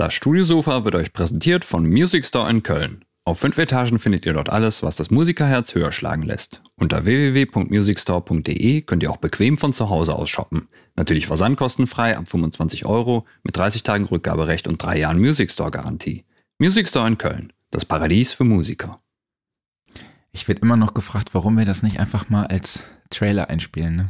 Das Studiosofa wird euch präsentiert von Music Store in Köln. Auf fünf Etagen findet ihr dort alles, was das Musikerherz höher schlagen lässt. Unter www.musicstore.de könnt ihr auch bequem von zu Hause aus shoppen. Natürlich versandkostenfrei ab 25 Euro mit 30 Tagen Rückgaberecht und drei Jahren Music Store Garantie. Music Store in Köln, das Paradies für Musiker. Ich werde immer noch gefragt, warum wir das nicht einfach mal als Trailer einspielen. Ne?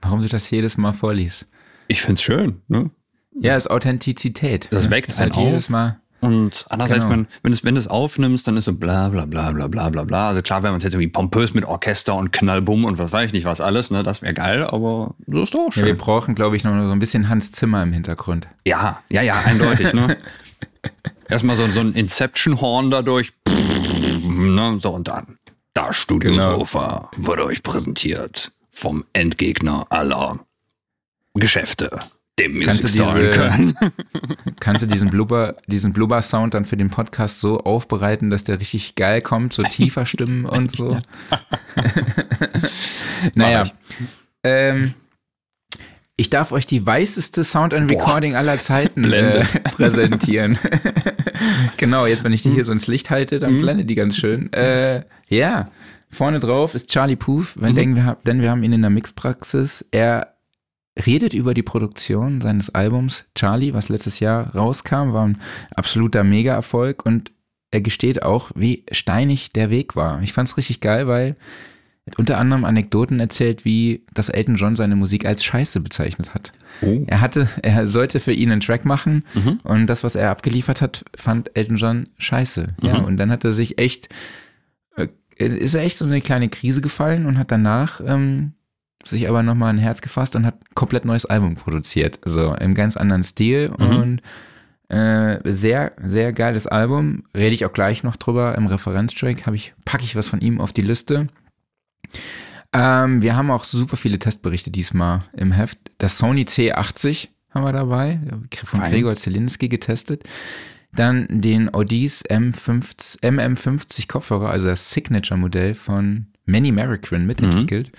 Warum du das jedes Mal vorliest. Ich find's schön, ne? Ja, ist Authentizität. Das weckt ist halt einen jedes auf. Mal. Und andererseits, Genau. wenn, wenn, es, wenn du es aufnimmst, dann ist so bla bla bla bla bla bla bla. Also klar, wenn man es jetzt irgendwie pompös mit Orchester und Knallbumm und was weiß ich nicht was alles, ne, das wäre geil, aber das ist doch Ja, wir schön. brauchen, glaube ich, noch so ein bisschen Hans Zimmer im Hintergrund. Ja, ja, ja, eindeutig, ne? Erstmal so, so ein Inception-Horn dadurch. Ne, so und dann. Das Studiosofa wurde euch präsentiert vom Endgegner aller Geschäfte, dem Kannst Music diese- Köln. Kannst du diesen Blubber, diesen Blubber-Sound dann für den Podcast so aufbereiten, dass der richtig geil kommt, so tiefer Stimmen und so? naja. ich. Ähm, ich darf euch die weißeste Sound and Recording aller Zeiten äh, Blende. präsentieren. genau, jetzt wenn ich die hier so ins Licht halte, dann blendet die ganz schön. Äh, ja, vorne drauf ist Charlie Puth, wenn denn, wir, denn wir haben ihn in der Mixpraxis. Er redet über die Produktion seines Albums Charlie, was letztes Jahr rauskam, war ein absoluter Mega-Erfolg und er gesteht auch, wie steinig der Weg war. Ich fand's richtig geil, weil er unter anderem Anekdoten erzählt, wie das Elton John seine Musik als Scheiße bezeichnet hat. Oh. Er hatte, er sollte für ihn einen Track machen und das, was er abgeliefert hat, fand Elton John scheiße. Ja, und dann hat er sich echt, äh, ist er echt so eine kleine Krise gefallen und hat danach ähm, sich aber nochmal ein Herz gefasst und hat ein komplett neues Album produziert. So im ganz anderen Stil und äh, sehr, sehr geiles Album. Rede ich auch gleich noch drüber. Im Referenztrack habe ich, packe ich was von ihm auf die Liste. Ähm, wir haben auch super viele Testberichte diesmal im Heft. Das Sony C80 haben wir dabei, von Fein. Gregor Zelinski getestet. Dann den Audis M50, MM50 Kopfhörer, also das Signature-Modell von Manny Marroquin mitentwickelt.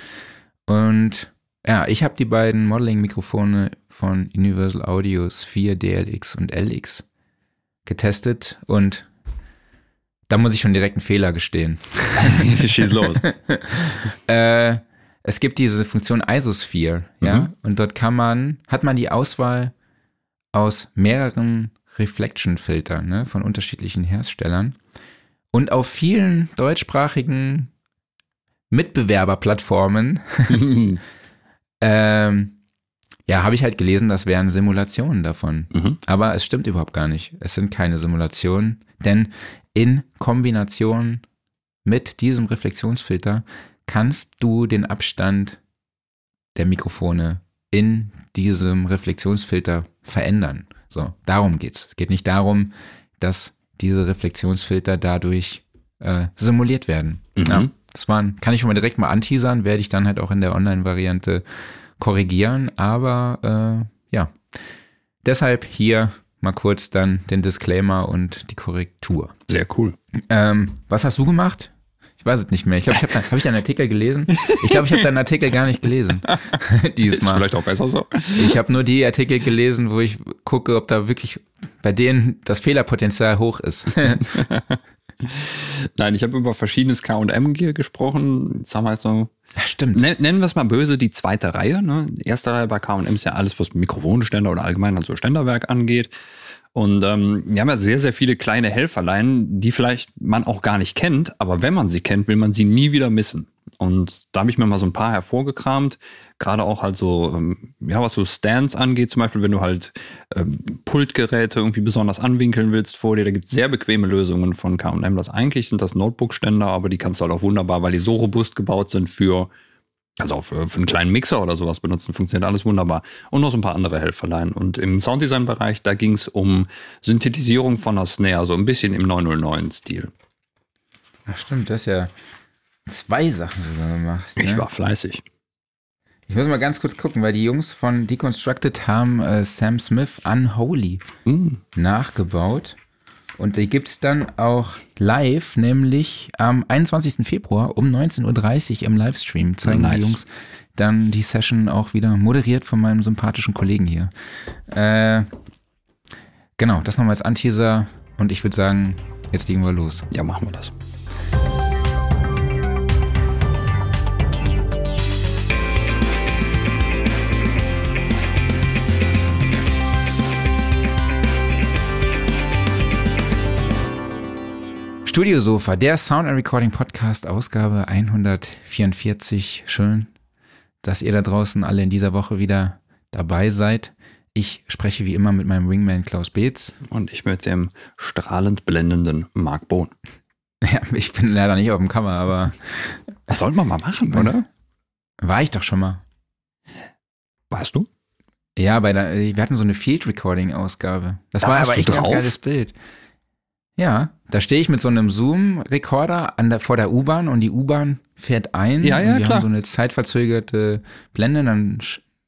Und ja, ich habe die beiden Modeling-Mikrofone von Universal Audio Sphere DLX und LX getestet und da muss ich schon direkt einen Fehler gestehen. Schieß los. Äh, es gibt diese Funktion Isosphere, ja, und dort kann man, hat man die Auswahl aus mehreren Reflection-Filtern ne, von unterschiedlichen Herstellern. Und auf vielen deutschsprachigen Mitbewerberplattformen ähm, ja, habe ich halt gelesen, das wären Simulationen davon. Mhm. Aber es stimmt überhaupt gar nicht. Es sind keine Simulationen, denn in Kombination mit diesem Reflexionsfilter kannst du den Abstand der Mikrofone in diesem Reflexionsfilter verändern. So, darum geht's. Es geht nicht darum, dass diese Reflexionsfilter dadurch äh, simuliert werden. Ja, das waren, kann ich schon mal direkt mal anteasern, werde ich dann halt auch in der Online-Variante korrigieren, aber äh, ja. Deshalb hier mal kurz dann den Disclaimer und die Korrektur. Sehr cool. Ähm, was hast du gemacht? Ich weiß es nicht mehr. Ich glaube, ich habe hab ich deinen Artikel gelesen? Ich glaube, ich habe deinen Artikel gar nicht gelesen. Ist Diesmal. vielleicht auch besser so. Ich habe nur die Artikel gelesen, wo ich gucke, ob da wirklich bei denen das Fehlerpotenzial hoch ist. Nein, ich habe über verschiedenes K&M-Gear gesprochen. Sagen wir jetzt so, ja, stimmt. nen- nennen wir es mal böse, die zweite Reihe. Ne? Die erste Reihe bei K&M ist ja alles, was Mikrofonständer oder allgemein also Ständerwerk angeht. Und ähm, wir haben ja sehr, sehr viele kleine Helferlein, die vielleicht man auch gar nicht kennt, aber wenn man sie kennt, will man sie nie wieder missen. Und da habe ich mir mal so ein paar hervorgekramt, gerade auch halt so, ähm, ja, was so Stands angeht, zum Beispiel, wenn du halt ähm, Pultgeräte irgendwie besonders anwinkeln willst vor dir, da gibt es sehr bequeme Lösungen von K&M. Das eigentlich sind das Notebook-Ständer, aber die kannst du halt auch wunderbar, weil die so robust gebaut sind für also auch für, für einen kleinen Mixer oder sowas benutzen, funktioniert alles wunderbar. Und noch so ein paar andere Helferlein. Und im Sounddesign-Bereich, da ging es um Synthetisierung von einer Snare, so ein bisschen im 909-Stil. Ach, stimmt, das ist ja zwei Sachen sogar gemacht. Ich ne? war fleißig. Ich muss mal ganz kurz gucken, weil die Jungs von Deconstructed haben äh, Sam Smith Unholy Mm. nachgebaut. Und die gibt's dann auch live, nämlich am 21. Februar um 19.30 Uhr im Livestream. Zeigen Nice. die Jungs dann die Session auch wieder moderiert von meinem sympathischen Kollegen hier. Äh, Genau, das nochmal als Anteaser und ich würde sagen, jetzt legen wir los. Ja, machen wir das. Studiosofa, der Sound and Recording Podcast, Ausgabe 144. Schön, dass ihr da draußen alle in dieser Woche wieder dabei seid. Ich spreche wie immer mit meinem Wingman Klaus Beetz. Und ich mit dem strahlend blendenden Marc Bohn. Ja, ich bin leider nicht auf dem Cover, aber. Das sollten wir mal machen, oder? War ich doch schon mal. Warst du? Ja, bei der, wir hatten so eine Field Recording Ausgabe. Das Da war aber echt ein ganz geiles Bild. Ja, da stehe ich mit so einem Zoom-Rekorder der, vor der U-Bahn und die U-Bahn fährt ein. Ja, ja, und wir klar. haben so eine zeitverzögerte Blende, dann,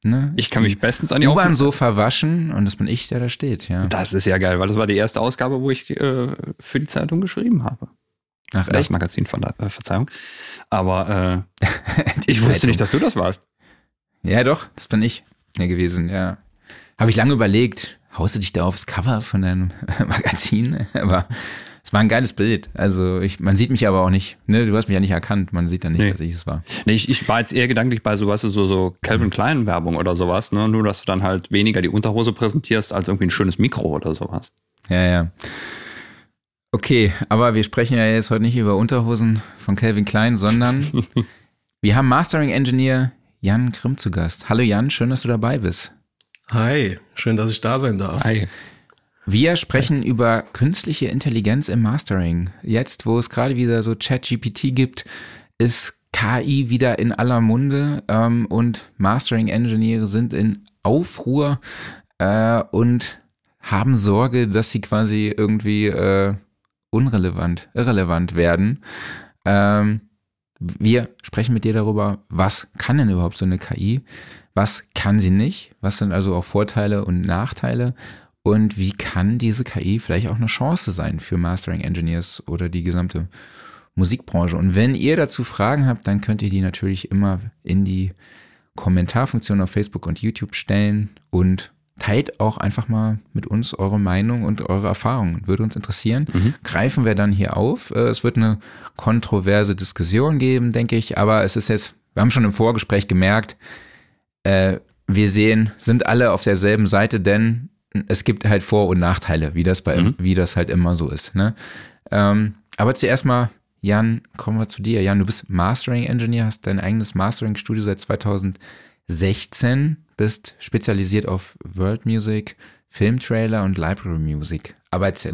ne? Ich kann mich bestens an die U-Bahn so verwaschen und das bin ich, der da steht, ja. Das ist ja geil, weil das war die erste Ausgabe, wo ich äh, für die Zeitung geschrieben habe. Ach, Das echt? Magazin von der äh, Verzeihung. Aber äh, ich wusste nicht, dass du das warst. Ja, doch, das bin ich ja, gewesen, ja. Habe ich lange überlegt, haust du dich da aufs Cover von deinem Magazin? Aber es war ein geiles Bild. Also ich, man sieht mich aber auch nicht. Ne, du hast mich ja nicht erkannt. Man sieht dann nicht, Nee. dass ich es war. Nee, ich, ich war jetzt eher gedanklich bei sowas, so, so Calvin Klein Werbung oder sowas, ne? Nur, dass du dann halt weniger die Unterhose präsentierst als irgendwie ein schönes Mikro oder sowas. Ja, ja. Okay, aber wir sprechen ja jetzt heute nicht über Unterhosen von Calvin Klein, sondern wir haben Mastering Engineer Jan Grimm zu Gast. Hallo Jan, schön, dass du dabei bist. Hi, schön, dass ich da sein darf. Hi. Wir sprechen über künstliche Intelligenz im Mastering. Jetzt, wo es gerade wieder so ChatGPT gibt, ist KI wieder in aller Munde ähm, und Mastering-Ingenieure sind in Aufruhr äh, und haben Sorge, dass sie quasi irgendwie äh, unrelevant, irrelevant werden. Ähm, wir sprechen mit dir darüber, was kann denn überhaupt so eine KI? Was kann sie nicht? Was sind also auch Vorteile und Nachteile? Und wie kann diese KI vielleicht auch eine Chance sein für Mastering Engineers oder die gesamte Musikbranche? Und wenn ihr dazu Fragen habt, dann könnt ihr die natürlich immer in die Kommentarfunktion auf Facebook und YouTube stellen und teilt auch einfach mal mit uns eure Meinung und eure Erfahrungen. Würde uns interessieren. Greifen wir dann hier auf. Äh, Es wird eine kontroverse Diskussion geben, denke ich, aber es ist jetzt, wir haben schon im Vorgespräch gemerkt, äh, wir sehen, sind alle auf derselben Seite, denn es gibt halt Vor- und Nachteile, wie das bei, wie das halt immer so ist. Ne? Ähm, aber zuerst mal, Jan, kommen wir zu dir. Jan, du bist Mastering Engineer, hast dein eigenes Mastering-Studio seit 2016, bist spezialisiert auf World Music, Filmtrailer und Library Music. Aber erzähl,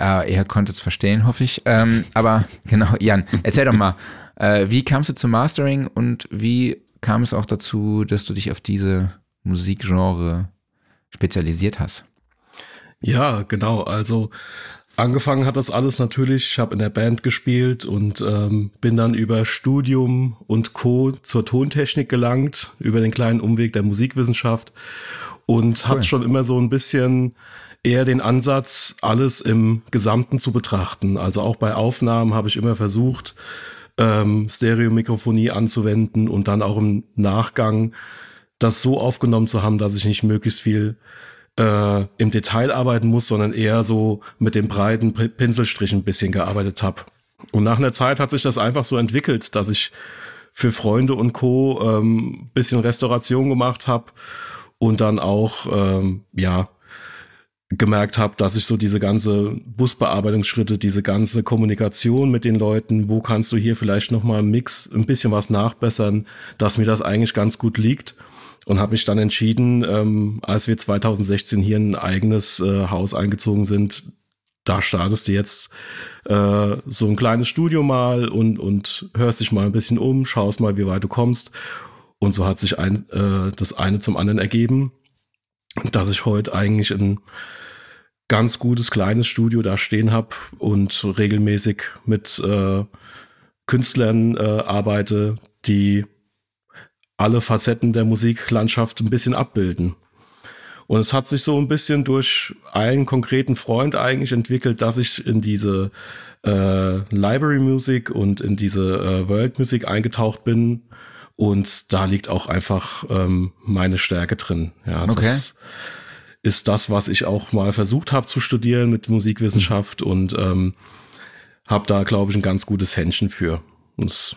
äh, ihr konntet es verstehen, hoffe ich. Ähm, aber genau, Jan, erzähl doch mal, äh, wie kamst du zum Mastering und wie kam es auch dazu, dass du dich auf diese Musikgenre spezialisiert hast? Ja, genau. Also angefangen hat das alles natürlich. Ich habe in der Band gespielt und ähm, bin dann über Studium und Co. zur Tontechnik gelangt, über den kleinen Umweg der Musikwissenschaft und Cool. hat schon immer so ein bisschen eher den Ansatz, alles im Gesamten zu betrachten. Also auch bei Aufnahmen habe ich immer versucht, ähm, Stereomikrofonie anzuwenden und dann auch im Nachgang das so aufgenommen zu haben, dass ich nicht möglichst viel äh, im Detail arbeiten muss, sondern eher so mit dem breiten Pinselstrich ein bisschen gearbeitet habe. Und nach einer Zeit hat sich das einfach so entwickelt, dass ich für Freunde und Co. ähm, bisschen Restauration gemacht habe und dann auch ähm, ja gemerkt habe, dass ich so diese ganze Busbearbeitungsschritte, diese ganze Kommunikation mit den Leuten, wo kannst du hier vielleicht noch mal im Mix ein bisschen was nachbessern, dass mir das eigentlich ganz gut liegt und habe mich dann entschieden, ähm, als wir 2016 hier in ein eigenes äh, Haus eingezogen sind, da startest du jetzt äh, so ein kleines Studio mal und, und hörst dich mal ein bisschen um, schaust mal, wie weit du kommst. Und so hat sich ein, äh, das eine zum anderen ergeben, dass ich heute eigentlich ein ganz gutes kleines Studio da stehen habe und regelmäßig mit äh, Künstlern äh, arbeite, die alle Facetten der Musiklandschaft ein bisschen abbilden. Und es hat sich so ein bisschen durch einen konkreten Freund eigentlich entwickelt, dass ich in diese äh, Library Music und in diese äh, World Music eingetaucht bin. Und da liegt auch einfach ähm, meine Stärke drin. Ja, Okay. das ist das, was ich auch mal versucht habe zu studieren mit Musikwissenschaft und ähm, habe da, glaube ich, ein ganz gutes Händchen für. Und es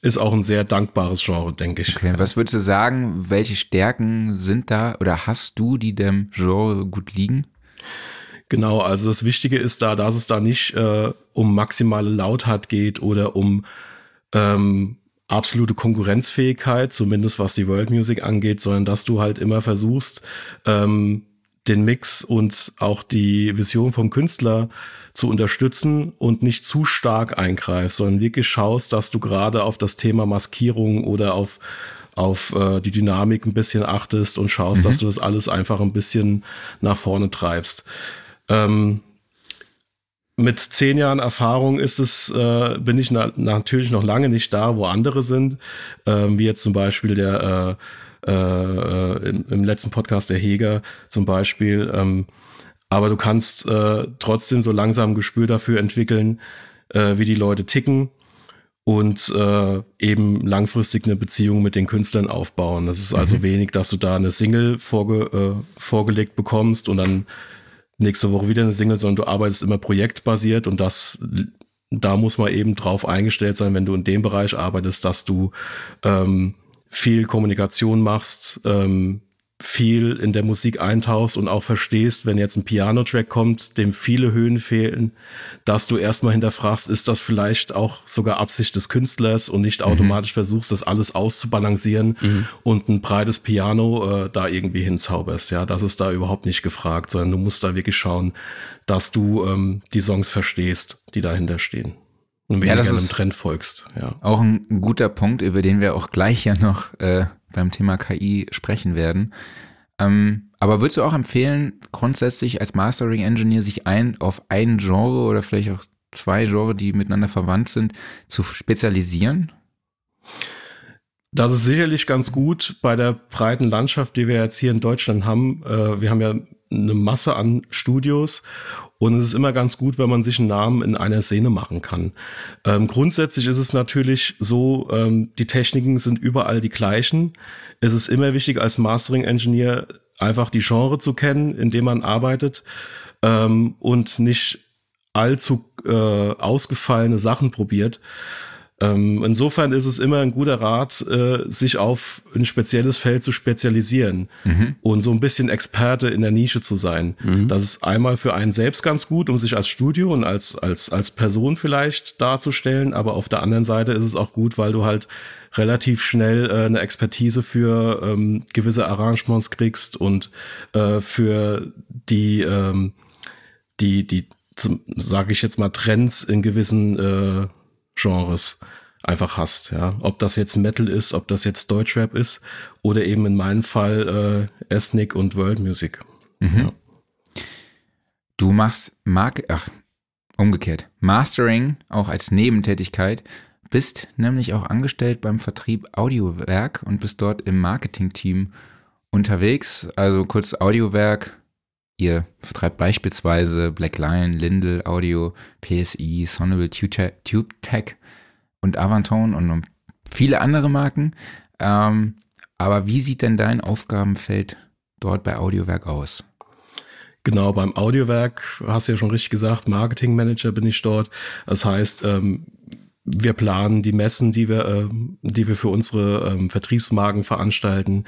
ist auch ein sehr dankbares Genre, denke ich. Okay, was würdest du sagen, welche Stärken sind da oder hast du, die dem Genre gut liegen? Genau, also das Wichtige ist da, dass es da nicht äh, um maximale Lautheit geht oder um ähm, absolute Konkurrenzfähigkeit, zumindest was die World Music angeht, sondern dass du halt immer versuchst, ähm, den Mix und auch die Vision vom Künstler zu unterstützen und nicht zu stark eingreifst, sondern wirklich schaust, dass du gerade auf das Thema Maskierung oder auf auf äh, die Dynamik ein bisschen achtest und schaust, mhm. dass du das alles einfach ein bisschen nach vorne treibst. Ähm, mit zehn Jahren Erfahrung ist es, äh, bin ich na natürlich noch lange nicht da, wo andere sind, ähm, wie jetzt zum Beispiel der äh, äh, im, im, letzten Podcast der Heger zum Beispiel. Ähm, aber du kannst äh, trotzdem so langsam ein Gespür dafür entwickeln, äh, wie die Leute ticken und äh, eben langfristig eine Beziehung mit den Künstlern aufbauen. Das ist also mhm. wenig, dass du da eine Single vorge äh, vorgelegt bekommst und dann nächste Woche wieder eine Single, sondern du arbeitest immer projektbasiert und das da muss man eben drauf eingestellt sein, wenn du in dem Bereich arbeitest, dass du ähm, viel Kommunikation machst, ähm, viel in der Musik eintauchst und auch verstehst, wenn jetzt ein Piano-Track kommt, dem viele Höhen fehlen, dass du erstmal hinterfragst, ist das vielleicht auch sogar Absicht des Künstlers und nicht mhm. automatisch versuchst, das alles auszubalancieren mhm. und ein breites Piano äh, da irgendwie hinzauberst. Ja, das ist da überhaupt nicht gefragt, sondern du musst da wirklich schauen, dass du ähm, die Songs verstehst, die dahinter stehen. Und ja, das ist einem Trend folgst. Ja. Auch ein guter Punkt, über den wir auch gleich ja noch äh, beim Thema KI sprechen werden. Ähm, aber würdest du auch empfehlen, grundsätzlich als Mastering Engineer sich ein auf ein Genre oder vielleicht auch zwei Genre, die miteinander verwandt sind, zu spezialisieren? Das ist sicherlich ganz gut bei der breiten Landschaft, die wir jetzt hier in Deutschland haben. Äh, wir haben ja eine Masse an Studios und es ist immer ganz gut, wenn man sich einen Namen in einer Szene machen kann. Ähm, grundsätzlich ist es natürlich so, ähm, die Techniken sind überall die gleichen. Es ist immer wichtig, als Mastering-Engineer einfach die Genre zu kennen, in dem man arbeitet ähm, und nicht allzu äh, ausgefallene Sachen probiert. Ähm, insofern ist es immer ein guter Rat, äh, sich auf ein spezielles Feld zu spezialisieren mhm. und so ein bisschen Experte in der Nische zu sein. Mhm. Das ist einmal für einen selbst ganz gut, um sich als Studio und als, als, als Person vielleicht darzustellen, aber auf der anderen Seite ist es auch gut, weil du halt relativ schnell äh, eine Expertise für ähm, gewisse Arrangements kriegst und äh, für die, ähm, die, die, sage ich jetzt mal, Trends in gewissen äh, Genres einfach hast. Ja, ob das jetzt Metal ist, ob das jetzt Deutschrap ist oder eben in meinem Fall äh, Ethnic und World Music. Mhm. Ja. Du machst Mark, ach, umgekehrt, Mastering auch als Nebentätigkeit, bist nämlich auch angestellt beim Vertrieb Audiowerk und bist dort im Marketingteam unterwegs. Also kurz Audiowerk, Ihr vertreibt beispielsweise Black Lion, Lindel Audio, PSI, Sonable, Tube Tech und Avantone und viele andere Marken. Ähm, aber wie sieht denn dein Aufgabenfeld dort bei Audiowerk aus? Genau, beim Audiowerk hast du ja schon richtig gesagt, Marketing Manager bin ich dort. Das heißt, ähm, wir planen die Messen, die wir, äh, die wir für unsere ähm, Vertriebsmarken veranstalten.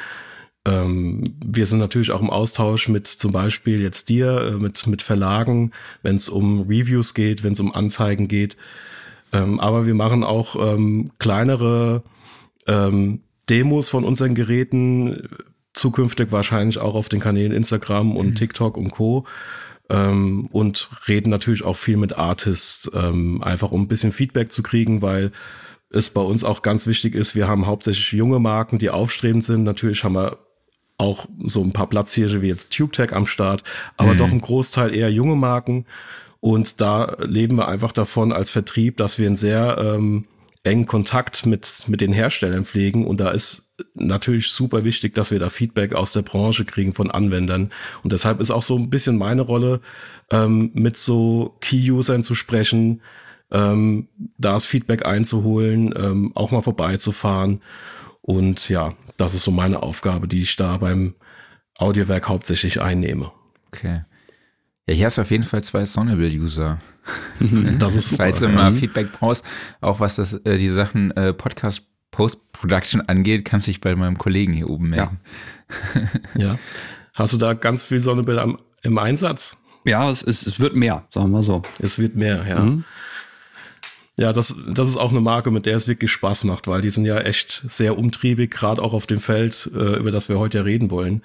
Ähm, wir sind natürlich auch im Austausch mit zum Beispiel jetzt dir, äh, mit, mit Verlagen, wenn es um Reviews geht, wenn es um Anzeigen geht. Ähm, aber wir machen auch ähm, kleinere ähm, Demos von unseren Geräten, zukünftig wahrscheinlich auch auf den Kanälen Instagram und mhm. TikTok und Co. Ähm, und reden natürlich auch viel mit Artists, ähm, einfach um ein bisschen Feedback zu kriegen, weil es bei uns auch ganz wichtig ist, wir haben hauptsächlich junge Marken, die aufstrebend sind. Natürlich haben wir auch so ein paar Platzhirsche wie jetzt TubeTech am Start, aber mhm. doch ein Großteil eher junge Marken. Und da leben wir einfach davon als Vertrieb, dass wir einen sehr ähm, engen Kontakt mit, mit den Herstellern pflegen. Und da ist natürlich super wichtig, dass wir da Feedback aus der Branche kriegen von Anwendern. Und deshalb ist auch so ein bisschen meine Rolle, ähm, mit so Key-Usern zu sprechen, ähm, das Feedback einzuholen, ähm, auch mal vorbeizufahren. Und ja, das ist so meine Aufgabe, die ich da beim Audiowerk hauptsächlich einnehme. Okay. Ja, hier hast du auf jeden Fall zwei Sonnable-User. Das ist super. Falls du mal Feedback brauchst, auch was das, äh, die Sachen äh, Podcast Post-Production angeht, kannst du dich bei meinem Kollegen hier oben melden. Ja. Hast du da ganz viel Sonnenbild am, im Einsatz? Ja, es, es, es wird mehr, sagen wir mal so. Es wird mehr, ja. Mhm. Ja, das, das ist auch eine Marke, mit der es wirklich Spaß macht, weil die sind ja echt sehr umtriebig, gerade auch auf dem Feld, äh, über das wir heute ja reden wollen.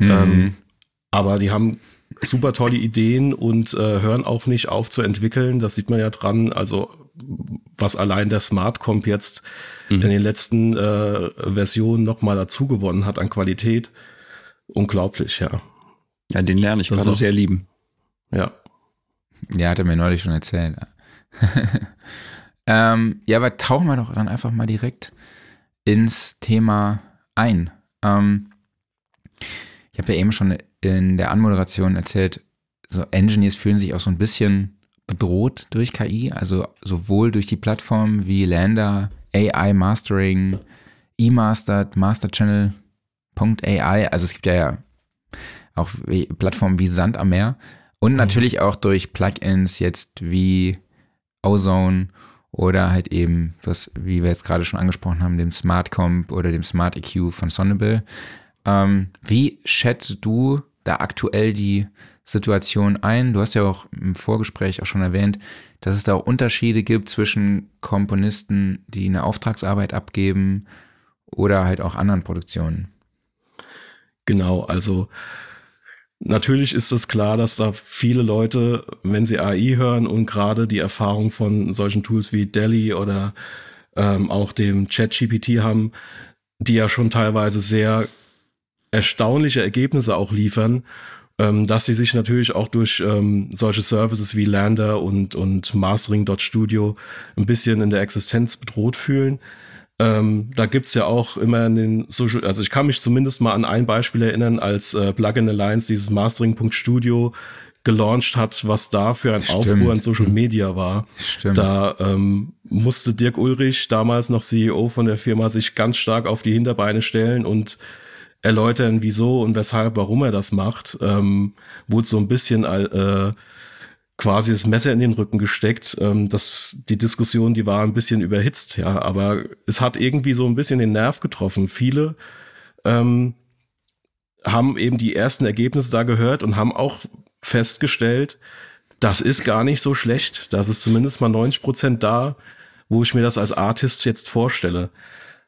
Ähm, aber die haben super tolle Ideen und äh, hören auch nicht auf zu entwickeln. Das sieht man ja dran. Also was allein der Smart Comp jetzt in den letzten äh, Versionen nochmal dazu gewonnen hat an Qualität. Unglaublich, ja. Ja, den lerne ich Das gerade sehr lieben. Ja. Ja, hat er mir neulich schon erzählt. ähm, ja, aber tauchen wir doch dann einfach mal direkt ins Thema ein. Ähm, ich habe ja eben schon in der Anmoderation erzählt, so Engineers fühlen sich auch so ein bisschen bedroht durch KI, also sowohl durch die Plattformen wie Lambda, AI Mastering, eMastered, Master Channel.ai, also es gibt ja auch wie- Plattformen wie Sand am Meer. Und natürlich auch durch Plugins jetzt wie Ozone oder halt eben, was, wie wir jetzt gerade schon angesprochen haben, dem Smart Comp oder dem Smart EQ von Sonnable. Ähm, wie schätzt du da aktuell die Situation ein? Du hast ja auch im Vorgespräch auch schon erwähnt, dass es da auch Unterschiede gibt zwischen Komponisten, die eine Auftragsarbeit abgeben oder halt auch anderen Produktionen. Genau, also natürlich ist es klar, dass da viele Leute, wenn sie AI hören und gerade die Erfahrung von solchen Tools wie Delhi oder ähm, auch dem ChatGPT haben, die ja schon teilweise sehr erstaunliche Ergebnisse auch liefern, ähm, dass sie sich natürlich auch durch ähm, solche Services wie Lander und, und Mastering.studio ein bisschen in der Existenz bedroht fühlen. Ähm, da gibt's ja auch immer in den Social, also ich kann mich zumindest mal an ein Beispiel erinnern, als äh, Plugin Alliance dieses Mastering.studio gelauncht hat, was da für ein Stimmt. Aufruhr in Social Media war. Stimmt. Da ähm, musste Dirk Ulrich, damals noch CEO von der Firma, sich ganz stark auf die Hinterbeine stellen und erläutern, wieso und weshalb, warum er das macht. Ähm, wurde so ein bisschen äh, quasi das Messer in den Rücken gesteckt. Ähm, das, die Diskussion, die war ein bisschen überhitzt, ja, aber es hat irgendwie so ein bisschen den Nerv getroffen. Viele ähm, haben eben die ersten Ergebnisse da gehört und haben auch festgestellt, das ist gar nicht so schlecht. Das ist zumindest mal 90 Prozent da, wo ich mir das als Artist jetzt vorstelle.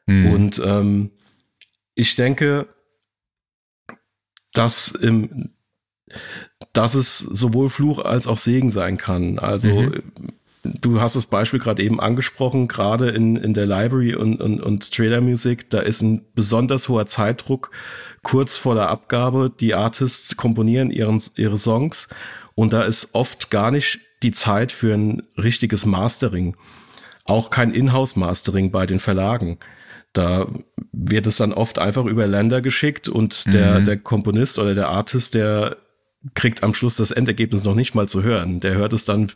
Hm. Und ähm, ich denke, dass, im, dass es sowohl Fluch als auch Segen sein kann. Also Mhm. du hast das Beispiel gerade eben angesprochen, gerade in, in der Library und, und, und Trailer Music, da ist ein besonders hoher Zeitdruck kurz vor der Abgabe. Die Artists komponieren ihren, ihre Songs und da ist oft gar nicht die Zeit für ein richtiges Mastering. Auch kein Inhouse-Mastering bei den Verlagen. Da wird es dann oft einfach über Länder geschickt und der, Mhm. der Komponist oder der Artist, der kriegt am Schluss das Endergebnis noch nicht mal zu hören. Der hört es dann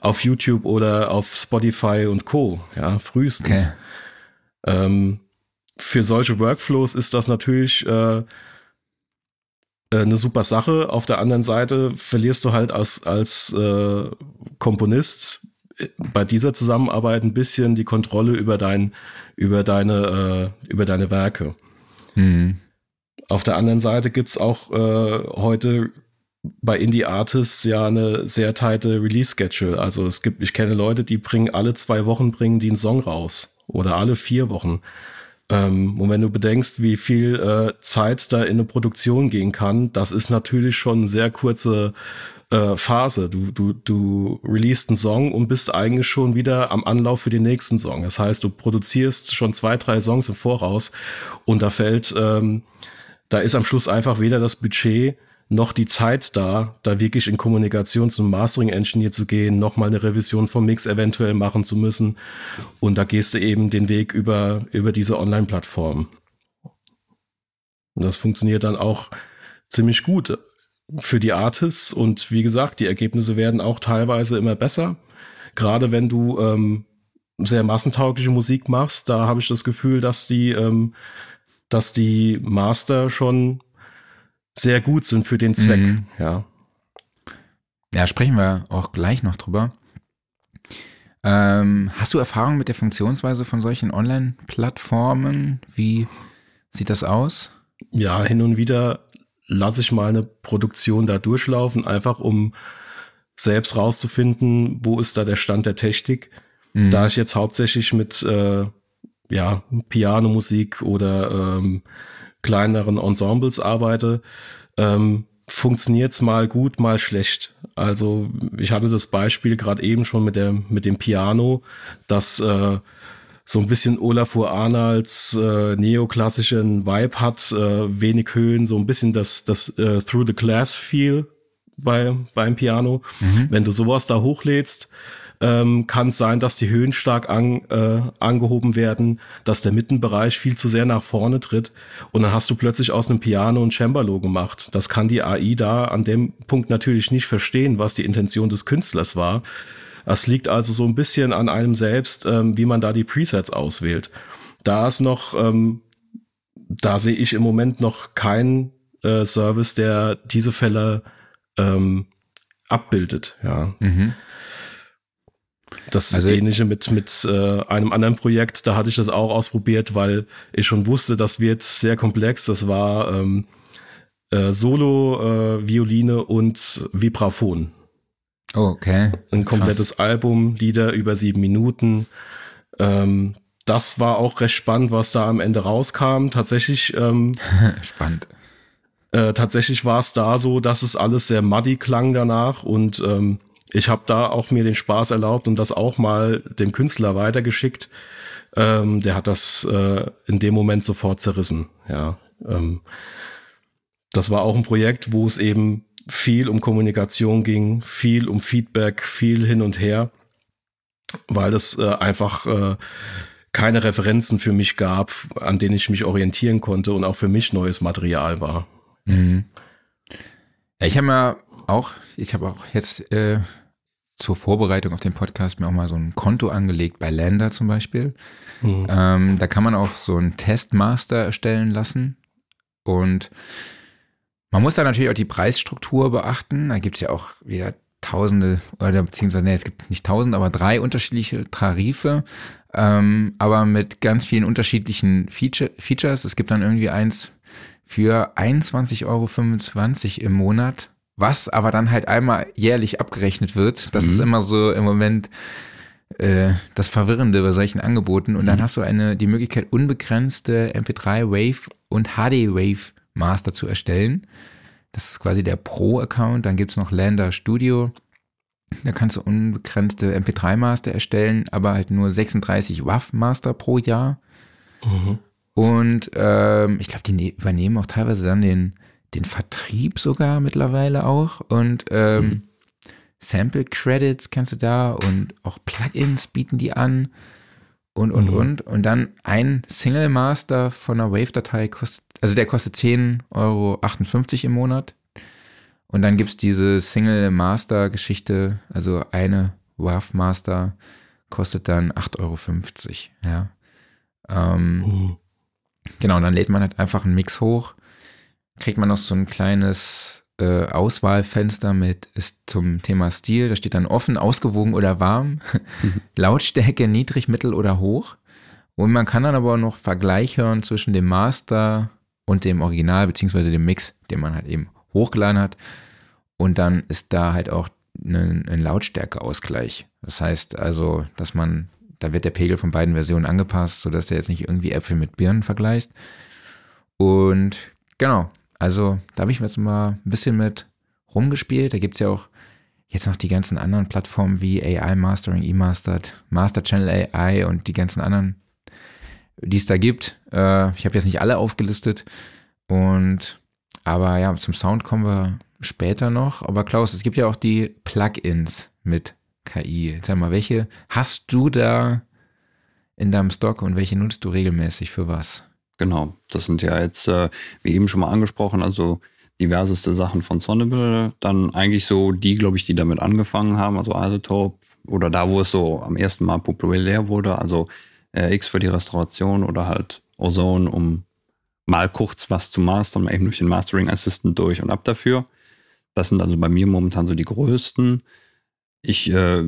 auf YouTube oder auf Spotify und Co. Ja, frühestens. Okay. Ähm, für solche Workflows ist das natürlich äh, äh, eine super Sache. Auf der anderen Seite verlierst du halt als, als äh, Komponist äh, bei dieser Zusammenarbeit ein bisschen die Kontrolle über dein, über deine, äh, über deine Werke. Hm. Auf der anderen Seite gibt's auch äh, heute bei Indie Artists ja eine sehr tighte Release-Schedule. Also es gibt, ich kenne Leute, die bringen alle zwei Wochen bringen die einen Song raus oder alle vier Wochen. Ähm, und wenn du bedenkst, wie viel äh, Zeit da in eine Produktion gehen kann, das ist natürlich schon eine sehr kurze äh, Phase. Du, du, du releast einen Song und bist eigentlich schon wieder am Anlauf für den nächsten Song. Das heißt, du produzierst schon zwei, drei Songs im Voraus und da fällt, ähm, da ist am Schluss einfach weder das Budget noch die Zeit da, da wirklich in Kommunikation zum Mastering-Engineer zu gehen, nochmal eine Revision vom Mix eventuell machen zu müssen. Und da gehst du eben den Weg über, über diese Online-Plattform. Und das funktioniert dann auch ziemlich gut für die Artists. Und wie gesagt, die Ergebnisse werden auch teilweise immer besser. Gerade wenn du ähm, sehr massentaugliche Musik machst, da habe ich das Gefühl, dass die, ähm, dass die Master schon sehr gut sind für den Zweck, Mhm. ja. Ja, sprechen wir auch gleich noch drüber. Ähm, hast du Erfahrung mit der Funktionsweise von solchen Online-Plattformen? Wie sieht das aus? Ja, hin und wieder lasse ich mal eine Produktion da durchlaufen, einfach um selbst rauszufinden, wo ist da der Stand der Technik. Mhm. Da ich jetzt hauptsächlich mit äh, ja, Pianomusik oder ähm, kleineren Ensembles arbeite, ähm, funktioniert's mal gut, mal schlecht. Also ich hatte das Beispiel gerade eben schon mit, der, mit dem Piano, dass äh, so ein bisschen Olafur Arnolds äh, neoklassischen Vibe hat, äh, wenig Höhen, so ein bisschen das, das äh, Through the Glass Feel bei, beim Piano. Wenn du sowas da hochlädst, ähm, kann es sein, dass die Höhen stark an, äh, angehoben werden, dass der Mittenbereich viel zu sehr nach vorne tritt und dann hast du plötzlich aus einem Piano ein Cembalo gemacht. Das kann die AI da an dem Punkt natürlich nicht verstehen, was die Intention des Künstlers war. Das liegt also so ein bisschen an einem selbst, ähm, wie man da die Presets auswählt. Da ist noch, ähm, da sehe ich im Moment noch keinen äh, Service, der diese Fälle ähm, abbildet. Ja, Mhm. Das Also- ähnliche mit, mit äh, einem anderen Projekt, da hatte ich das auch ausprobiert, weil ich schon wusste, das wird sehr komplex. Das war ähm, äh, Solo, äh, Violine und Vibraphon. Okay. Ein komplettes Album, Lieder über sieben Minuten. Ähm, das war auch recht spannend, was da am Ende rauskam. Tatsächlich, ähm, Spannend. äh, tatsächlich war es da so, dass es alles sehr muddy klang danach und ähm, ich habe da auch mir den Spaß erlaubt und das auch mal dem Künstler weitergeschickt. Ähm, der hat das äh, in dem Moment sofort zerrissen. Ja, ähm, das war auch ein Projekt, wo es eben viel um Kommunikation ging, viel um Feedback, viel hin und her, weil es äh, einfach äh, keine Referenzen für mich gab, an denen ich mich orientieren konnte und auch für mich neues Material war. Mhm. Ja, ich habe mir auch, ich habe auch jetzt äh, zur Vorbereitung auf den Podcast mir auch mal so ein Konto angelegt bei Lander zum Beispiel. Mhm. Ähm, da kann man auch so einen Testmaster erstellen lassen. Und man muss da natürlich auch die Preisstruktur beachten. Da gibt es ja auch wieder tausende, oder beziehungsweise, nee, es gibt nicht tausend, aber drei unterschiedliche Tarife, ähm, aber mit ganz vielen unterschiedlichen Feature, Features. Es gibt dann irgendwie eins für 21,25 Euro im Monat, was aber dann halt einmal jährlich abgerechnet wird. Das Mhm. ist immer so im Moment äh, das Verwirrende bei solchen Angeboten. Und dann hast du eine, die Möglichkeit, unbegrenzte MP3 Wave und HD Wave Master zu erstellen. Das ist quasi der Pro-Account. Dann gibt's noch Lander Studio. Da kannst du unbegrenzte MP3 Master erstellen, aber halt nur 36 WAV Master pro Jahr. Mhm. Und ähm, ich glaube, die ne übernehmen auch teilweise dann den, den Vertrieb sogar mittlerweile auch. Und ähm, Sample Credits kannst du da und auch Plugins bieten die an. Und, und, Mhm. und. Und dann ein Single Master von einer Wave-Datei kostet, also der kostet 10,58 Euro im Monat. Und dann gibt's diese Single Master Geschichte, also eine WAV Master kostet dann 8,50 Euro. Ja. Ähm, Mhm. Genau, und dann lädt man halt einfach einen Mix hoch, kriegt man noch so ein kleines äh, Auswahlfenster mit ist zum Thema Stil, da steht dann offen, ausgewogen oder warm, Lautstärke niedrig, mittel oder hoch. Und man kann dann aber auch noch Vergleich hören zwischen dem Master und dem Original, beziehungsweise dem Mix, den man halt eben hochgeladen hat. Und dann ist da halt auch ein, ein Lautstärkeausgleich. Das heißt also, dass man da wird der Pegel von beiden Versionen angepasst, sodass du jetzt nicht irgendwie Äpfel mit Birnen vergleichst. Und genau, also da habe ich mir jetzt mal ein bisschen mit rumgespielt. Da gibt es ja auch jetzt noch die ganzen anderen Plattformen wie AI Mastering, eMastered, Master Channel AI und die ganzen anderen, die es da gibt. Äh, ich habe jetzt nicht alle aufgelistet. Und aber ja, zum Sound kommen wir später noch. Aber Klaus, es gibt ja auch die Plugins mit KI. Sag mal, welche hast du da in deinem Stock und welche nutzt du regelmäßig für was? Genau, das sind ja jetzt, äh, wie eben schon mal angesprochen, also diverseste Sachen von Sonnable. Dann eigentlich so die, glaube ich, die damit angefangen haben, also Isotope oder da, wo es so am ersten Mal populär wurde, also äh, X für die Restauration oder halt Ozone, um mal kurz was zu mastern, eben durch den Mastering Assistant durch und ab dafür. Das sind also bei mir momentan so die größten. Ich äh,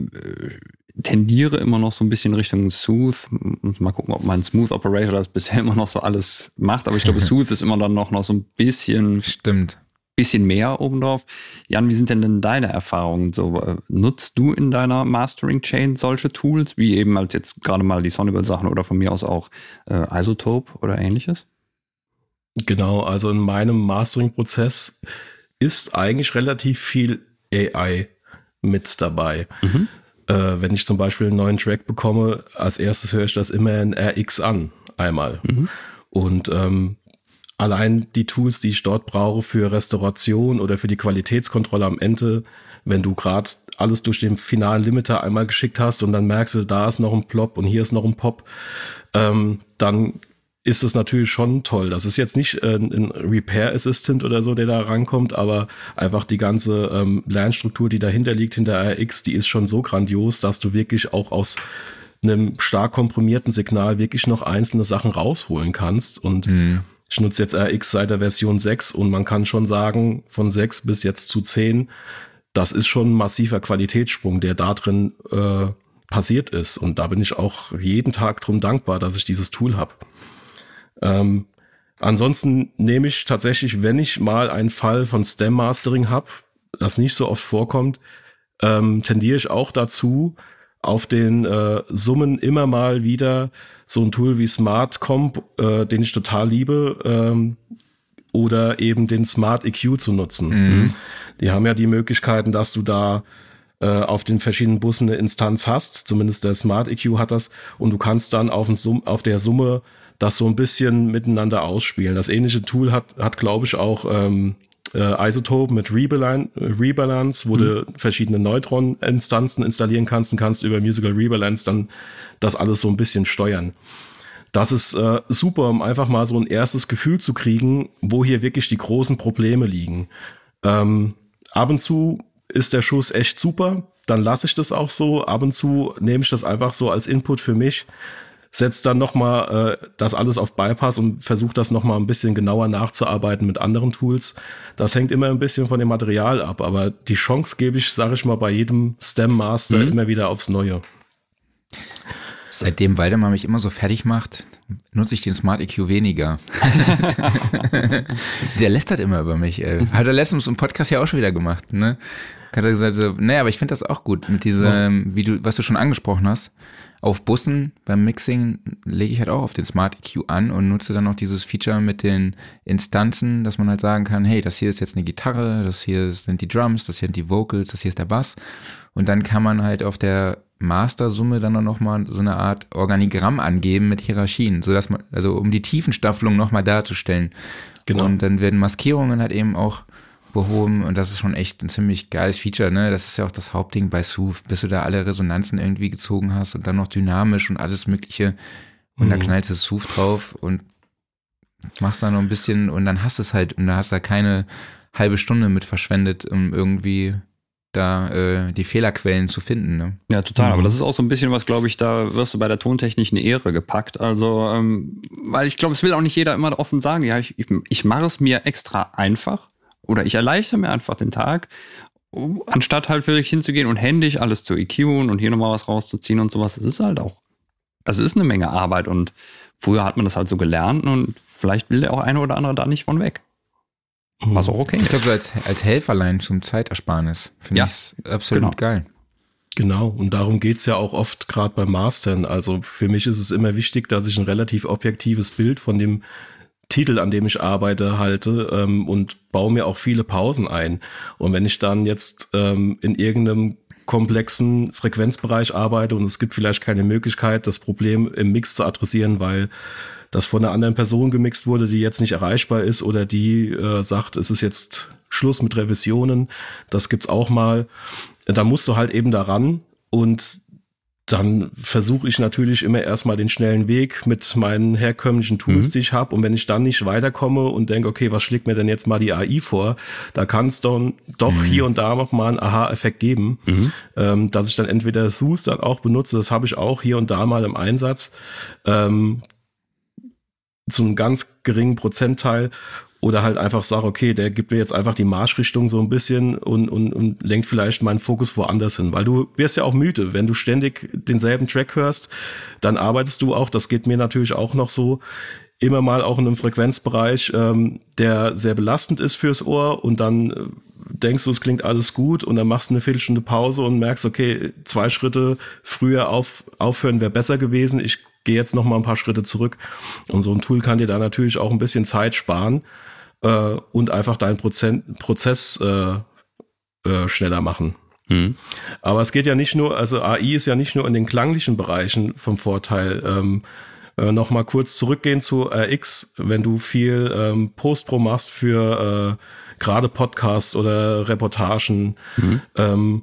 tendiere immer noch so ein bisschen Richtung Sooth. Mal gucken, ob mein Smooth Operator das bisher immer noch so alles macht. Aber ich glaube, Sooth ist immer dann noch, noch so ein bisschen. Stimmt. Bisschen mehr obendrauf. Jan, wie sind denn denn deine Erfahrungen? So, äh, nutzt du in deiner Mastering Chain solche Tools, wie eben als jetzt gerade mal die Sonnable Sachen oder von mir aus auch äh, Isotope oder ähnliches? Genau, also in meinem Mastering-Prozess ist eigentlich relativ viel AI mit dabei. Mhm. Äh, wenn ich zum Beispiel einen neuen Track bekomme, als erstes höre ich das immer in RX an, einmal. Mhm. Und ähm, allein die Tools, die ich dort brauche für Restauration oder für die Qualitätskontrolle am Ende, wenn du gerade alles durch den finalen Limiter einmal geschickt hast und dann merkst du, da ist noch ein Plop und hier ist noch ein Pop, ähm, dann ist es natürlich schon toll. Das ist jetzt nicht äh, ein Repair Assistant oder so, der da rankommt, aber einfach die ganze ähm, Lernstruktur, die dahinter liegt, hinter RX, die ist schon so grandios, dass du wirklich auch aus einem stark komprimierten Signal wirklich noch einzelne Sachen rausholen kannst. Und mhm. ich nutze jetzt RX seit der Version 6 und man kann schon sagen, von 6 bis jetzt zu 10, das ist schon ein massiver Qualitätssprung, der da drin äh, passiert ist. Und da bin ich auch jeden Tag drum dankbar, dass ich dieses Tool habe. Ähm, ansonsten nehme ich tatsächlich, wenn ich mal einen Fall von Stem Mastering habe, das nicht so oft vorkommt, ähm, tendiere ich auch dazu, auf den äh, Summen immer mal wieder so ein Tool wie Smart Comp, äh, den ich total liebe, ähm, oder eben den Smart EQ zu nutzen. Mhm. Die haben ja die Möglichkeiten, dass du da äh, auf den verschiedenen Bussen eine Instanz hast, zumindest der Smart EQ hat das, und du kannst dann auf, Sum auf der Summe das so ein bisschen miteinander ausspielen. Das ähnliche Tool hat, hat glaube ich, auch ähm, äh, Isotope mit Rebalance, Rebalance wo mhm. du verschiedene Neutron-Instanzen installieren kannst und kannst über Musical Rebalance dann das alles so ein bisschen steuern. Das ist äh, super, um einfach mal so ein erstes Gefühl zu kriegen, wo hier wirklich die großen Probleme liegen. Ähm, ab und zu ist der Schuss echt super, dann lasse ich das auch so. Ab und zu nehme ich das einfach so als Input für mich, setzt dann nochmal äh, das alles auf Bypass und versucht das nochmal ein bisschen genauer nachzuarbeiten mit anderen Tools. Das hängt immer ein bisschen von dem Material ab, aber die Chance gebe ich, sage ich mal, bei jedem Stem Master mhm. immer wieder aufs Neue. Seitdem Waldemar mich immer so fertig macht, nutze ich den Smart EQ weniger. Der lästert immer über mich. Ey. Hat er letztens im Podcast ja auch schon wieder gemacht, ne? Hat er gesagt, so, naja, aber ich finde das auch gut mit diesem, wie du, was du schon angesprochen hast auf Bussen beim Mixing lege ich halt auch auf den Smart EQ an und nutze dann noch dieses Feature mit den Instanzen, dass man halt sagen kann, hey, das hier ist jetzt eine Gitarre, das hier sind die Drums, das hier sind die Vocals, das hier ist der Bass. Und dann kann man halt auf der Master-Summe dann noch mal so eine Art Organigramm angeben mit Hierarchien, sodass man, also um die Tiefenstaffelung noch mal darzustellen. Genau. Und dann werden Maskierungen halt eben auch behoben und das ist schon echt ein ziemlich geiles Feature, ne? Das ist ja auch das Hauptding bei Sooth, bis du da alle Resonanzen irgendwie gezogen hast und dann noch dynamisch und alles mögliche und mhm. da knallst du Sooth drauf und machst da noch ein bisschen und dann hast du es halt und da hast du da keine halbe Stunde mit verschwendet, um irgendwie da äh, die Fehlerquellen zu finden. Ne? Ja, total. Mhm. Aber das ist auch so ein bisschen was, glaube ich, da wirst du bei der Tontechnik eine Ehre gepackt. Also, ähm, weil ich glaube, es will auch nicht jeder immer offen sagen, ja, ich, ich, ich mache es mir extra einfach oder ich erleichter mir einfach den Tag, anstatt halt wirklich hinzugehen und händisch alles zu EQen und hier nochmal was rauszuziehen und sowas. Das ist halt auch, also es ist eine Menge Arbeit und früher hat man das halt so gelernt und vielleicht will der auch eine oder andere da nicht von weg. Was auch okay. Ich glaube, so als, als Helferlein zum Zeitersparnis finde ja, ich absolut genau. geil. Genau, und darum geht's ja auch oft gerade beim Mastern. Also für mich ist es immer wichtig, dass ich ein relativ objektives Bild von dem Titel, an dem ich arbeite, halte ähm, und baue mir auch viele Pausen ein. Und wenn ich dann jetzt ähm, in irgendeinem komplexen Frequenzbereich arbeite und es gibt vielleicht keine Möglichkeit, das Problem im Mix zu adressieren, weil das von einer anderen Person gemixt wurde, die jetzt nicht erreichbar ist oder die äh, sagt, es ist jetzt Schluss mit Revisionen. Das gibt's auch mal. Da musst du halt eben daran und dann versuche ich natürlich immer erstmal den schnellen Weg mit meinen herkömmlichen Tools, mhm. die ich habe. Und wenn ich dann nicht weiterkomme und denke, okay, was schlägt mir denn jetzt mal die AI vor, da kann es dann doch mhm. hier und da noch mal einen Aha-Effekt geben, mhm. ähm, dass ich dann entweder Thus dann auch benutze, das habe ich auch hier und da mal im Einsatz. Ähm, zu einem ganz geringen Prozentteil oder halt einfach sage, okay, der gibt mir jetzt einfach die Marschrichtung so ein bisschen und, und, und lenkt vielleicht meinen Fokus woanders hin, weil du wirst ja auch müde, wenn du ständig denselben Track hörst, dann arbeitest du auch, das geht mir natürlich auch noch so, immer mal auch in einem Frequenzbereich, ähm, der sehr belastend ist fürs Ohr und dann äh, denkst du, es klingt alles gut und dann machst du eine Viertelstunde Pause und merkst, okay, zwei Schritte früher auf, aufhören wäre besser gewesen, ich gehe jetzt noch mal ein paar Schritte zurück. Und so ein Tool kann dir da natürlich auch ein bisschen Zeit sparen äh, und einfach deinen Prozent, Prozess äh, äh, schneller machen. Mhm. Aber es geht ja nicht nur, also AI ist ja nicht nur in den klanglichen Bereichen vom Vorteil. Ähm, äh, Nochmal kurz zurückgehen zu RX, wenn du viel ähm, Postpro machst für äh, gerade Podcasts oder Reportagen. Mhm. Ähm,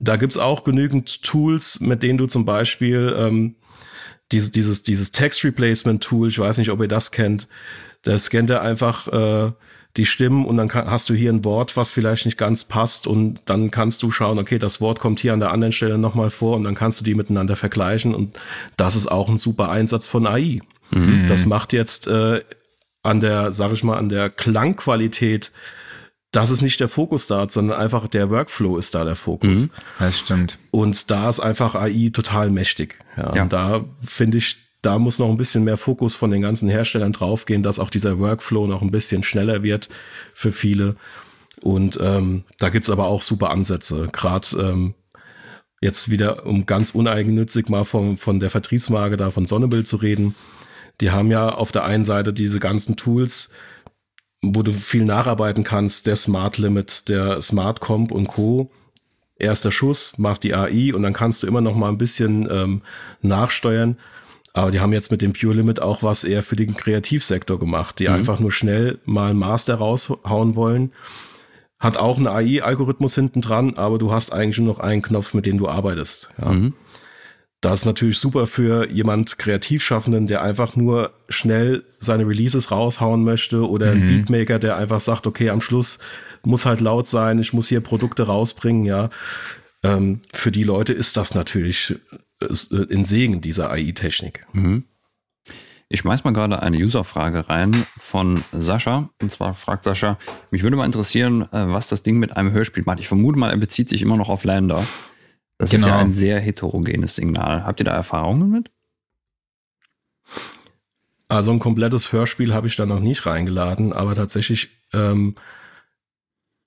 da gibt's auch genügend Tools, mit denen du zum Beispiel ähm, dieses, dieses, dieses Text Replacement Tool, ich weiß nicht, ob ihr das kennt, da scannt er einfach äh, die Stimmen und dann kann, hast du hier ein Wort, was vielleicht nicht ganz passt und dann kannst du schauen, okay, das Wort kommt hier an der anderen Stelle nochmal vor und dann kannst du die miteinander vergleichen und das ist auch ein super Einsatz von AI. Mhm. Das macht jetzt äh, an der, sag ich mal, an der Klangqualität das ist nicht der Fokus da, sondern einfach der Workflow ist da der Fokus. Mhm, das stimmt. Und da ist einfach AI total mächtig. Ja, ja. Und da finde ich, da muss noch ein bisschen mehr Fokus von den ganzen Herstellern draufgehen, dass auch dieser Workflow noch ein bisschen schneller wird für viele. Und ähm, da gibt's aber auch super Ansätze. Gerade ähm, jetzt wieder, um ganz uneigennützig mal von, von der Vertriebsmarke da von Sonnebild zu reden. Die haben ja auf der einen Seite diese ganzen Tools, wo du viel nacharbeiten kannst, der Smart Limit, der Smart Comp und Co. Erster Schuss macht die AI und dann kannst du immer noch mal ein bisschen ähm, nachsteuern. Aber die haben jetzt mit dem Pure Limit auch was eher für den Kreativsektor gemacht, die mhm. einfach nur schnell mal ein Master raushauen wollen. Hat auch einen AI-Algorithmus hinten dran, aber du hast eigentlich nur noch einen Knopf, mit dem du arbeitest. Ja. Mhm. Das ist natürlich super für jemand Kreativschaffenden, der einfach nur schnell seine Releases raushauen möchte oder mhm. ein Beatmaker, der einfach sagt, okay, am Schluss muss halt laut sein, ich muss hier Produkte rausbringen, ja. Ähm, für die Leute ist das natürlich in Segen dieser AI-Technik. Mhm. Ich schmeiß mal gerade eine User-Frage rein von Sascha. Und zwar fragt Sascha, mich würde mal interessieren, äh, was das Ding mit einem Hörspiel macht. Ich vermute mal, er bezieht sich immer noch auf Lander. Das genau. ist ja genau. ein sehr heterogenes Signal. Habt ihr da Erfahrungen mit? Also ein komplettes Hörspiel habe ich da noch nicht reingeladen, aber tatsächlich ähm,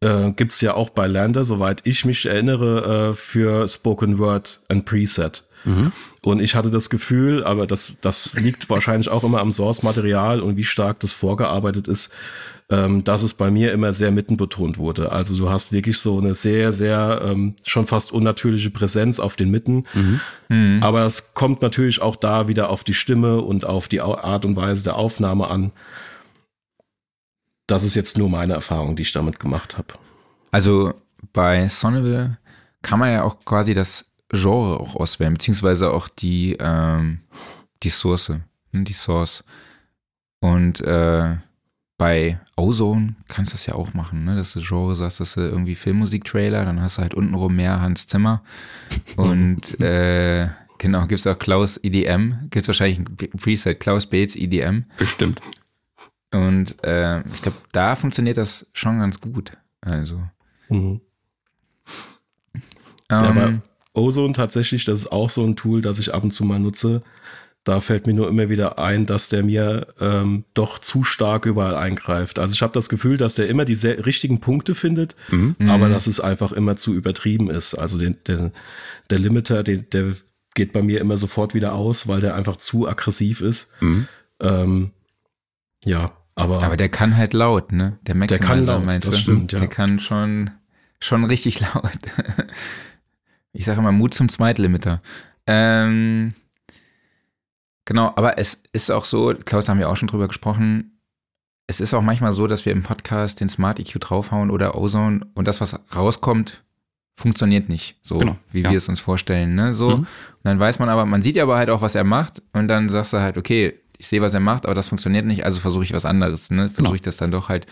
äh, gibt es ja auch bei Lander, soweit ich mich erinnere, äh, für Spoken Word ein Preset. Mhm. Und ich hatte das Gefühl, aber das, das liegt wahrscheinlich auch immer am Source-Material und wie stark das vorgearbeitet ist, ähm, dass es bei mir immer sehr mittenbetont wurde. Also du hast wirklich so eine sehr, sehr ähm, schon fast unnatürliche Präsenz auf den Mitten. Mhm. Mhm. Aber es kommt natürlich auch da wieder auf die Stimme und auf die Art und Weise der Aufnahme an. Das ist jetzt nur meine Erfahrung, die ich damit gemacht habe. Also bei Sonneville kann man ja auch quasi das Genre auch auswählen, beziehungsweise auch die, ähm, die Source, ne, die Source. Und äh, bei Ozone kannst du das ja auch machen, ne? dass du Genre sagst, dass du irgendwie Filmmusik-Trailer, dann hast du halt untenrum mehr Hans Zimmer und äh, genau, gibt es auch Klaus EDM, gibt es wahrscheinlich ein Preset, Klaus Bates EDM. Bestimmt. Und äh, ich glaube, da funktioniert das schon ganz gut. Also. Mhm. Ähm, ja, aber Ozone tatsächlich, das ist auch so ein Tool, das ich ab und zu mal nutze da fällt mir nur immer wieder ein, dass der mir ähm, doch zu stark überall eingreift. Also ich habe das Gefühl, dass der immer die richtigen Punkte findet, mhm. aber mhm. dass es einfach immer zu übertrieben ist. Also den, den, der Limiter, den, der geht bei mir immer sofort wieder aus, weil der einfach zu aggressiv ist. Mhm. Ähm, ja, aber. Aber der kann halt laut, ne? Der Maximizer, der kann laut, meinst das du? stimmt, ja. Der kann schon, schon richtig laut. Ich sage immer Mut zum Zweitlimiter. Ähm, Genau, aber es ist auch so, Klaus, da haben wir auch schon drüber gesprochen, es ist auch manchmal so, dass wir im Podcast den Smart EQ draufhauen oder Ozone und das, was rauskommt, funktioniert nicht, so genau, wie ja. wir es uns vorstellen. Ne? So. Mhm. Und dann weiß man aber, man sieht ja aber halt auch, was er macht und dann sagst du halt, okay, ich sehe, was er macht, aber das funktioniert nicht, also versuche ich was anderes. Ne? Versuche genau. ich das dann doch halt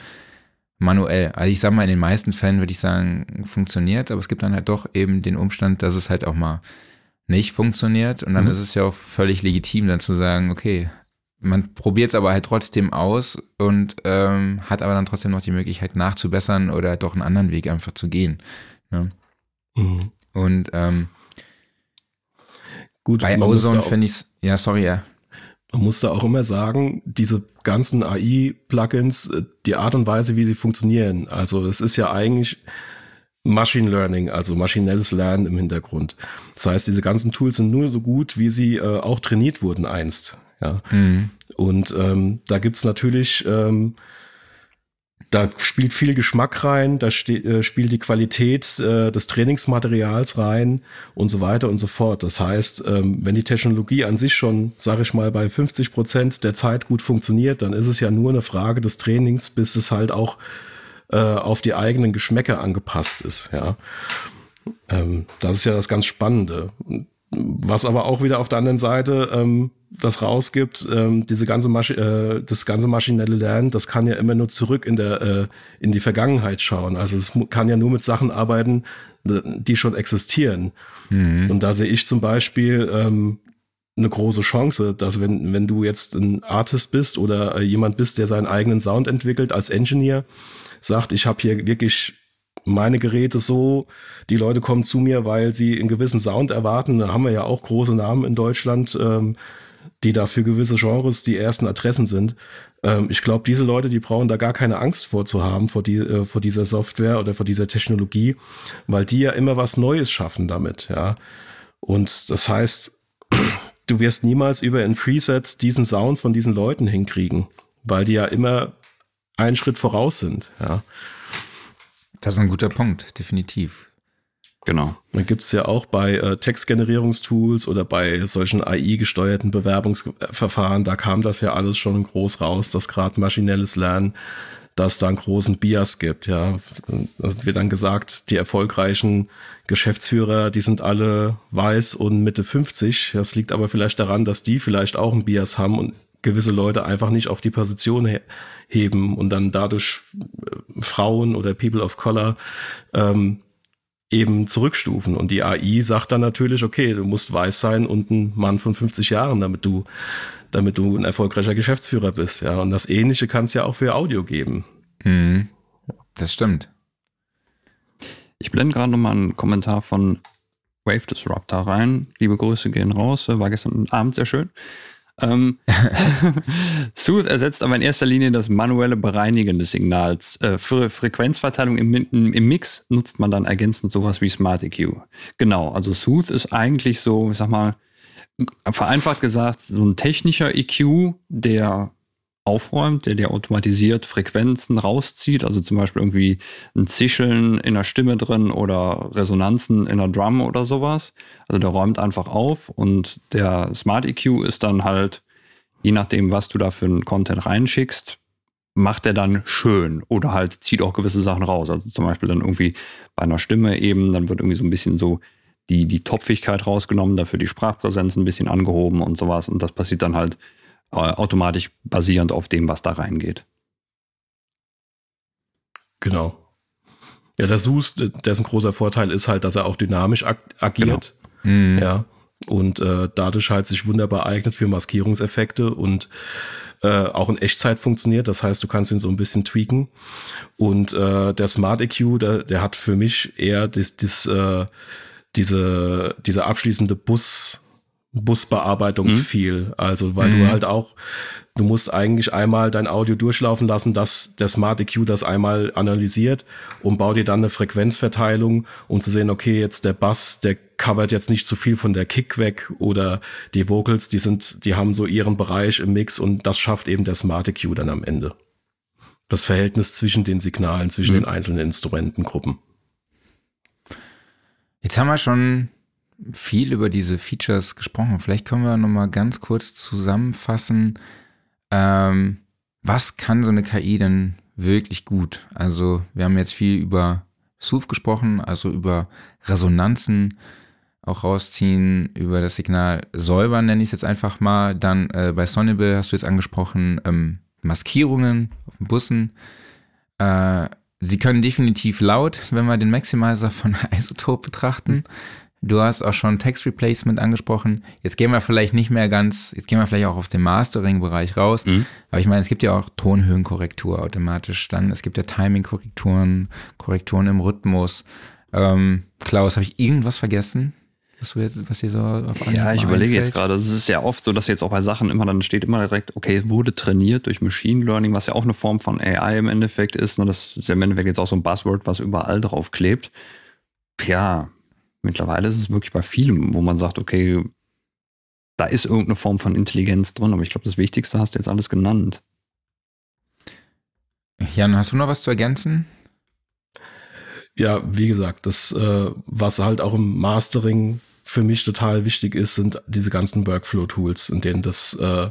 manuell. Also ich sag mal, in den meisten Fällen würde ich sagen, funktioniert, aber es gibt dann halt doch eben den Umstand, dass es halt auch mal nicht funktioniert. Und dann mhm. ist es ja auch völlig legitim, dann zu sagen, okay, man probiert es aber halt trotzdem aus und ähm, hat aber dann trotzdem noch die Möglichkeit nachzubessern oder doch einen anderen Weg einfach zu gehen. Ne? Mhm. Und ähm, Gut, bei Ozone finde ich es, ja, sorry, ja. Man muss da auch immer sagen, diese ganzen AI-Plugins, äh, die Art und Weise, wie sie funktionieren, also es ist ja eigentlich Machine Learning, also maschinelles Lernen im Hintergrund. Das heißt, diese ganzen Tools sind nur so gut, wie sie äh, auch trainiert wurden einst. Ja. Mhm. Und ähm, da gibt's natürlich, ähm, da spielt viel Geschmack rein, da äh, spielt die Qualität äh, des Trainingsmaterials rein und so weiter und so fort. Das heißt, ähm, wenn die Technologie an sich schon, sage ich mal, bei 50 Prozent der Zeit gut funktioniert, dann ist es ja nur eine Frage des Trainings, bis es halt auch äh, auf die eigenen Geschmäcker angepasst ist. Ja, ähm, das ist ja das ganz Spannende. Was aber auch wieder auf der anderen Seite ähm, das rausgibt, ähm, diese ganze Maschi äh, das ganze maschinelle Lernen, das kann ja immer nur zurück in der äh, in die Vergangenheit schauen. Also es kann ja nur mit Sachen arbeiten, die schon existieren. Mhm. Und da sehe ich zum Beispiel ähm, eine große Chance, dass wenn wenn du jetzt ein Artist bist oder äh, jemand bist, der seinen eigenen Sound entwickelt als Engineer, sagt, ich habe hier wirklich meine Geräte so, die Leute kommen zu mir, weil sie einen gewissen Sound erwarten. Da haben wir ja auch große Namen in Deutschland, ähm, die da für gewisse Genres die ersten Adressen sind. Ähm, ich glaube, diese Leute, die brauchen da gar keine Angst vor zu haben, vor, die, äh, vor dieser Software oder vor dieser Technologie, weil die ja immer was Neues schaffen damit, ja. Und das heißt, du wirst niemals über ein Preset diesen Sound von diesen Leuten hinkriegen, weil die ja immer einen Schritt voraus sind, ja. Das ist ein guter Punkt, definitiv. Genau. Dann gibt es ja auch bei äh, Textgenerierungstools oder bei solchen AI-gesteuerten Bewerbungsverfahren, da kam das ja alles schon groß raus, dass gerade maschinelles Lernen, dass da einen großen Bias gibt. Ja, das wird dann gesagt, die erfolgreichen Geschäftsführer, die sind alle weiß und Mitte 50. Das liegt aber vielleicht daran, dass die vielleicht auch einen Bias haben und gewisse Leute einfach nicht auf die Position he heben und dann dadurch äh, Frauen oder People of Color ähm, eben zurückstufen. Und die AI sagt dann natürlich, okay, du musst weiß sein und ein Mann von 50 Jahren, damit du, damit du ein erfolgreicher Geschäftsführer bist. Ja, und das Ähnliche kann es ja auch für Audio geben. Mhm. Das stimmt. Ich blende gerade nochmal einen Kommentar von Wave Disruptor rein. Liebe Grüße gehen raus. War gestern Abend sehr schön. Ähm, Sooth ersetzt aber in erster Linie das manuelle Bereinigen des Signals. Äh, für Frequenzverteilung im, im, Mix nutzt man dann ergänzend sowas wie Smart EQ. Genau, also Sooth ist eigentlich so, ich sag mal, vereinfacht gesagt, so ein technischer EQ, der aufräumt, der dir automatisiert Frequenzen rauszieht, also zum Beispiel irgendwie ein Zischeln in der Stimme drin oder Resonanzen in der Drum oder sowas. Also der räumt einfach auf und der Smart EQ ist dann halt, je nachdem, was du da für einen Content reinschickst, macht er dann schön oder halt zieht auch gewisse Sachen raus. Also zum Beispiel dann irgendwie bei einer Stimme eben, dann wird irgendwie so ein bisschen so die, die Topfigkeit rausgenommen, dafür die Sprachpräsenz ein bisschen angehoben und sowas. Und das passiert dann halt automatisch basierend auf dem, was da reingeht. Genau. Ja, der SUS, dessen großer Vorteil ist halt, dass er auch dynamisch ag agiert. Genau. Mhm. Ja. Und äh, dadurch halt sich wunderbar eignet für Maskierungseffekte und äh, auch in Echtzeit funktioniert. Das heißt, du kannst ihn so ein bisschen tweaken. Und äh, der Smart EQ, der, der hat für mich eher das, das, äh, diese, diese abschließende Bus- Busbearbeitungsfeel. Mhm. Also, weil mhm. du halt auch, du musst eigentlich einmal dein Audio durchlaufen lassen, dass der Smart EQ das einmal analysiert und baut dir dann eine Frequenzverteilung, um zu sehen, okay, jetzt der Bass, der covert jetzt nicht zu viel von der Kick weg oder die Vocals, die sind, die haben so ihren Bereich im Mix und das schafft eben der Smart EQ dann am Ende. Das Verhältnis zwischen den Signalen, zwischen mhm. den einzelnen Instrumentengruppen. Jetzt haben wir schon viel über diese Features gesprochen. Vielleicht können wir nochmal ganz kurz zusammenfassen, ähm, was kann so eine KI denn wirklich gut? Also wir haben jetzt viel über Sooth gesprochen, also über Resonanzen auch rausziehen, über das Signal säubern, nenne ich es jetzt einfach mal. Dann äh, bei Sonible hast du jetzt angesprochen, ähm, Maskierungen auf den Bussen. Äh, sie können definitiv laut, wenn wir den Maximizer von Isotope betrachten. Du hast auch schon Text Replacement angesprochen. Jetzt gehen wir vielleicht nicht mehr ganz, jetzt gehen wir vielleicht auch auf den Mastering-Bereich raus. Mhm. Aber ich meine, es gibt ja auch Tonhöhenkorrektur automatisch dann. Es gibt ja Timing-Korrekturen, Korrekturen im Rhythmus. Ähm, Klaus, habe ich irgendwas vergessen? Was, du jetzt, was hier so auf Ja, ich überlege jetzt gerade. Es ist ja oft so, dass jetzt auch bei Sachen immer dann steht immer direkt, okay, es wurde trainiert durch Machine Learning, was ja auch eine Form von AI im Endeffekt ist. Ne? Das ist ja im Endeffekt jetzt auch so ein Buzzword, was überall drauf klebt. Ja, mittlerweile ist es wirklich bei vielem, wo man sagt, okay, da ist irgendeine Form von Intelligenz drin, aber ich glaube, das Wichtigste hast du jetzt alles genannt. Jan, hast du noch was zu ergänzen? Ja, wie gesagt, das, äh, was halt auch im Mastering für mich total wichtig ist, sind diese ganzen Workflow-Tools, in denen das äh,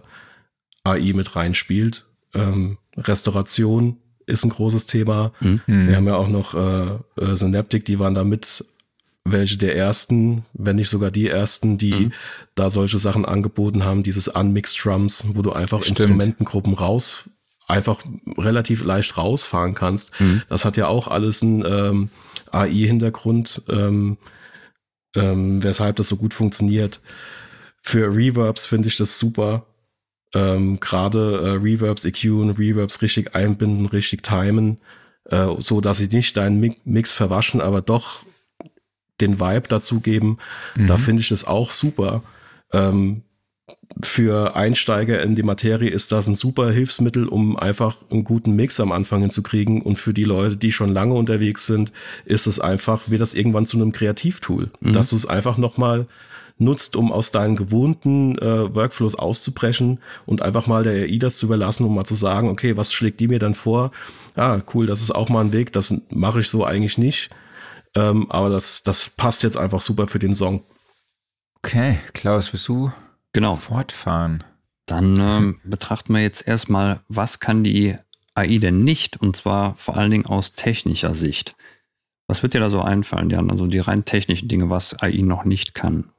AI mit reinspielt. Ähm, Restauration ist ein großes Thema. Mhm. Wir haben ja auch noch äh, äh, Synaptic, die waren da mit welche der ersten, wenn nicht sogar die ersten, die mhm. da solche Sachen angeboten haben, dieses Unmixed Drums, wo du einfach Stimmt. Instrumentengruppen raus, einfach relativ leicht rausfahren kannst. Mhm. Das hat ja auch alles einen ähm, AI-Hintergrund, ähm, ähm, weshalb das so gut funktioniert. Für Reverbs finde ich das super. Ähm, Gerade äh, Reverbs EQen, Reverbs richtig einbinden, richtig timen, äh, so dass sie nicht deinen Mix verwaschen, aber doch den Vibe dazugeben. Mhm. Da finde ich das auch super. Ähm, für Einsteiger in die Materie ist das ein super Hilfsmittel, um einfach einen guten Mix am Anfang hinzukriegen. Und für die Leute, die schon lange unterwegs sind, ist es einfach, wird das irgendwann zu einem Kreativtool, mhm. dass du es einfach nochmal nutzt, um aus deinen gewohnten äh, Workflows auszubrechen und einfach mal der AI das zu überlassen, um mal zu sagen, okay, was schlägt die mir dann vor? Ja, cool, das ist auch mal ein Weg, das mache ich so eigentlich nicht. Ähm, aber das, das passt jetzt einfach super für den Song. Okay, Klaus, willst du genau. fortfahren? Dann ähm, betrachten wir jetzt erstmal, was kann die AI denn nicht? Und zwar vor allen Dingen aus technischer Sicht. Was wird dir da so einfallen, Jan? Also die rein technischen Dinge, was AI noch nicht kann.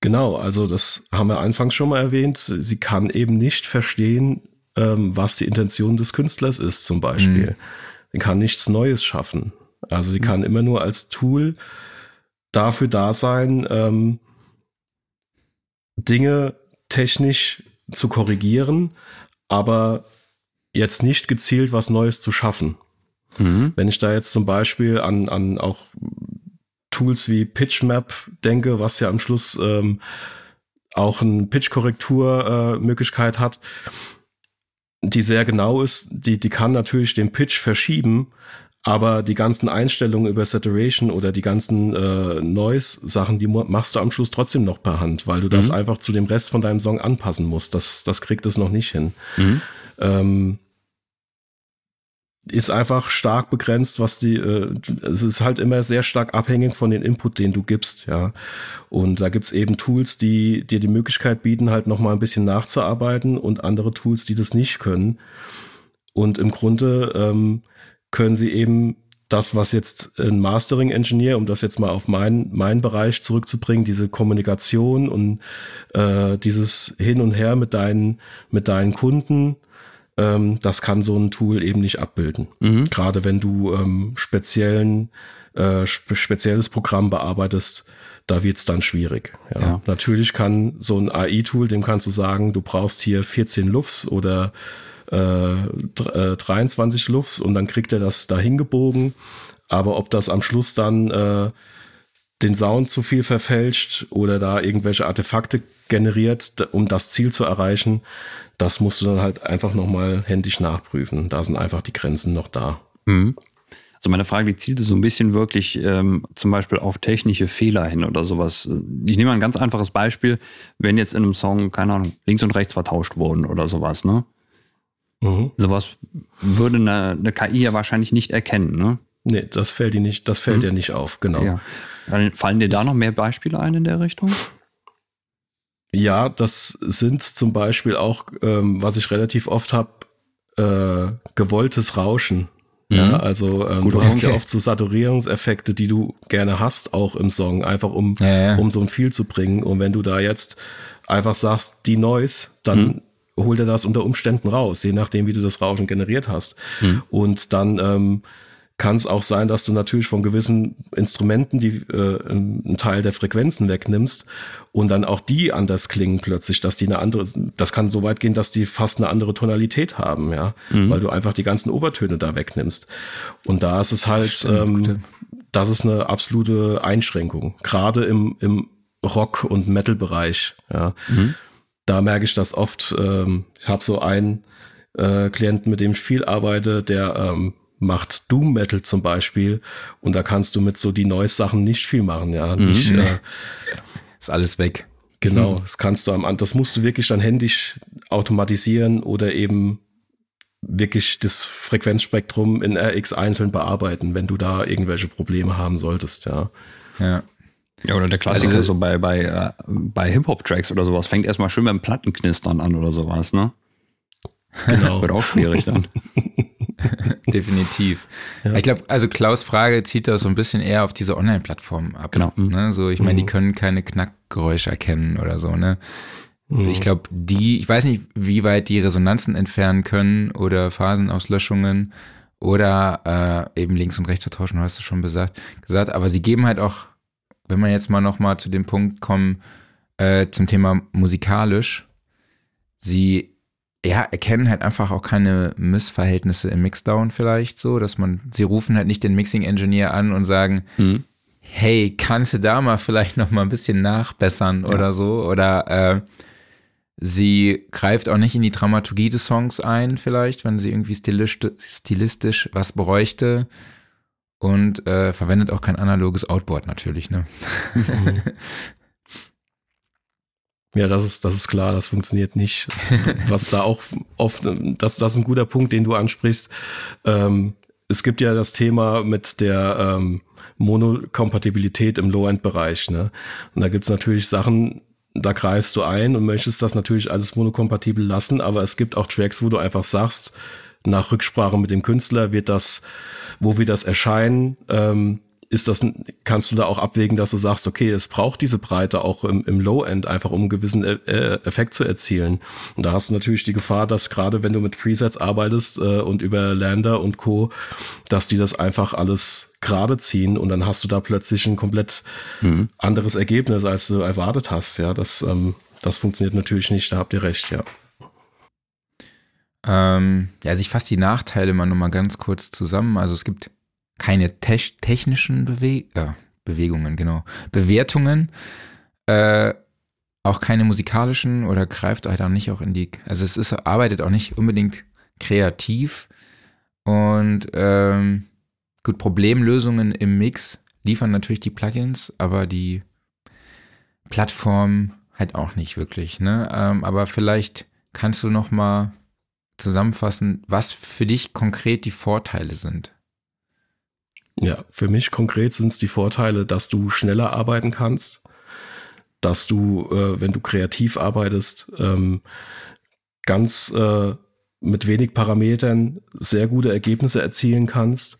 Genau, also das haben wir anfangs schon mal erwähnt. Sie kann eben nicht verstehen, ähm, was die Intention des Künstlers ist, zum Beispiel. Mhm. Sie kann nichts Neues schaffen. Also sie kann immer nur als Tool dafür da sein, ähm, Dinge technisch zu korrigieren, aber jetzt nicht gezielt was Neues zu schaffen. Mhm. Wenn ich da jetzt zum Beispiel an, an auch Tools wie PitchMap denke, was ja am Schluss ähm, auch eine Pitch-Korrektur-Möglichkeit äh, hat, die sehr genau ist, die, die kann natürlich den Pitch verschieben, aber die ganzen Einstellungen über Saturation oder die ganzen äh, Noise-Sachen, die machst du am Schluss trotzdem noch per Hand, weil du das mhm. einfach zu dem Rest von deinem Song anpassen musst. Das, das kriegt es noch nicht hin. Mhm. Ähm, ist einfach stark begrenzt, was die, äh, es ist halt immer sehr stark abhängig von den Input, den du gibst, ja. Und da gibt's eben Tools, die dir die Möglichkeit bieten, halt nochmal ein bisschen nachzuarbeiten und andere Tools, die das nicht können. Und im Grunde ähm, können sie eben das, was jetzt ein Mastering Engineer, um das jetzt mal auf meinen, meinen Bereich zurückzubringen, diese Kommunikation und äh, dieses Hin und Her mit deinen, mit deinen Kunden, ähm, das kann so ein Tool eben nicht abbilden. Mhm. Gerade wenn du ähm, speziellen, äh, spe spezielles Programm bearbeitest, da wird's dann schwierig. Ja. ja. Natürlich kann so ein AI-Tool, dem kannst du sagen, du brauchst hier 14 Lufts oder äh, 23 äh, Lufts und dann kriegt er das dahin gebogen. Aber ob das am Schluss dann äh, den Sound zu viel verfälscht oder da irgendwelche Artefakte generiert, um das Ziel zu erreichen, das musst du dann halt einfach nochmal händisch nachprüfen. Da sind einfach die Grenzen noch da. Mhm. Also meine Frage, die zielte so ein bisschen wirklich ähm, zum Beispiel auf technische Fehler hin oder sowas. Ich nehme mal ein ganz einfaches Beispiel, wenn jetzt in einem Song, keine Ahnung, links und rechts vertauscht wurden oder sowas, ne? Mhm. Sowas würde eine, eine KI ja wahrscheinlich nicht erkennen, ne? Nee, das fällt dir nicht, das fällt mhm. dir nicht auf, genau. Ja. Fallen dir da noch mehr Beispiele ein in der Richtung? Ja, das sind zum Beispiel auch, ähm, was ich relativ oft habe, äh, gewolltes Rauschen. Mhm. Ja, also ähm, Gut, du hast okay. ja oft so Saturierungseffekte, die du gerne hast, auch im Song, einfach um, ja, ja. um so ein Feel zu bringen. Und wenn du da jetzt einfach sagst, die Noise, dann mhm holt er das unter Umständen raus, je nachdem, wie du das Rauschen generiert hast. Mhm. Und dann ähm, kann es auch sein, dass du natürlich von gewissen Instrumenten die äh, einen Teil der Frequenzen wegnimmst und dann auch die anders klingen plötzlich, dass die eine andere, das kann so weit gehen, dass die fast eine andere Tonalität haben, ja, mhm. weil du einfach die ganzen Obertöne da wegnimmst. Und da ist es halt, Stimmt, ähm, das ist eine absolute Einschränkung, gerade im, im Rock- und Metal-Bereich, ja. Mhm. Da merke ich das oft. Ähm, ich habe so einen äh, Klienten, mit dem ich viel arbeite, der ähm, macht Doom Metal zum Beispiel und da kannst du mit so die neues Sachen nicht viel machen, ja. Mhm. Nicht, äh, ist alles weg. Genau, das kannst du am, das musst du wirklich dann händisch automatisieren oder eben wirklich das Frequenzspektrum in RX einzeln bearbeiten, wenn du da irgendwelche Probleme haben solltest, ja. Ja. Ja, oder der Klassiker also, so bei, bei, äh, bei Hip-Hop-Tracks oder sowas fängt erstmal schön beim Plattenknistern an oder sowas, ne? Genau. Wird auch schwierig dann. Definitiv. Ja. Ich glaube, also Klaus Frage zieht da so ein bisschen eher auf diese Online-Plattformen ab. Genau. Ne? So, ich meine, mhm. die können keine Knackgeräusche erkennen oder so, ne? Mhm. Ich glaube, die, ich weiß nicht, wie weit die Resonanzen entfernen können oder Phasenauslöschungen oder äh, eben links und rechts vertauschen, hast du schon gesagt, gesagt. Aber sie geben halt auch, wenn wir jetzt mal nochmal zu dem Punkt kommen, äh, zum Thema musikalisch, sie ja, erkennen halt einfach auch keine Missverhältnisse im Mixdown vielleicht so, dass man, sie rufen halt nicht den Mixing Engineer an und sagen, mhm. hey, kannst du da mal vielleicht noch mal ein bisschen nachbessern ja. oder so oder äh, sie greift auch nicht in die Dramaturgie des Songs ein vielleicht, wenn sie irgendwie stilistisch, stilistisch was bräuchte und äh, verwendet auch kein analoges Outboard natürlich, ne? Ja, das ist, das ist klar, das funktioniert nicht. was da auch oft, das, das ist ein guter Punkt, den du ansprichst. Ähm, es gibt ja das Thema mit der ähm, Monokompatibilität im Low-End-Bereich. Ne? Und da gibt's natürlich Sachen, da greifst du ein und möchtest das natürlich alles monokompatibel lassen, aber es gibt auch Tracks, wo du einfach sagst, nach Rücksprache mit dem Künstler wird das, wo wir das erscheinen, ähm, ist das, kannst du da auch abwägen, dass du sagst, okay, es braucht diese Breite auch im, im Low-End einfach, um einen gewissen e äh, Effekt zu erzielen. Und da hast du natürlich die Gefahr, dass gerade wenn du mit Presets arbeitest äh, und über Lander und Co., dass die das einfach alles gerade ziehen und dann hast du da plötzlich ein komplett mhm. anderes Ergebnis, als du erwartet hast. Ja, das, ähm, das funktioniert natürlich nicht, da habt ihr recht, ja. Ähm, ja, also ich fasse die Nachteile mal nochmal ganz kurz zusammen. Also es gibt keine te technischen Bewe äh, Bewegungen, genau, Bewertungen, äh, auch keine musikalischen oder greift halt auch nicht auch in die, also es ist, arbeitet auch nicht unbedingt kreativ und ähm, gut, Problemlösungen im Mix liefern natürlich die Plugins, aber die Plattform halt auch nicht wirklich, ne? Ähm, aber vielleicht kannst du noch mal zusammenfassen, was für dich konkret die Vorteile sind. Ja, für mich konkret sind es die Vorteile, dass du schneller arbeiten kannst, dass du, äh, wenn du kreativ arbeitest, ähm, ganz äh, mit wenig Parametern sehr gute Ergebnisse erzielen kannst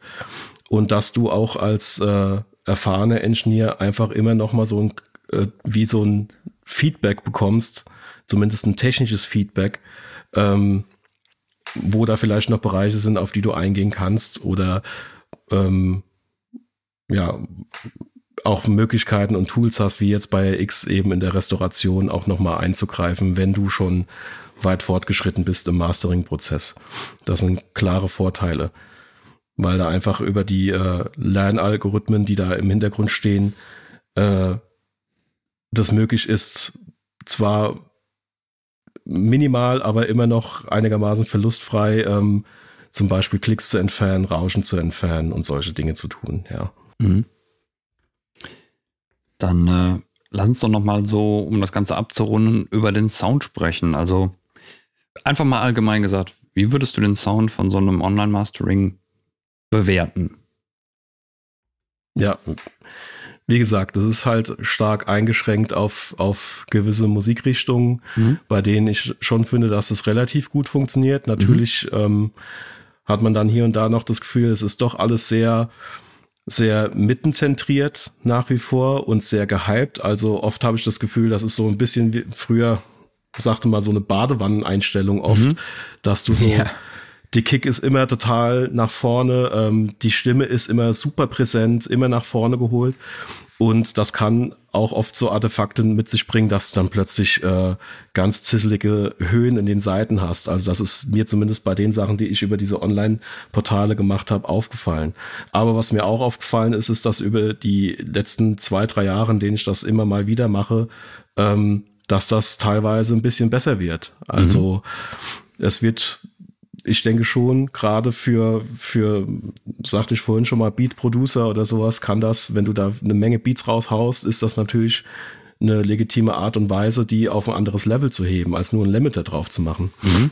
und dass du auch als äh, erfahrener Engineer einfach immer noch mal so ein äh, wie so ein Feedback bekommst, zumindest ein technisches Feedback, ähm, wo da vielleicht noch Bereiche sind, auf die du eingehen kannst oder ähm, ja, auch Möglichkeiten und Tools hast, wie jetzt bei X eben in der Restauration auch nochmal einzugreifen, wenn du schon weit fortgeschritten bist im Mastering-Prozess. Das sind klare Vorteile, weil da einfach über die äh, Lernalgorithmen, die da im Hintergrund stehen, äh, das möglich ist, zwar minimal, aber immer noch einigermaßen verlustfrei, ähm, zum Beispiel Klicks zu entfernen, Rauschen zu entfernen und solche Dinge zu tun, ja. Mhm. Dann äh, lass uns doch noch mal so, um das Ganze abzurunden, über den Sound sprechen. Also einfach mal allgemein gesagt, wie würdest du den Sound von so einem Online-Mastering bewerten? Ja, wie gesagt, das ist halt stark eingeschränkt auf, auf gewisse Musikrichtungen, mhm. bei denen ich schon finde, dass es relativ gut funktioniert. Natürlich mhm. ähm, hat man dann hier und da noch das Gefühl, es ist doch alles sehr, sehr mittenzentriert nach wie vor und sehr gehypt. Also oft habe ich das Gefühl, das ist so ein bisschen wie früher, sagte mal, so eine Badewanneneinstellung oft, mhm. dass du so ja. Die Kick ist immer total nach vorne, ähm, die Stimme ist immer super präsent, immer nach vorne geholt. Und das kann auch oft so Artefakte mit sich bringen, dass du dann plötzlich äh, ganz zisselige Höhen in den Seiten hast. Also das ist mir zumindest bei den Sachen, die ich über diese Online-Portale gemacht habe, aufgefallen. Aber was mir auch aufgefallen ist, ist, dass über die letzten zwei, drei Jahre, in denen ich das immer mal wieder mache, ähm, dass das teilweise ein bisschen besser wird. Also mhm. es wird ich denke schon, gerade für, für, sagte ich vorhin schon mal, Beat-Producer oder sowas, kann das, wenn du da eine Menge Beats raushaust, ist das natürlich eine legitime Art und Weise, die auf ein anderes Level zu heben, als nur ein Limiter drauf zu machen. Mhm.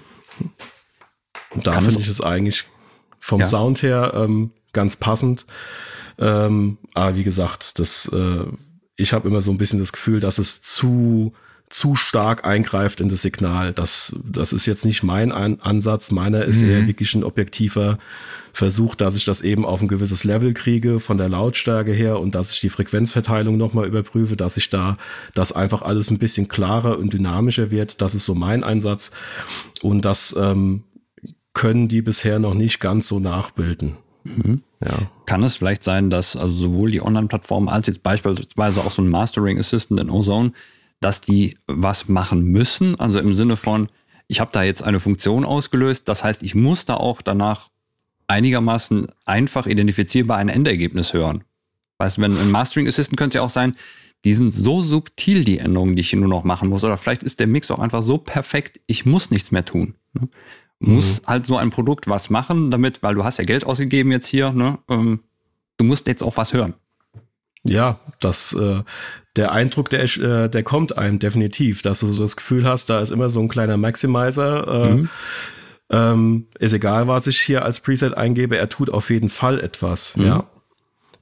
Und da finde ich es eigentlich vom ja. Sound her ähm, ganz passend. Ähm, aber wie gesagt, das, äh, ich habe immer so ein bisschen das Gefühl, dass es zu zu stark eingreift in das Signal. Das, das ist jetzt nicht mein Ansatz. Meiner ist mhm. eher wirklich ein objektiver Versuch, dass ich das eben auf ein gewisses Level kriege von der Lautstärke her und dass ich die Frequenzverteilung nochmal überprüfe, dass ich da, dass einfach alles ein bisschen klarer und dynamischer wird. Das ist so mein Einsatz. Und das ähm, können die bisher noch nicht ganz so nachbilden. Mhm. Ja. Kann es vielleicht sein, dass also sowohl die Online-Plattform als jetzt beispielsweise auch so ein Mastering Assistant in Ozone dass die was machen müssen. Also im Sinne von, ich habe da jetzt eine Funktion ausgelöst. Das heißt, ich muss da auch danach einigermaßen einfach identifizierbar ein Endergebnis hören. Weißt du, wenn ein Mastering Assistant könnte ja auch sein, die sind so subtil, die Änderungen, die ich hier nur noch machen muss. Oder vielleicht ist der Mix auch einfach so perfekt, ich muss nichts mehr tun. Ne? Muss mhm. halt so ein Produkt was machen, damit, weil du hast ja Geld ausgegeben jetzt hier, ne? Ähm, du musst jetzt auch was hören. Ja, das, äh, der Eindruck, der, äh, der kommt einem definitiv, dass du so das Gefühl hast, da ist immer so ein kleiner Maximizer. Äh, mhm. ähm, ist egal, was ich hier als Preset eingebe, er tut auf jeden Fall etwas. Mhm. Ja,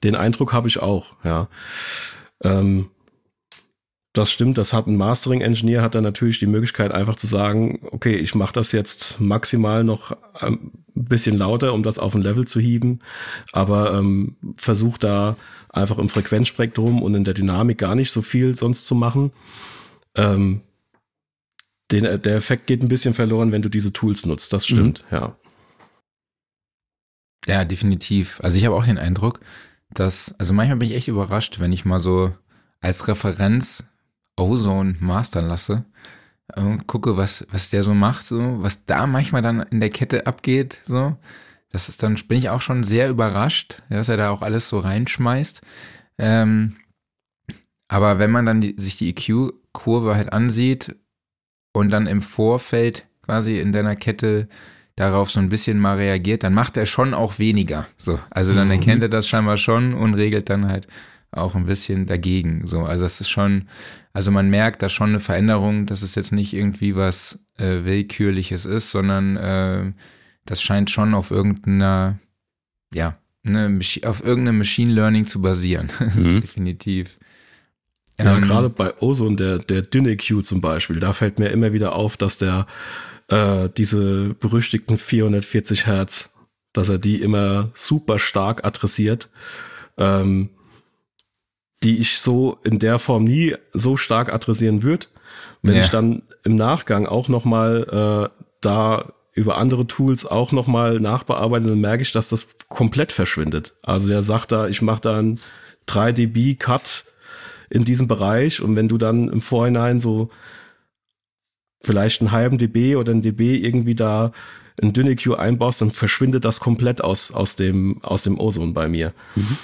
den Eindruck habe ich auch. Ja, ähm, das stimmt. Das hat ein Mastering-Engineer hat dann natürlich die Möglichkeit, einfach zu sagen, okay, ich mache das jetzt maximal noch ein bisschen lauter, um das auf ein Level zu hieben, aber ähm, versuch da einfach im Frequenzspektrum und in der Dynamik gar nicht so viel sonst zu machen. Ähm, den, der Effekt geht ein bisschen verloren, wenn du diese Tools nutzt. Das stimmt, mhm. ja. Ja, definitiv. Also ich habe auch den Eindruck, dass, also manchmal bin ich echt überrascht, wenn ich mal so als Referenz Ozone mastern lasse und gucke, was, was der so macht, so, was da manchmal dann in der Kette abgeht, so. Das ist dann, bin ich auch schon sehr überrascht, dass er da auch alles so reinschmeißt. Ähm, aber wenn man dann die, sich die EQ-Kurve halt ansieht und dann im Vorfeld quasi in deiner Kette darauf so ein bisschen mal reagiert, dann macht er schon auch weniger. So, also dann mhm. erkennt er das scheinbar schon und regelt dann halt auch ein bisschen dagegen. So, also das ist schon, also man merkt da schon eine Veränderung, dass es jetzt nicht irgendwie was äh, willkürliches ist, sondern äh, das scheint schon auf irgendeiner, ja, eine, auf irgendeinem Machine Learning zu basieren. Mhm. definitiv. Ja, ähm, gerade bei Ozone, der, der dünne Q zum Beispiel, da fällt mir immer wieder auf, dass der äh, diese berüchtigten 440 Hertz, dass er die immer super stark adressiert, ähm, die ich so in der Form nie so stark adressieren würde. Wenn ja. ich dann im Nachgang auch nochmal äh, da über andere Tools auch nochmal nachbearbeitet, dann merke ich, dass das komplett verschwindet. Also der sagt da, ich mache da einen 3 dB Cut in diesem Bereich und wenn du dann im Vorhinein so vielleicht einen halben dB oder einen dB irgendwie da ein dünne Q einbaust, dann verschwindet das komplett aus, aus dem, aus dem Ozone bei mir. Mhm.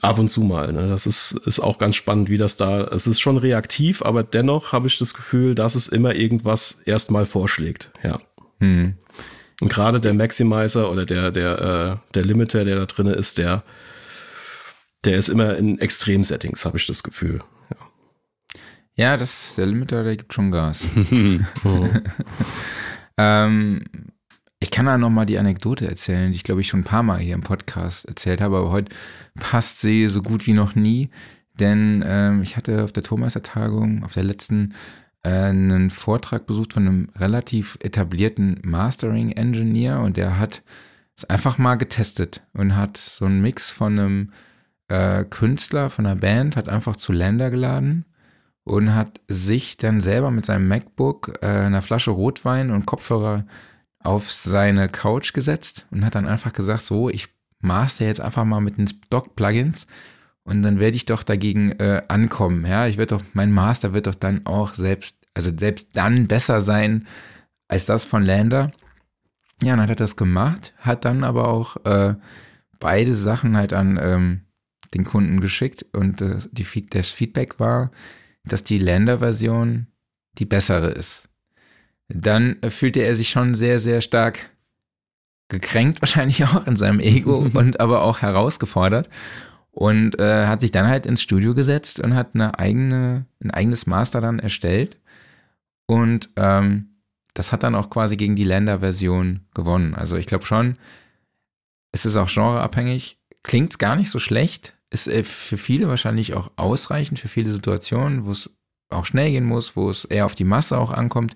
Ab und zu mal. Ne? Das ist, ist auch ganz spannend, wie das da. Es ist schon reaktiv, aber dennoch habe ich das Gefühl, dass es immer irgendwas erstmal vorschlägt. Ja. Mhm. Und gerade der Maximizer oder der, der, äh, der Limiter, der da drin ist, der, der ist immer in Extremsettings, habe ich das Gefühl. Ja. ja, das, der Limiter, der gibt schon Gas. ähm, ich kann da nochmal die Anekdote erzählen, die ich glaube ich schon ein paar Mal hier im Podcast erzählt habe, aber heute passt sie so gut wie noch nie, denn ähm, ich hatte auf der Tormeister-Tagung, auf der letzten, einen Vortrag besucht von einem relativ etablierten Mastering-Engineer und der hat es einfach mal getestet und hat so einen Mix von einem äh, Künstler, von einer Band, hat einfach zu Länder geladen und hat sich dann selber mit seinem MacBook, äh, einer Flasche Rotwein und Kopfhörer auf seine Couch gesetzt und hat dann einfach gesagt, so, ich master jetzt einfach mal mit den Stock-Plugins und dann werde ich doch dagegen äh, ankommen. Ja, ich werde doch, mein Master wird doch dann auch selbst, also selbst dann besser sein als das von Lander. Ja, und dann hat er das gemacht, hat dann aber auch äh, beide Sachen halt an ähm, den Kunden geschickt und äh, die, das Feedback war, dass die Lander-Version die bessere ist. Dann äh, fühlte er sich schon sehr, sehr stark gekränkt, wahrscheinlich auch in seinem Ego und aber auch herausgefordert und äh, hat sich dann halt ins Studio gesetzt und hat eine eigene, ein eigenes Master dann erstellt und ähm, das hat dann auch quasi gegen die Länderversion gewonnen. Also ich glaube schon, es ist auch genreabhängig, klingt gar nicht so schlecht, ist äh, für viele wahrscheinlich auch ausreichend, für viele Situationen, wo es auch schnell gehen muss, wo es eher auf die Masse auch ankommt.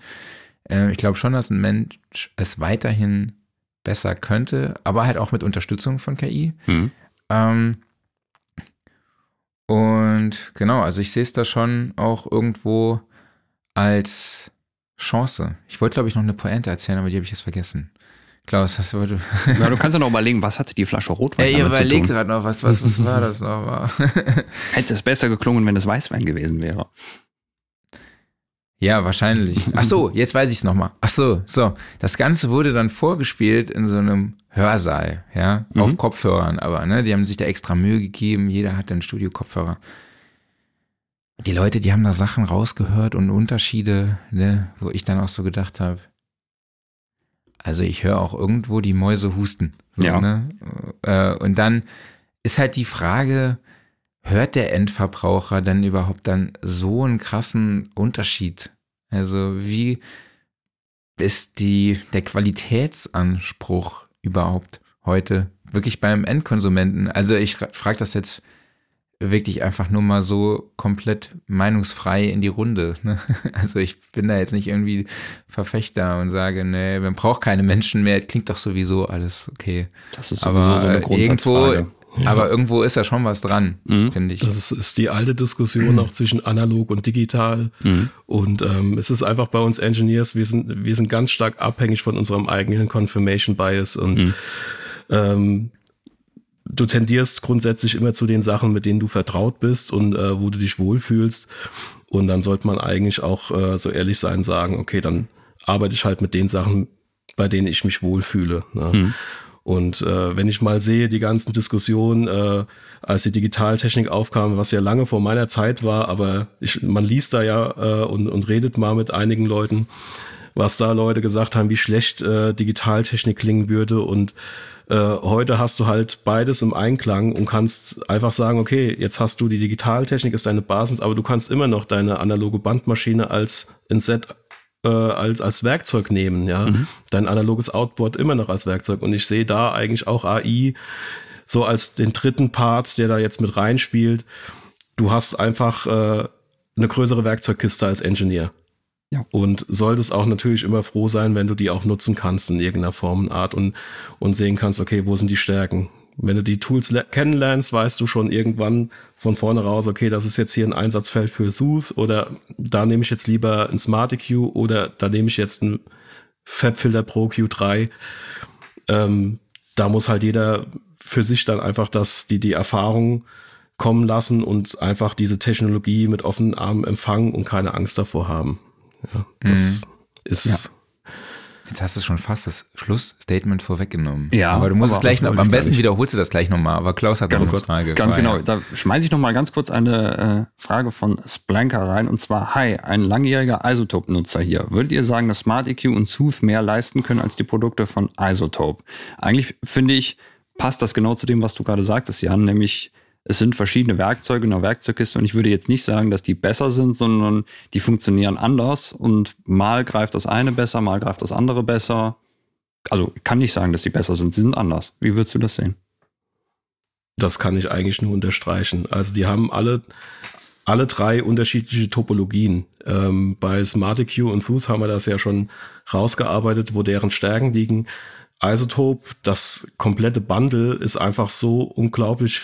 Äh, ich glaube schon, dass ein Mensch es weiterhin besser könnte, aber halt auch mit Unterstützung von KI. Mhm. Ähm, und genau, also ich sehe es da schon auch irgendwo als Chance. Ich wollte, glaube ich, noch eine Pointe erzählen, aber die habe ich jetzt vergessen. Klaus, hast du. Ja, du kannst ja noch überlegen, was hatte die Flasche Rotwein Ey, ich überlegt gerade noch, was, was, was war das noch? Hätte es besser geklungen, wenn es Weißwein gewesen wäre. Ja, wahrscheinlich. Ach so, jetzt weiß ich es nochmal. Ach so, so. Das Ganze wurde dann vorgespielt in so einem Hörsaal, ja, mhm. auf Kopfhörern, aber, ne, die haben sich da extra Mühe gegeben, jeder hatte einen Studio-Kopfhörer. Die Leute, die haben da Sachen rausgehört und Unterschiede, ne, wo ich dann auch so gedacht habe, also ich höre auch irgendwo die Mäuse husten. So, ja. Ne? Äh, und dann ist halt die Frage, hört der Endverbraucher dann überhaupt dann so einen krassen Unterschied? Also wie ist die, der Qualitätsanspruch überhaupt heute wirklich beim Endkonsumenten? Also ich frage das jetzt wirklich einfach nur mal so komplett meinungsfrei in die Runde. Ne? Also ich bin da jetzt nicht irgendwie Verfechter und sage, nee, man braucht keine Menschen mehr, klingt doch sowieso alles okay. Das ist sowieso aber so eine Grundsatzfrage. Irgendwo, ja. Aber irgendwo ist da schon was dran, mhm. finde ich. Das ist, ist, die alte Diskussion mhm. auch zwischen analog und digital. Mhm. Und ähm, es ist einfach bei uns Engineers, wir sind, wir sind ganz stark abhängig von unserem eigenen Confirmation Bias und mhm. ähm, du tendierst grundsätzlich immer zu den Sachen, mit denen du vertraut bist und äh, wo du dich wohlfühlst. Und dann sollte man eigentlich auch äh, so ehrlich sein, sagen, okay, dann arbeite ich halt mit den Sachen, bei denen ich mich wohlfühle. Ne? Und äh, wenn ich mal sehe, die ganzen Diskussionen, äh, als die Digitaltechnik aufkam, was ja lange vor meiner Zeit war, aber ich, man liest da ja äh, und, und redet mal mit einigen Leuten, was da Leute gesagt haben, wie schlecht äh, Digitaltechnik klingen würde. Und äh, heute hast du halt beides im Einklang und kannst einfach sagen, okay, jetzt hast du die Digitaltechnik, ist deine Basis, aber du kannst immer noch deine analoge Bandmaschine als in Set äh, als, als Werkzeug nehmen, ja. Mhm. Dein analoges Outboard immer noch als Werkzeug. Und ich sehe da eigentlich auch AI so als den dritten Part, der da jetzt mit reinspielt. Du hast einfach äh, eine größere Werkzeugkiste als Engineer. Ja. Und solltest auch natürlich immer froh sein, wenn du die auch nutzen kannst in irgendeiner Form und Art und, und sehen kannst, okay, wo sind die Stärken? Wenn du die Tools kennenlernst, weißt du schon irgendwann von vorne raus, okay, das ist jetzt hier ein Einsatzfeld für Zeus oder da nehme ich jetzt lieber ein Smart EQ oder da nehme ich jetzt ein FabFilter Pro Q3. Ähm, da muss halt jeder für sich dann einfach das, die, die Erfahrung kommen lassen und einfach diese Technologie mit offenen Armen empfangen und keine Angst davor haben. Ja, das mhm. ist ja. Jetzt hast du schon fast das Schlussstatement vorweggenommen. Ja. Aber du musst es gleich noch, am besten wiederholst du das gleich nochmal. Aber Klaus hat ganz, eine Frage. Ganz genau. Da schmeiße ich nochmal ganz kurz eine äh, Frage von Splanker rein. Und zwar, hi, ein langjähriger Isotope-Nutzer hier. Würdet ihr sagen, dass Smart EQ und Sooth mehr leisten können als die Produkte von Isotope? Eigentlich finde ich, passt das genau zu dem, was du gerade sagtest, Jan, nämlich es sind verschiedene Werkzeuge in der Werkzeugkiste und ich würde jetzt nicht sagen, dass die besser sind, sondern die funktionieren anders und mal greift das eine besser, mal greift das andere besser. Also ich kann nicht sagen, dass sie besser sind, sie sind anders. Wie würdest du das sehen? Das kann ich eigentlich nur unterstreichen. Also die haben alle, alle drei unterschiedliche Topologien. Ähm, bei SmartEQ und Thus haben wir das ja schon rausgearbeitet, wo deren Stärken liegen. Isotope, das komplette Bundle ist einfach so unglaublich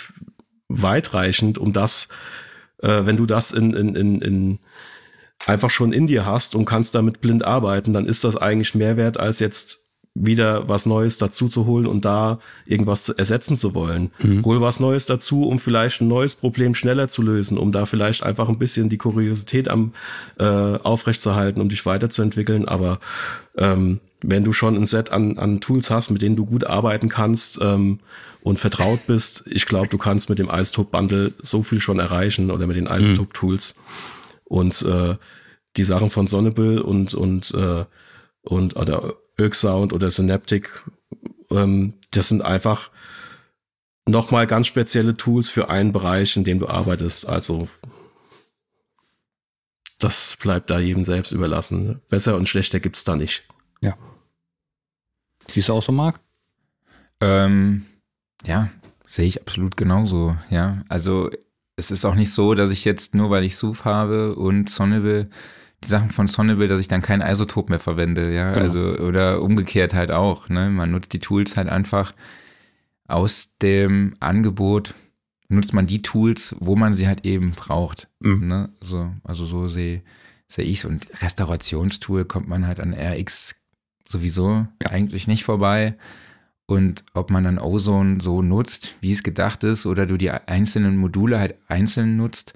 weitreichend, um das, äh, wenn du das in, in, in, in einfach schon in dir hast und kannst damit blind arbeiten, dann ist das eigentlich mehr wert als jetzt wieder was Neues dazu zu holen und da irgendwas zu ersetzen zu wollen. Mhm. Hol was Neues dazu, um vielleicht ein neues Problem schneller zu lösen, um da vielleicht einfach ein bisschen die Kuriosität am äh, aufrechtzuerhalten, um dich weiterzuentwickeln. Aber ähm, wenn du schon ein Set an, an Tools hast, mit denen du gut arbeiten kannst ähm, und vertraut bist, ich glaube, du kannst mit dem Isotope Bundle so viel schon erreichen oder mit den Isotope Tools. Und äh, die Sachen von Sonnable und und äh, und oder Oak Sound oder Synaptic, ähm, das sind einfach nochmal ganz spezielle Tools für einen Bereich, in dem du arbeitest. Also das bleibt da jedem selbst überlassen. Besser und schlechter gibt's da nicht. Ja. Siehst du auch so, Marc? Ähm, ja, sehe ich absolut genauso. Ja, also es ist auch nicht so, dass ich jetzt nur, weil ich Suf habe und Sonneville die Sachen von Sonneville, dass ich dann kein Isotop mehr verwende, ja, genau. also oder umgekehrt halt auch, ne, man nutzt die Tools halt einfach aus dem Angebot nutzt man die Tools, wo man sie halt eben braucht, mhm. ne, so, also so sehe sehe ich's und Restaurationstool kommt man halt an RX sowieso ja. eigentlich nicht vorbei. Und ob man dann Ozone so nutzt, wie es gedacht ist, oder du die einzelnen Module halt einzeln nutzt,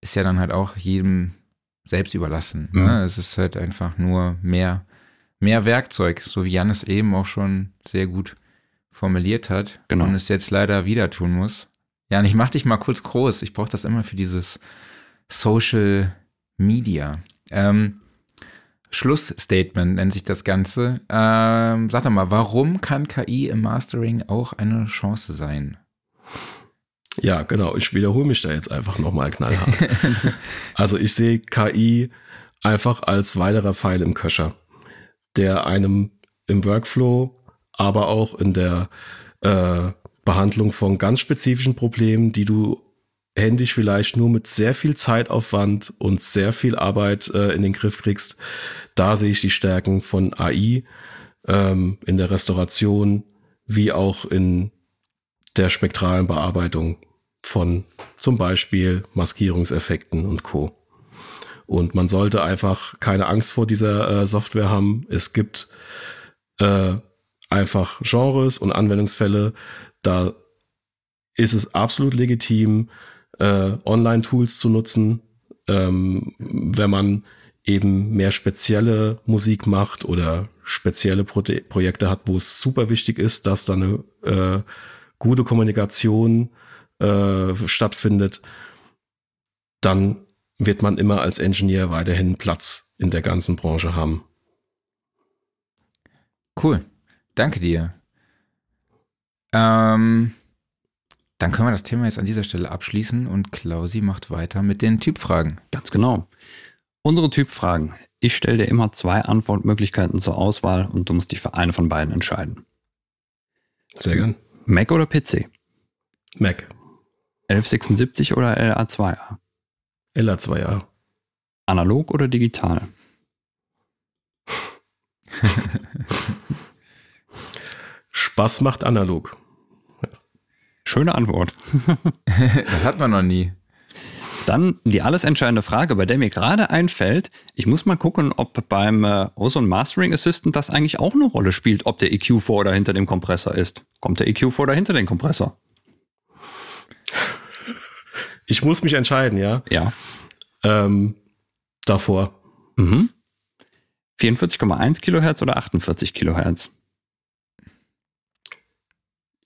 ist ja dann halt auch jedem selbst überlassen. Mhm. Ne? Es ist halt einfach nur mehr, mehr Werkzeug, so wie Janis eben auch schon sehr gut formuliert hat genau. und es jetzt leider wieder tun muss. Ja, und ich mach dich mal kurz groß. Ich brauche das immer für dieses Social Media. Ähm, Schlussstatement nennt sich das Ganze. Ähm, sag doch mal, warum kann KI im Mastering auch eine Chance sein? Ja, genau. Ich wiederhole mich da jetzt einfach nochmal knallhart. also ich sehe KI einfach als weiterer Pfeil im Köcher, der einem im Workflow, aber auch in der äh, Behandlung von ganz spezifischen Problemen, die du händisch vielleicht nur mit sehr viel Zeitaufwand und sehr viel Arbeit äh, in den Griff kriegst. Da sehe ich die Stärken von AI ähm, in der Restauration wie auch in der spektralen Bearbeitung von zum Beispiel Maskierungseffekten und Co. Und man sollte einfach keine Angst vor dieser äh, Software haben. Es gibt äh, einfach Genres und Anwendungsfälle, da ist es absolut legitim, äh, Online-Tools zu nutzen, ähm, wenn man eben mehr spezielle Musik macht oder spezielle Pro Projekte hat, wo es super wichtig ist, dass da eine äh, gute Kommunikation äh, stattfindet, dann wird man immer als Engineer weiterhin Platz in der ganzen Branche haben. Cool. Danke dir. Ähm, dann können wir das Thema jetzt an dieser Stelle abschließen und Klausi macht weiter mit den Typfragen. Ganz genau. Unsere Typfragen. Ich stelle dir immer zwei Antwortmöglichkeiten zur Auswahl und du musst dich für eine von beiden entscheiden. Sehr gern. Mac oder PC? Mac. 1176 oder LA2A? LA2A. Analog oder digital? Spaß macht analog. Schöne Antwort. das hat man noch nie. Dann die alles entscheidende Frage, bei der mir gerade einfällt, ich muss mal gucken, ob beim äh, Ozone Mastering Assistant das eigentlich auch eine Rolle spielt, ob der EQ vor oder hinter dem Kompressor ist. Kommt der EQ vor oder hinter dem Kompressor? Ich muss mich entscheiden, ja. Ja. Ähm, davor. Mhm. 44,1 Kilohertz oder 48 Kilohertz?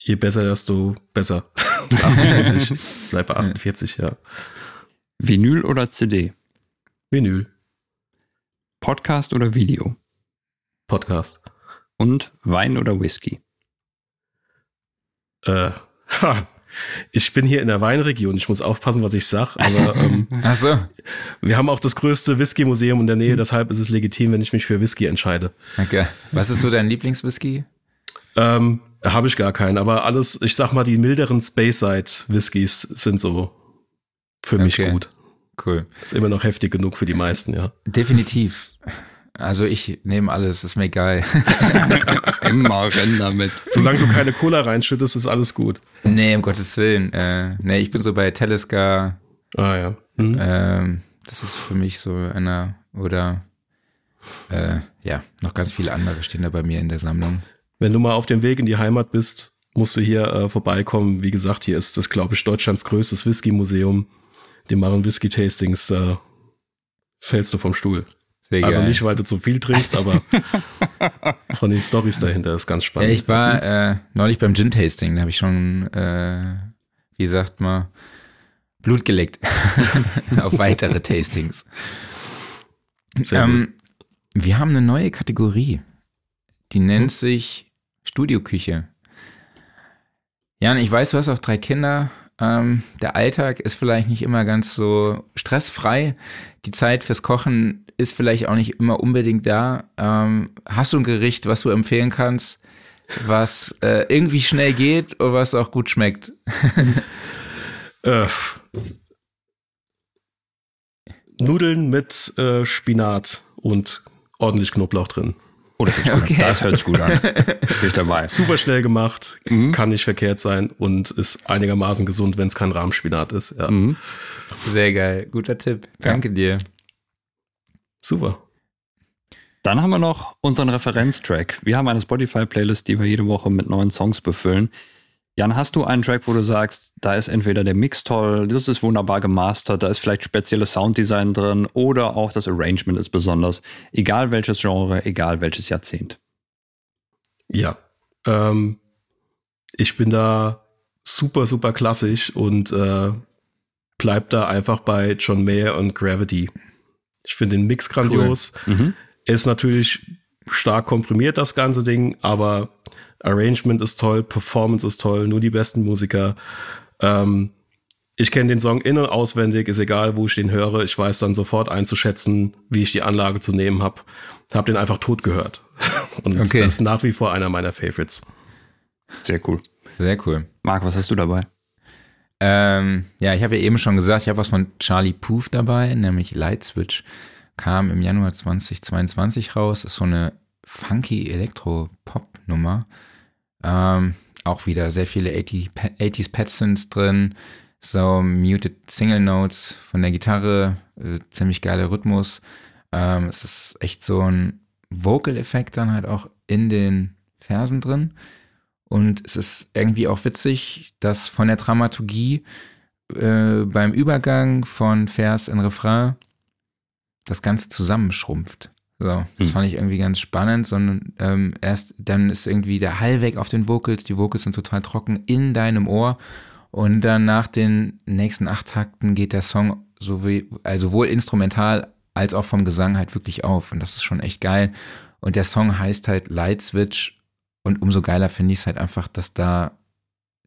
Je besser, desto besser. 48. Bleib bei 48, ja. Vinyl oder CD? Vinyl. Podcast oder Video? Podcast. Und Wein oder Whisky? Äh, ha, ich bin hier in der Weinregion, ich muss aufpassen, was ich sag, aber ähm, Ach so. wir haben auch das größte Whisky-Museum in der Nähe, deshalb ist es legitim, wenn ich mich für Whisky entscheide. Okay. Was ist so dein Lieblingswhisky? Ähm, Habe ich gar keinen, aber alles, ich sag mal, die milderen Speyside-Whiskys sind so für mich okay. gut. Cool. Ist immer noch heftig genug für die meisten, ja. Definitiv. Also ich nehme alles, ist mir egal. Immer rennen damit. Solange du keine Cola reinschüttest, ist alles gut. Nee, um Gottes Willen. Äh, nee, ich bin so bei Telescar. Ah ja. Mhm. Ähm, das ist für mich so einer, oder äh, ja, noch ganz viele andere stehen da bei mir in der Sammlung. Wenn du mal auf dem Weg in die Heimat bist, musst du hier äh, vorbeikommen. Wie gesagt, hier ist das, glaube ich, Deutschlands größtes Whisky-Museum. Die machen Whisky-Tastings, da fällst du vom Stuhl. Sehr Also geil. nicht, weil du zu viel trinkst, aber von den Stories dahinter ist ganz Ja, spannend. ich war äh, neulich beim Gin-Tasting, da habe ich schon, äh, wie sagt man, Blut geleckt auf weitere Tastings. Ähm, wir haben eine neue Kategorie, die nennt sich Studioküche. Jan, ich weiß, du hast auch drei Kinder. Ähm, der Alltag ist vielleicht nicht immer ganz so stressfrei. Die Zeit fürs Kochen ist vielleicht auch nicht immer unbedingt da. Ähm, hast du ein Gericht, was du empfehlen kannst, was äh, irgendwie schnell geht oder was auch gut schmeckt? Äh, Nudeln mit äh, Spinat und ordentlich Knoblauch drin. Oh, das, hört sich gut Okay. hört sich gut an. Bin ich dabei. Super schnell gemacht, Mhm. kann nicht verkehrt sein und ist einigermaßen gesund, wenn es kein Rahmspinat ist. Ja. Mhm. Sehr geil, guter Tipp. Danke dir. Super. Dann haben wir noch unseren Referenztrack. Wir haben eine Spotify-Playlist, die wir jede Woche mit neuen Songs befüllen. Jan, hast du einen Track, wo du sagst, da ist entweder der Mix toll, das ist wunderbar gemastert, da ist vielleicht spezielles Sounddesign drin oder auch das Arrangement ist besonders. Egal welches Genre, egal welches Jahrzehnt. Ja. Ähm, ich bin da super, super klassisch und äh, bleib da einfach bei John Mayer und Gravity. Ich finde den Mix grandios. Mhm. Er ist natürlich stark komprimiert, das ganze Ding, aber Arrangement ist toll, Performance ist toll, nur die besten Musiker. Ähm, ich kenne den Song in- und auswendig, ist egal, wo ich den höre. Ich weiß dann sofort einzuschätzen, wie ich die Anlage zu nehmen habe. Hab den einfach tot gehört. Und Okay. das ist nach wie vor einer meiner Favorites. Sehr cool. Sehr cool. Marc, was hast du dabei? Ähm, ja, ich habe ja eben schon gesagt, ich habe was von Charlie Puth dabei, nämlich Light Switch. Kam im Januar 2022 raus. Ist so eine funky Elektro-Pop-Nummer. Ähm, auch wieder sehr viele 80, Pa- 80s Padsons drin. So muted Single Notes von der Gitarre. Äh, ziemlich geiler Rhythmus. Ähm, es ist echt so ein Vocal-Effekt dann halt auch in den Versen drin. Und es ist irgendwie auch witzig, dass von der Dramaturgie äh, beim Übergang von Vers in Refrain das Ganze zusammenschrumpft. So, das Hm. fand ich irgendwie ganz spannend, sondern ähm, erst dann ist irgendwie der Hall weg auf den Vocals, die Vocals sind total trocken in deinem Ohr und dann nach den nächsten acht Takten geht der Song so wie, also sowohl instrumental als auch vom Gesang halt wirklich auf und das ist schon echt geil und der Song heißt halt Light Switch und umso geiler finde ich es halt einfach, dass da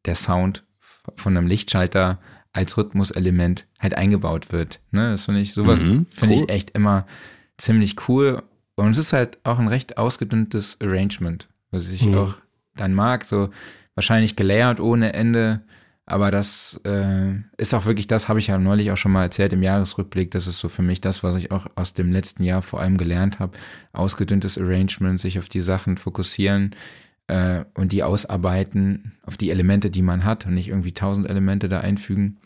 der Sound von einem Lichtschalter als Rhythmuselement halt eingebaut wird. Ne? Das finde ich, sowas Mhm, finde cool. ich echt immer ziemlich cool. Und es ist halt auch ein recht ausgedünntes Arrangement, was ich Mhm. auch dann mag. So wahrscheinlich gelayert ohne Ende. Aber das äh, ist auch wirklich das, habe ich ja neulich auch schon mal erzählt im Jahresrückblick. Das ist so für mich das, was ich auch aus dem letzten Jahr vor allem gelernt habe. Ausgedünntes Arrangement, sich auf die Sachen fokussieren äh, und die ausarbeiten, auf die Elemente, die man hat und nicht irgendwie tausend Elemente da einfügen.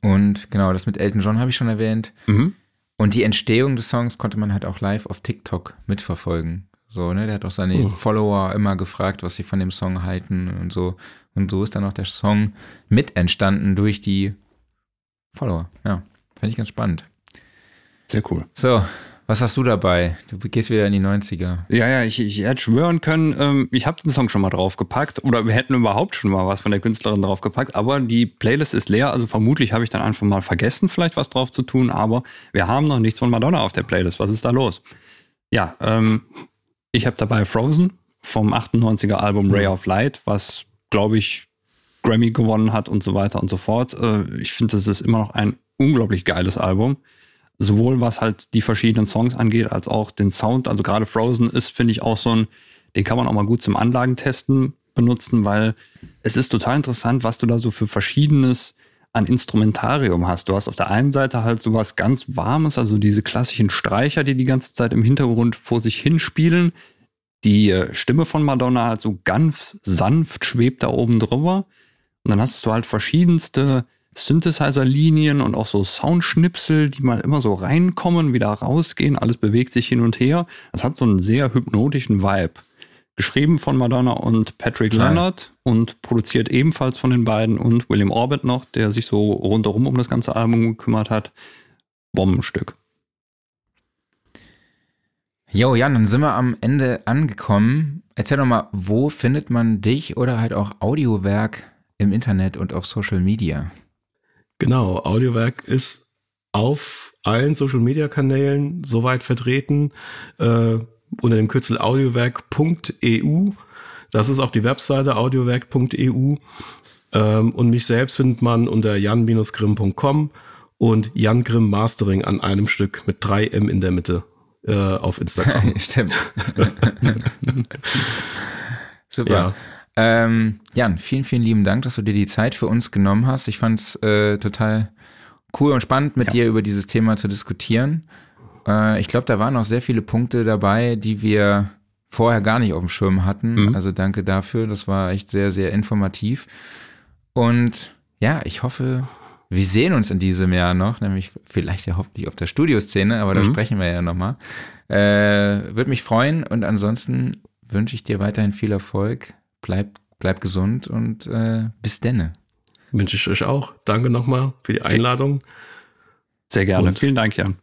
Und genau, das mit Elton John habe ich schon erwähnt. Mhm. Und die Entstehung des Songs konnte man halt auch live auf TikTok mitverfolgen. So, ne, der hat auch seine Oh. Follower immer gefragt, was sie von dem Song halten und so. Und so ist dann auch der Song mit entstanden durch die Follower. Ja, fand ich ganz spannend. Sehr cool. So, was hast du dabei? Du gehst wieder in die 90er. Ja, ja, ich, ich hätte schwören können, ähm, ich habe den Song schon mal draufgepackt oder wir hätten überhaupt schon mal was von der Künstlerin draufgepackt, aber die Playlist ist leer, also vermutlich habe ich dann einfach mal vergessen, vielleicht was drauf zu tun, aber wir haben noch nichts von Madonna auf der Playlist. Was ist da los? Ja, ähm, ich habe dabei Frozen vom 98er Album Ray of Light, was, glaube ich, Grammy gewonnen hat und so weiter und so fort. Äh, ich finde, das ist immer noch ein unglaublich geiles Album sowohl was halt die verschiedenen Songs angeht, als auch den Sound. Also gerade Frozen ist, finde ich, auch so ein, den kann man auch mal gut zum Anlagentesten benutzen, weil es ist total interessant, was du da so für verschiedenes an Instrumentarium hast. Du hast auf der einen Seite halt sowas ganz Warmes, also diese klassischen Streicher, die die ganze Zeit im Hintergrund vor sich hinspielen. Die äh, Stimme von Madonna halt so ganz sanft schwebt da oben drüber. Und dann hast du halt verschiedenste Synthesizer-Linien und auch so Soundschnipsel, die mal immer so reinkommen, wieder rausgehen, alles bewegt sich hin und her. Das hat so einen sehr hypnotischen Vibe. Geschrieben von Madonna und Patrick Toll. Leonard und produziert ebenfalls von den beiden und William Orbit noch, der sich so rundherum um das ganze Album gekümmert hat. Bombenstück. Jo, Jan, dann sind wir am Ende angekommen. Erzähl doch mal, wo findet man dich oder halt auch Audiowerk im Internet und auf Social Media? Genau, Audiowerk ist auf allen Social Media Kanälen soweit vertreten, äh, unter dem Kürzel audiowerk.eu. Das ist auch die Webseite audiowerk.eu. Ähm, und mich selbst findet man unter jan-grimm.com und Jan Grimm Mastering an einem Stück mit 3M in der Mitte äh, auf Instagram. Stimmt. Super. Ja. Ähm, Jan, vielen, vielen lieben Dank, dass du dir die Zeit für uns genommen hast. Ich fand es äh, total cool und spannend, mit Ja. dir über dieses Thema zu diskutieren. Äh, ich glaube, da waren auch sehr viele Punkte dabei, die wir vorher gar nicht auf dem Schirm hatten. Mhm. Also danke dafür. Das war echt sehr, sehr informativ. Und ja, ich hoffe, wir sehen uns in diesem Jahr noch, nämlich vielleicht ja hoffentlich auf der Studioszene, aber da Mhm. sprechen wir ja nochmal. Äh, Würde mich freuen und ansonsten wünsche ich dir weiterhin viel Erfolg. Bleib, bleib gesund und äh, bis denne. Wünsche ich euch auch. Danke nochmal für die Einladung. Sehr gerne. Und- Vielen Dank, Jan.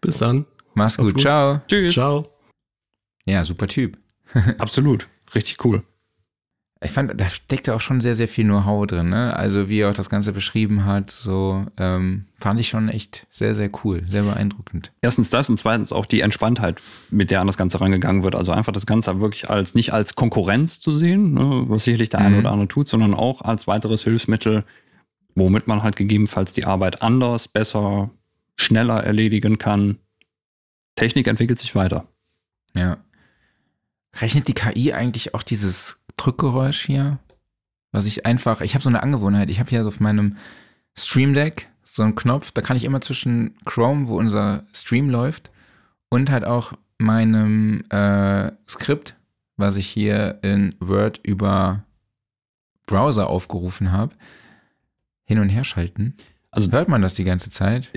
Bis dann. Mach's Macht's gut. gut. Ciao. Tschüss. Ciao. Ja, super Typ. Absolut. Richtig cool. Ich fand, da steckte auch schon sehr, sehr viel Know-how drin, ne? Also wie er auch das Ganze beschrieben hat, so ähm, fand ich schon echt sehr, sehr cool, sehr beeindruckend. Erstens das und zweitens auch die Entspanntheit, mit der an das Ganze rangegangen wird. Also einfach das Ganze wirklich als nicht als Konkurrenz zu sehen, ne, was sicherlich der eine Mhm. oder andere tut, sondern auch als weiteres Hilfsmittel, womit man halt gegebenenfalls die Arbeit anders, besser, schneller erledigen kann. Technik entwickelt sich weiter. Ja. Rechnet die KI eigentlich auch dieses Drückgeräusch hier? Was ich einfach, ich habe so eine Angewohnheit, ich habe hier auf meinem Stream Deck so einen Knopf, da kann ich immer zwischen Chrome, wo unser Stream läuft, und halt auch meinem äh, Skript, was ich hier in Word über Browser aufgerufen habe, hin und her schalten. Also Hört man das die ganze Zeit?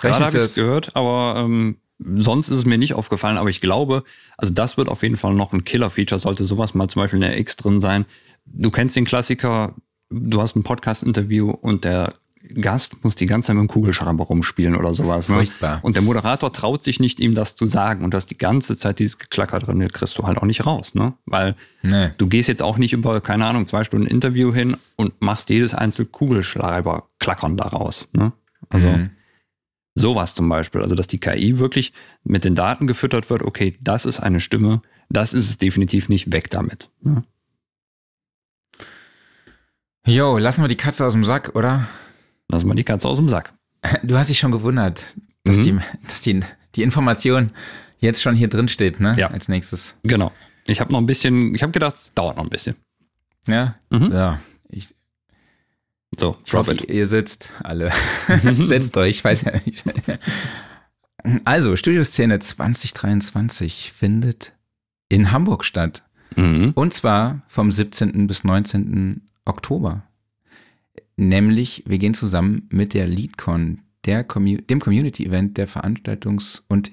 Gerade rechnest habe ich es gehört, aber ähm, sonst ist es mir nicht aufgefallen. Aber ich glaube, also das wird auf jeden Fall noch ein Killer-Feature, sollte sowas mal zum Beispiel in der X drin sein. Du kennst den Klassiker, du hast ein Podcast-Interview und der Gast muss die ganze Zeit mit dem Kugelschreiber rumspielen oder sowas. Ne? Furchtbar. Und der Moderator traut sich nicht, ihm das zu sagen. Und du hast die ganze Zeit dieses Geklacker drin, das kriegst du halt auch nicht raus, ne? Weil Nee. du gehst jetzt auch nicht über, keine Ahnung, zwei Stunden Interview hin und machst jedes einzelne Kugelschreiber klackern daraus. Ne? Also Mhm. Sowas zum Beispiel. Also dass die KI wirklich mit den Daten gefüttert wird, okay, das ist eine Stimme, das ist es definitiv nicht, weg damit. Ne? Jo, lassen wir die Katze aus dem Sack, oder? Lassen wir die Katze aus dem Sack. Du hast dich schon gewundert, dass, Mhm. die, dass die, die Information jetzt schon hier drin steht, ne? Ja. Als nächstes. Genau. Ich habe noch ein bisschen, ich habe gedacht, es dauert noch ein bisschen. Ja? Mhm. Ja. Ich, So, ich hoffe, ihr sitzt alle. Setzt euch, ich weiß ja nicht. Also, Studioszene 2023 findet in Hamburg statt. Mhm. Und zwar vom 17. bis 19. Oktober. Nämlich, wir gehen zusammen mit der LeadCon, der Commu dem Community-Event der Veranstaltungs- und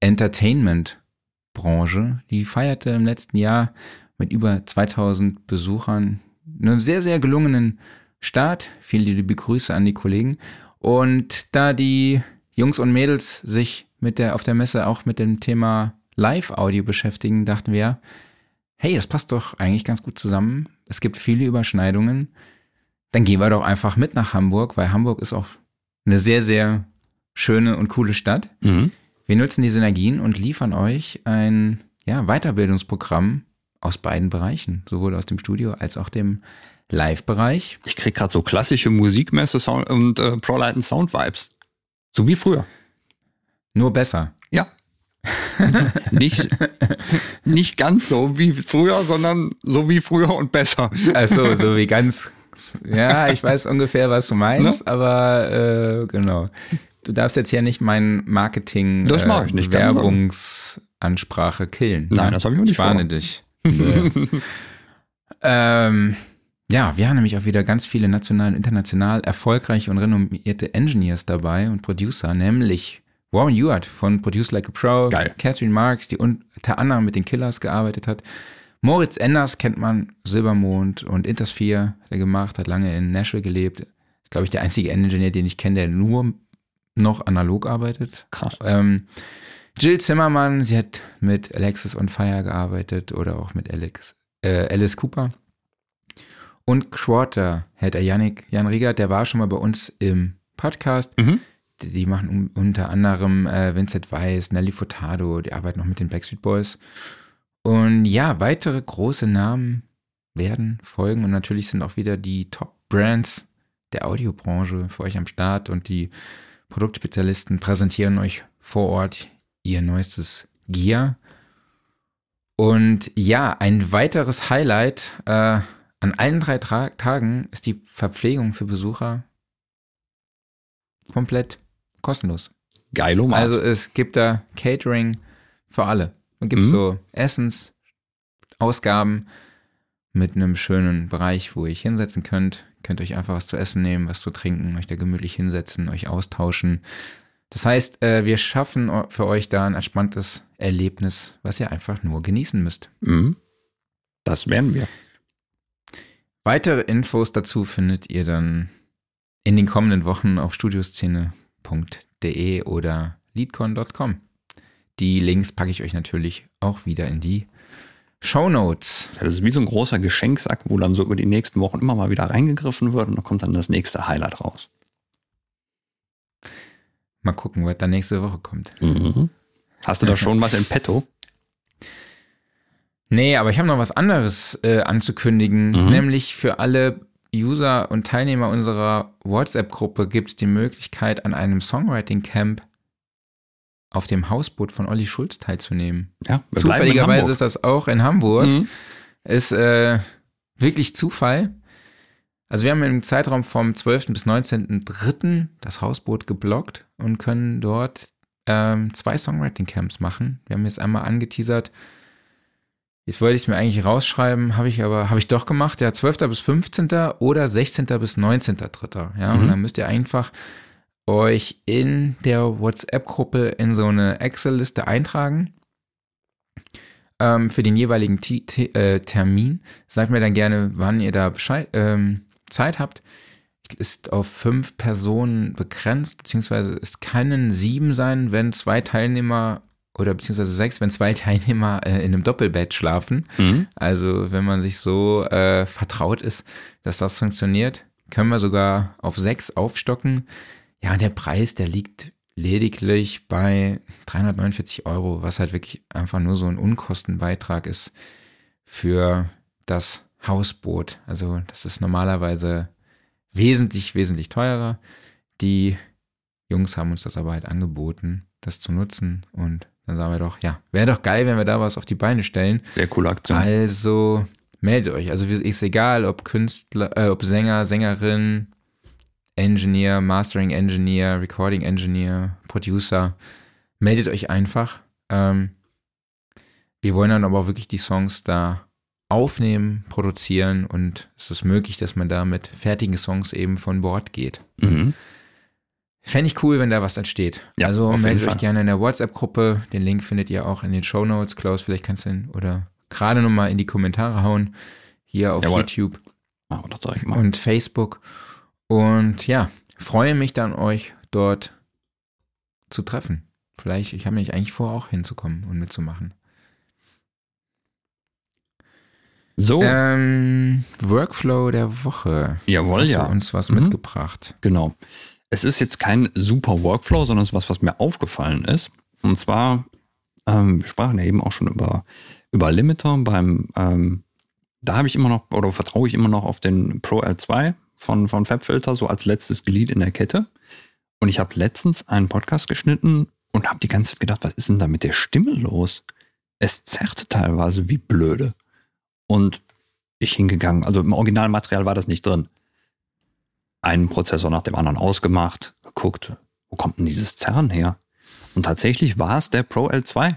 Entertainment-Branche. Die feierte im letzten Jahr mit über 2000 Besuchern einen sehr, sehr gelungenen Start. Viele liebe Grüße an die Kollegen. Und da die Jungs und Mädels sich mit der, auf der Messe auch mit dem Thema Live-Audio beschäftigen, dachten wir, hey, das passt doch eigentlich ganz gut zusammen. Es gibt viele Überschneidungen. Dann gehen wir doch einfach mit nach Hamburg, weil Hamburg ist auch eine sehr, sehr schöne und coole Stadt. Mhm. Wir nutzen die Synergien und liefern euch ein ja, Weiterbildungsprogramm aus beiden Bereichen, sowohl aus dem Studio als auch dem Live-Bereich. Ich krieg gerade so klassische Musikmesse Sound und äh, ProLight Sound Vibes. So wie früher. Nur besser. Ja. nicht, nicht ganz so wie früher, sondern so wie früher und besser. Also so wie ganz. Ja, ich weiß ungefähr, was du meinst, Ne? aber äh, genau. Du darfst jetzt hier nicht mein Marketing Das mach ich nicht. Werbungsansprache killen. Nein, ne? das hab ich auch nicht Ich warne vor. dich. Ähm, Ja, wir haben nämlich auch wieder ganz viele national und international erfolgreiche und renommierte Engineers dabei und Producer, nämlich Warren Ewart von Produce Like a Pro, Geil. Catherine Marks, die unter anderem mit den Killers gearbeitet hat. Moritz Enders kennt man, Silbermond und Intersphere hat er gemacht, hat lange in Nashville gelebt. Ist, glaube ich, der einzige Engineer, den ich kenne, der nur noch analog arbeitet. Krass. Ähm, Jill Zimmermann, sie hat mit Alexis on Fire gearbeitet oder auch mit Alex, äh, Alice Cooper. Und Quarter hat der Janik, Jan Riegert, der war schon mal bei uns im Podcast. Mhm. Die, die machen un- unter anderem äh, Vincent Weiss, Nelly Furtado, die arbeiten noch mit den Backstreet Boys. Und ja, weitere große Namen werden folgen und natürlich sind auch wieder die Top-Brands der Audiobranche für euch am Start und die Produktspezialisten präsentieren euch vor Ort ihr neuestes Gear. Und ja, ein weiteres Highlight äh, an allen drei Tra Tagen ist die Verpflegung für Besucher komplett kostenlos. Geilo Maß. Also es gibt da Catering für alle. Es gibt Mhm. so Essensausgaben mit einem schönen Bereich, wo ihr euch hinsetzen könnt. Könnt euch einfach was zu essen nehmen, was zu trinken, euch da gemütlich hinsetzen, euch austauschen. Das heißt, äh, wir schaffen für euch da ein entspanntes Erlebnis, was ihr einfach nur genießen müsst. mhm. Das werden wir. Weitere Infos dazu findet ihr dann in den kommenden Wochen auf studioszene.de oder leadcon.com. Die Links packe ich euch natürlich auch wieder in die Show Notes. Das ist wie so ein großer Geschenksack, wo dann so über die nächsten Wochen immer mal wieder reingegriffen wird und da kommt dann das nächste Highlight raus. Mal gucken, was da nächste Woche kommt. Mhm. Hast du da schon was in petto? Nee, aber ich habe noch was anderes äh, anzukündigen, Mhm. nämlich für alle User und Teilnehmer unserer WhatsApp-Gruppe gibt es die Möglichkeit, an einem Songwriting-Camp auf dem Hausboot von Olli Schulz teilzunehmen. Ja, wir bleiben in Zufälligerweise ist das auch in Hamburg. Mhm. Ist äh, wirklich Zufall. Also wir haben im Zeitraum vom 12. bis 19.03. das Hausboot geblockt und können dort ähm, zwei Songwriting-Camps machen. Wir haben jetzt einmal angeteasert. Jetzt wollte ich es mir eigentlich rausschreiben, habe ich aber, habe ich doch gemacht. Ja, 12. bis 15. oder 16. bis 19.03. Ja, Mhm. und dann müsst ihr einfach euch in der WhatsApp-Gruppe in so eine Excel-Liste eintragen ähm, für den jeweiligen Ti- Ti- äh, Termin. Sagt mir dann gerne, wann ihr da Bescheid, ähm, Zeit habt. Ist auf fünf Personen begrenzt, beziehungsweise es können sieben sein, wenn zwei Teilnehmer oder beziehungsweise sechs, wenn zwei Teilnehmer äh, in einem Doppelbett schlafen. Mhm. Also wenn man sich so äh, vertraut ist, dass das funktioniert, können wir sogar auf sechs aufstocken. Ja, und der Preis, der liegt lediglich bei 349 Euro, was halt wirklich einfach nur so ein Unkostenbeitrag ist für das Hausboot. Also das ist normalerweise wesentlich, wesentlich teurer. Die Jungs haben uns das aber halt angeboten, das zu nutzen. Und dann sagen wir doch, ja, wäre doch geil, wenn wir da was auf die Beine stellen. Sehr coole Aktion. Also meldet euch. Also ist egal, ob Künstler, äh, ob Sänger, Sängerin, Engineer, Mastering Engineer, Recording Engineer, Producer. Meldet euch einfach. Ähm, wir wollen dann aber auch wirklich die Songs da aufnehmen, produzieren und es ist möglich, dass man da mit fertigen Songs eben von Bord geht. Mhm. Fände ich cool, wenn da was entsteht. Ja, also meldet euch gerne in der WhatsApp-Gruppe. Den Link findet ihr auch in den Show Notes. Klaus, vielleicht kannst du ihn oder gerade nochmal in die Kommentare hauen. Hier auf Jawohl. YouTube mal. und Facebook. Und ja, freue mich dann, euch dort zu treffen. Vielleicht, ich habe mich eigentlich vor, auch hinzukommen und mitzumachen. So, Ähm, Workflow der Woche. jawohl, Hast ja. du uns was Mhm. mitgebracht? Genau. Es ist jetzt kein super Workflow, sondern es ist was, was mir aufgefallen ist. Und zwar, ähm, wir sprachen ja eben auch schon über, über Limiter beim, ähm, da habe ich immer noch, oder vertraue ich immer noch auf den Pro L2 von, von FabFilter, so als letztes Glied in der Kette. Und ich habe letztens einen Podcast geschnitten und habe die ganze Zeit gedacht, was ist denn da mit der Stimme los? Es zerrte teilweise wie blöde. Und ich hingegangen, also im Originalmaterial war das nicht drin einen Prozessor nach dem anderen ausgemacht, geguckt, wo kommt denn dieses Zerren her? Und tatsächlich war es der Pro L2.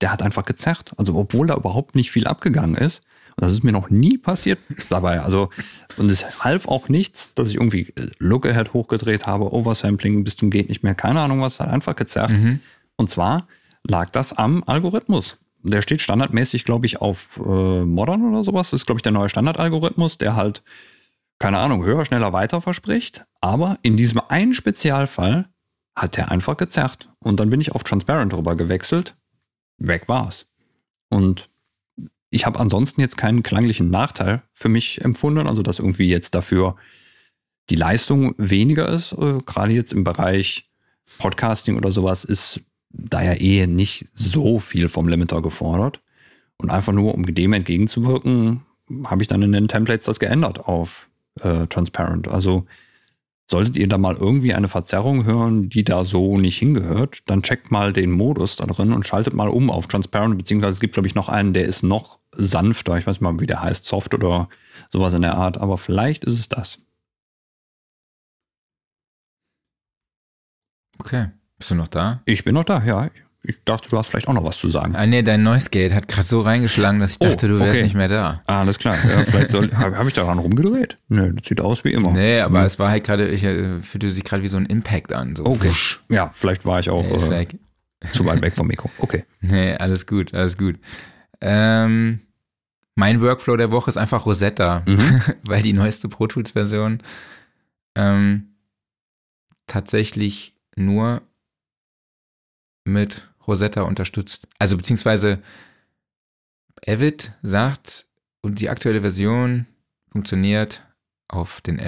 Der hat einfach gezerrt. Also obwohl da überhaupt nicht viel abgegangen ist. Das ist mir noch nie passiert dabei. Also, und es half auch nichts, dass ich irgendwie Look-Ahead hochgedreht habe, Oversampling bis zum geht nicht mehr, keine Ahnung was, hat einfach gezerrt. Mhm. Und zwar lag das am Algorithmus. Der steht standardmäßig, glaube ich, auf äh, Modern oder sowas. Das ist, glaube ich, der neue Standardalgorithmus, der halt, keine Ahnung, höher, schneller, weiter verspricht. Aber in diesem einen Spezialfall hat der einfach gezerrt. Und dann bin ich auf Transparent drüber gewechselt. Weg war's. Und ich habe ansonsten jetzt keinen klanglichen Nachteil für mich empfunden, also dass irgendwie jetzt dafür die Leistung weniger ist. Äh, Gerade jetzt im Bereich Podcasting oder sowas ist da ja eh nicht so viel vom Limiter gefordert. Und einfach nur, um dem entgegenzuwirken, habe ich dann in den Templates das geändert auf äh, Transparent. Also solltet ihr da mal irgendwie eine Verzerrung hören, die da so nicht hingehört, dann checkt mal den Modus da drin und schaltet mal um auf Transparent, beziehungsweise es gibt, glaube ich, noch einen, der ist noch sanfter. Ich weiß nicht mal, wie der heißt, Soft oder sowas in der Art, aber vielleicht ist es das. Okay. Bist du noch da? Ich bin noch da, ja. Ich dachte, du hast vielleicht auch noch was zu sagen. Ah, nee, dein Noise Gate hat gerade so reingeschlagen, dass ich Oh, dachte, du wärst okay. nicht mehr da. Ah, alles klar. Ja, vielleicht habe hab ich daran rumgedreht. Nö, das sieht aus wie immer. Nee, aber Hm. es war halt gerade, ich äh, fühlte sich gerade wie so ein Impact an. So. Okay. Ja, vielleicht war ich auch Nee, äh, zu weit weg vom Mikro. Okay. Nee, alles gut, alles gut. Ähm, mein Workflow der Woche ist einfach Rosetta, Mhm. weil die neueste Pro Tools Version ähm, tatsächlich nur mit Rosetta unterstützt. Also beziehungsweise Avid sagt, und die aktuelle Version funktioniert auf den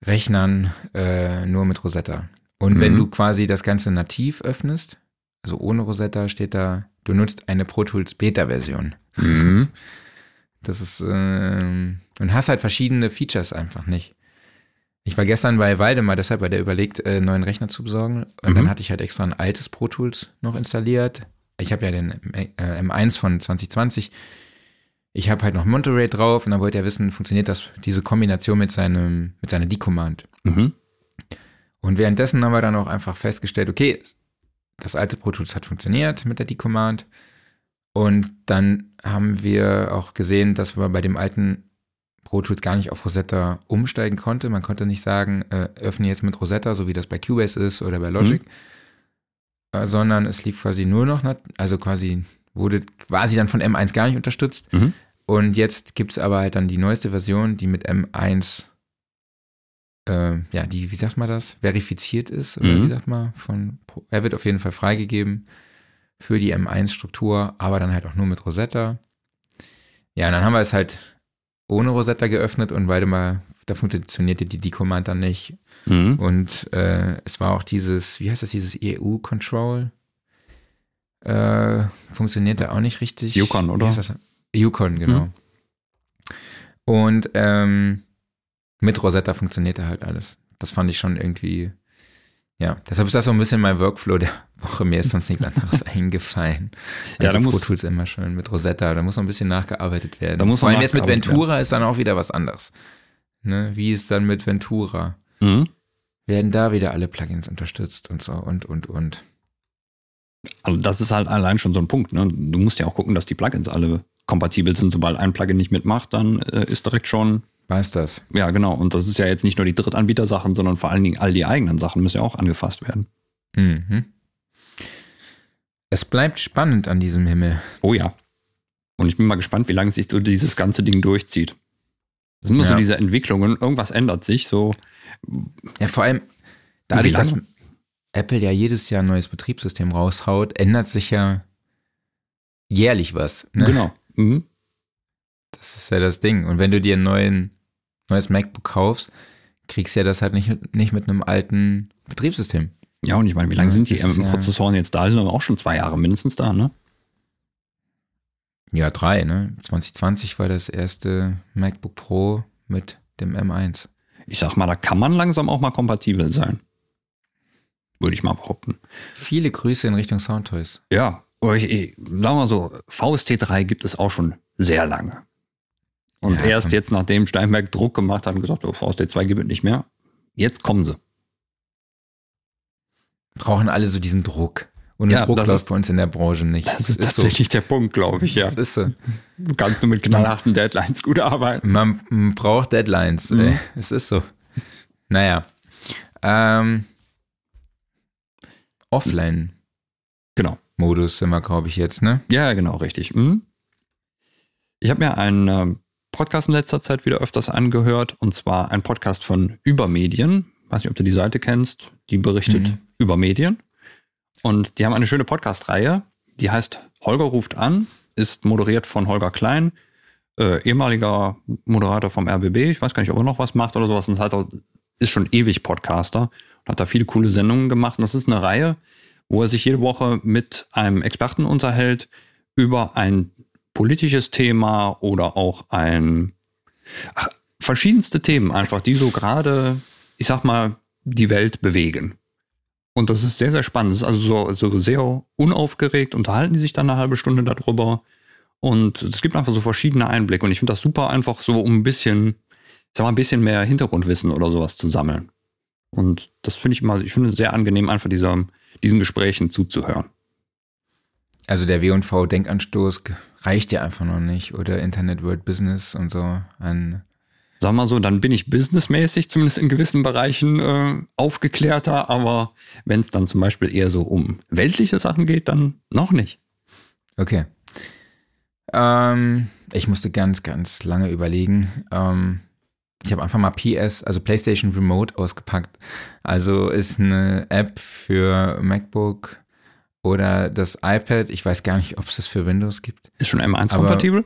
M-Rechnern äh, nur mit Rosetta. Und wenn Mhm. du quasi das Ganze nativ öffnest, also ohne Rosetta, steht da, du nutzt eine Pro Tools Beta-Version. Mhm. Das ist, ähm, und hast halt verschiedene Features einfach nicht. Ich war gestern bei Waldemar, deshalb war der überlegt, äh, einen neuen Rechner zu besorgen. Und Mhm. dann hatte ich halt extra ein altes Pro Tools noch installiert. Ich habe ja den äh, M1 von 2020. Ich habe halt noch Monterey drauf und dann wollte er wissen, funktioniert das, diese Kombination mit seinem, mit seiner D-Command. Mhm. Und währenddessen haben wir dann auch einfach festgestellt, okay, das alte Pro Tools hat funktioniert mit der D-Command. Und dann haben wir auch gesehen, dass wir bei dem alten Pro Tools gar nicht auf Rosetta umsteigen konnte. Man konnte nicht sagen, äh, öffne jetzt mit Rosetta, so wie das bei Cubase ist oder bei Logic, äh, sondern es lief quasi nur noch, also quasi wurde quasi dann von M1 gar nicht unterstützt. Mhm. Und jetzt gibt es aber halt dann die neueste Version, die mit M1, äh, ja, die, wie sagt man das, verifiziert ist, oder Mhm. wie sagt man, von, er wird auf jeden Fall freigegeben für die M1-Struktur, aber dann halt auch nur mit Rosetta. Ja, und dann haben wir es halt ohne Rosetta geöffnet und beide mal, da funktionierte die D-Command dann nicht. Mhm. Und äh, es war auch dieses, wie heißt das, dieses EU-Control? Äh, funktionierte auch nicht richtig. Yukon, oder? Yukon, genau. Und ähm, mit Rosetta funktionierte halt alles. Das fand ich schon irgendwie, ja. Deshalb ist das so ein bisschen mein Workflow der Woche. Mir ist sonst nichts anderes eingefallen. Ja, Also da Pro muss- Tools immer schön mit Rosetta. Da muss noch ein bisschen nachgearbeitet werden. Da muss Vor allem jetzt mit Ventura ist dann auch wieder was anderes. Ne? Wie ist dann mit Ventura? Mhm. werden da wieder alle Plugins unterstützt und so und, und, und. Also das ist halt allein schon so ein Punkt. Ne? Du musst ja auch gucken, dass die Plugins alle kompatibel sind. Sobald ein Plugin nicht mitmacht, dann äh, ist direkt schon, Weiß das? ja genau. Und das ist ja jetzt nicht nur die Drittanbieter-Sachen, sondern vor allen Dingen all die eigenen Sachen müssen ja auch angefasst werden. Mhm. Es bleibt spannend an diesem Himmel. Oh ja. Und ich bin mal gespannt, wie lange sich so dieses ganze Ding durchzieht. Das sind immer so Ja. diese Entwicklungen, irgendwas ändert sich so. Ja, vor allem dadurch, dass? Apple ja jedes Jahr ein neues Betriebssystem raushaut, ändert sich ja jährlich was. Ne? Genau. Mhm. Das ist ja das Ding. Und wenn du dir ein neuen, neues MacBook kaufst, kriegst du ja das halt nicht, nicht mit einem alten Betriebssystem. Ja, und ich meine, wie lange Ja, sind die ist ähm, ja- Prozessoren jetzt da? Die sind aber auch schon zwei Jahre mindestens da, ne? Ja, drei, ne? 2020 war das erste MacBook Pro mit dem M1. Ich sag mal, da kann man langsam auch mal kompatibel sein. Würde ich mal behaupten. Viele Grüße in Richtung Soundtoys. Ja, ich, ich sagen wir mal so, VST3 gibt es auch schon sehr lange. Und Ja, erst jetzt, nachdem Steinberg Druck gemacht hat und gesagt, oh, VST2 gibt es nicht mehr, jetzt kommen sie. Brauchen alle so diesen Druck. Ohne Ja, Druck das läuft ist- bei uns in der Branche nicht. Das ist tatsächlich der Punkt, glaube ich, ja. So. Das ist so. Du kannst nur mit knallharten Deadlines gut arbeiten. Man, man braucht Deadlines. Mhm. Es ist so. Naja. Ähm, Offline-Modus Genau. sind wir, glaube ich, jetzt, ne? Ja, genau, richtig. Mhm. Ich habe mir einen ähm, Podcast in letzter Zeit wieder öfters angehört, und zwar ein Podcast von Übermedien. Weiß nicht, ob du die Seite kennst. Die berichtet Mhm. über Medien. Und die haben eine schöne Podcast-Reihe, die heißt Holger ruft an, ist moderiert von Holger Klein, äh, ehemaliger Moderator vom RBB. Ich weiß gar nicht, ob er noch was macht oder sowas. Und hat auch, ist schon ewig Podcaster und hat da viele coole Sendungen gemacht. Und das ist eine Reihe, wo er sich jede Woche mit einem Experten unterhält über ein politisches Thema oder auch ein ach, verschiedenste Themen einfach, die so gerade, ich sag mal, die Welt bewegen. Und das ist sehr, sehr spannend. Es ist also so, so sehr unaufgeregt, unterhalten die sich dann eine halbe Stunde darüber. Und es gibt einfach so verschiedene Einblicke. Und ich finde das super einfach so, um ein bisschen, ich sag mal, ein bisschen mehr Hintergrundwissen oder sowas zu sammeln. Und das finde ich immer, ich finde es sehr angenehm, einfach dieser, diesen Gesprächen zuzuhören. Also der W&V-Denkanstoß reicht ja einfach noch nicht. Oder Internet World Business und so. An, Sag mal so, dann bin ich businessmäßig zumindest in gewissen Bereichen äh, aufgeklärter, aber wenn es dann zum Beispiel eher so um weltliche Sachen geht, dann noch nicht. okay. Ähm, ich musste ganz, ganz lange überlegen. Ähm, ich habe einfach mal PS, also PlayStation Remote ausgepackt. Also ist eine App für MacBook oder das iPad. Ich weiß gar nicht, ob es das für Windows gibt. Ist schon M1-kompatibel?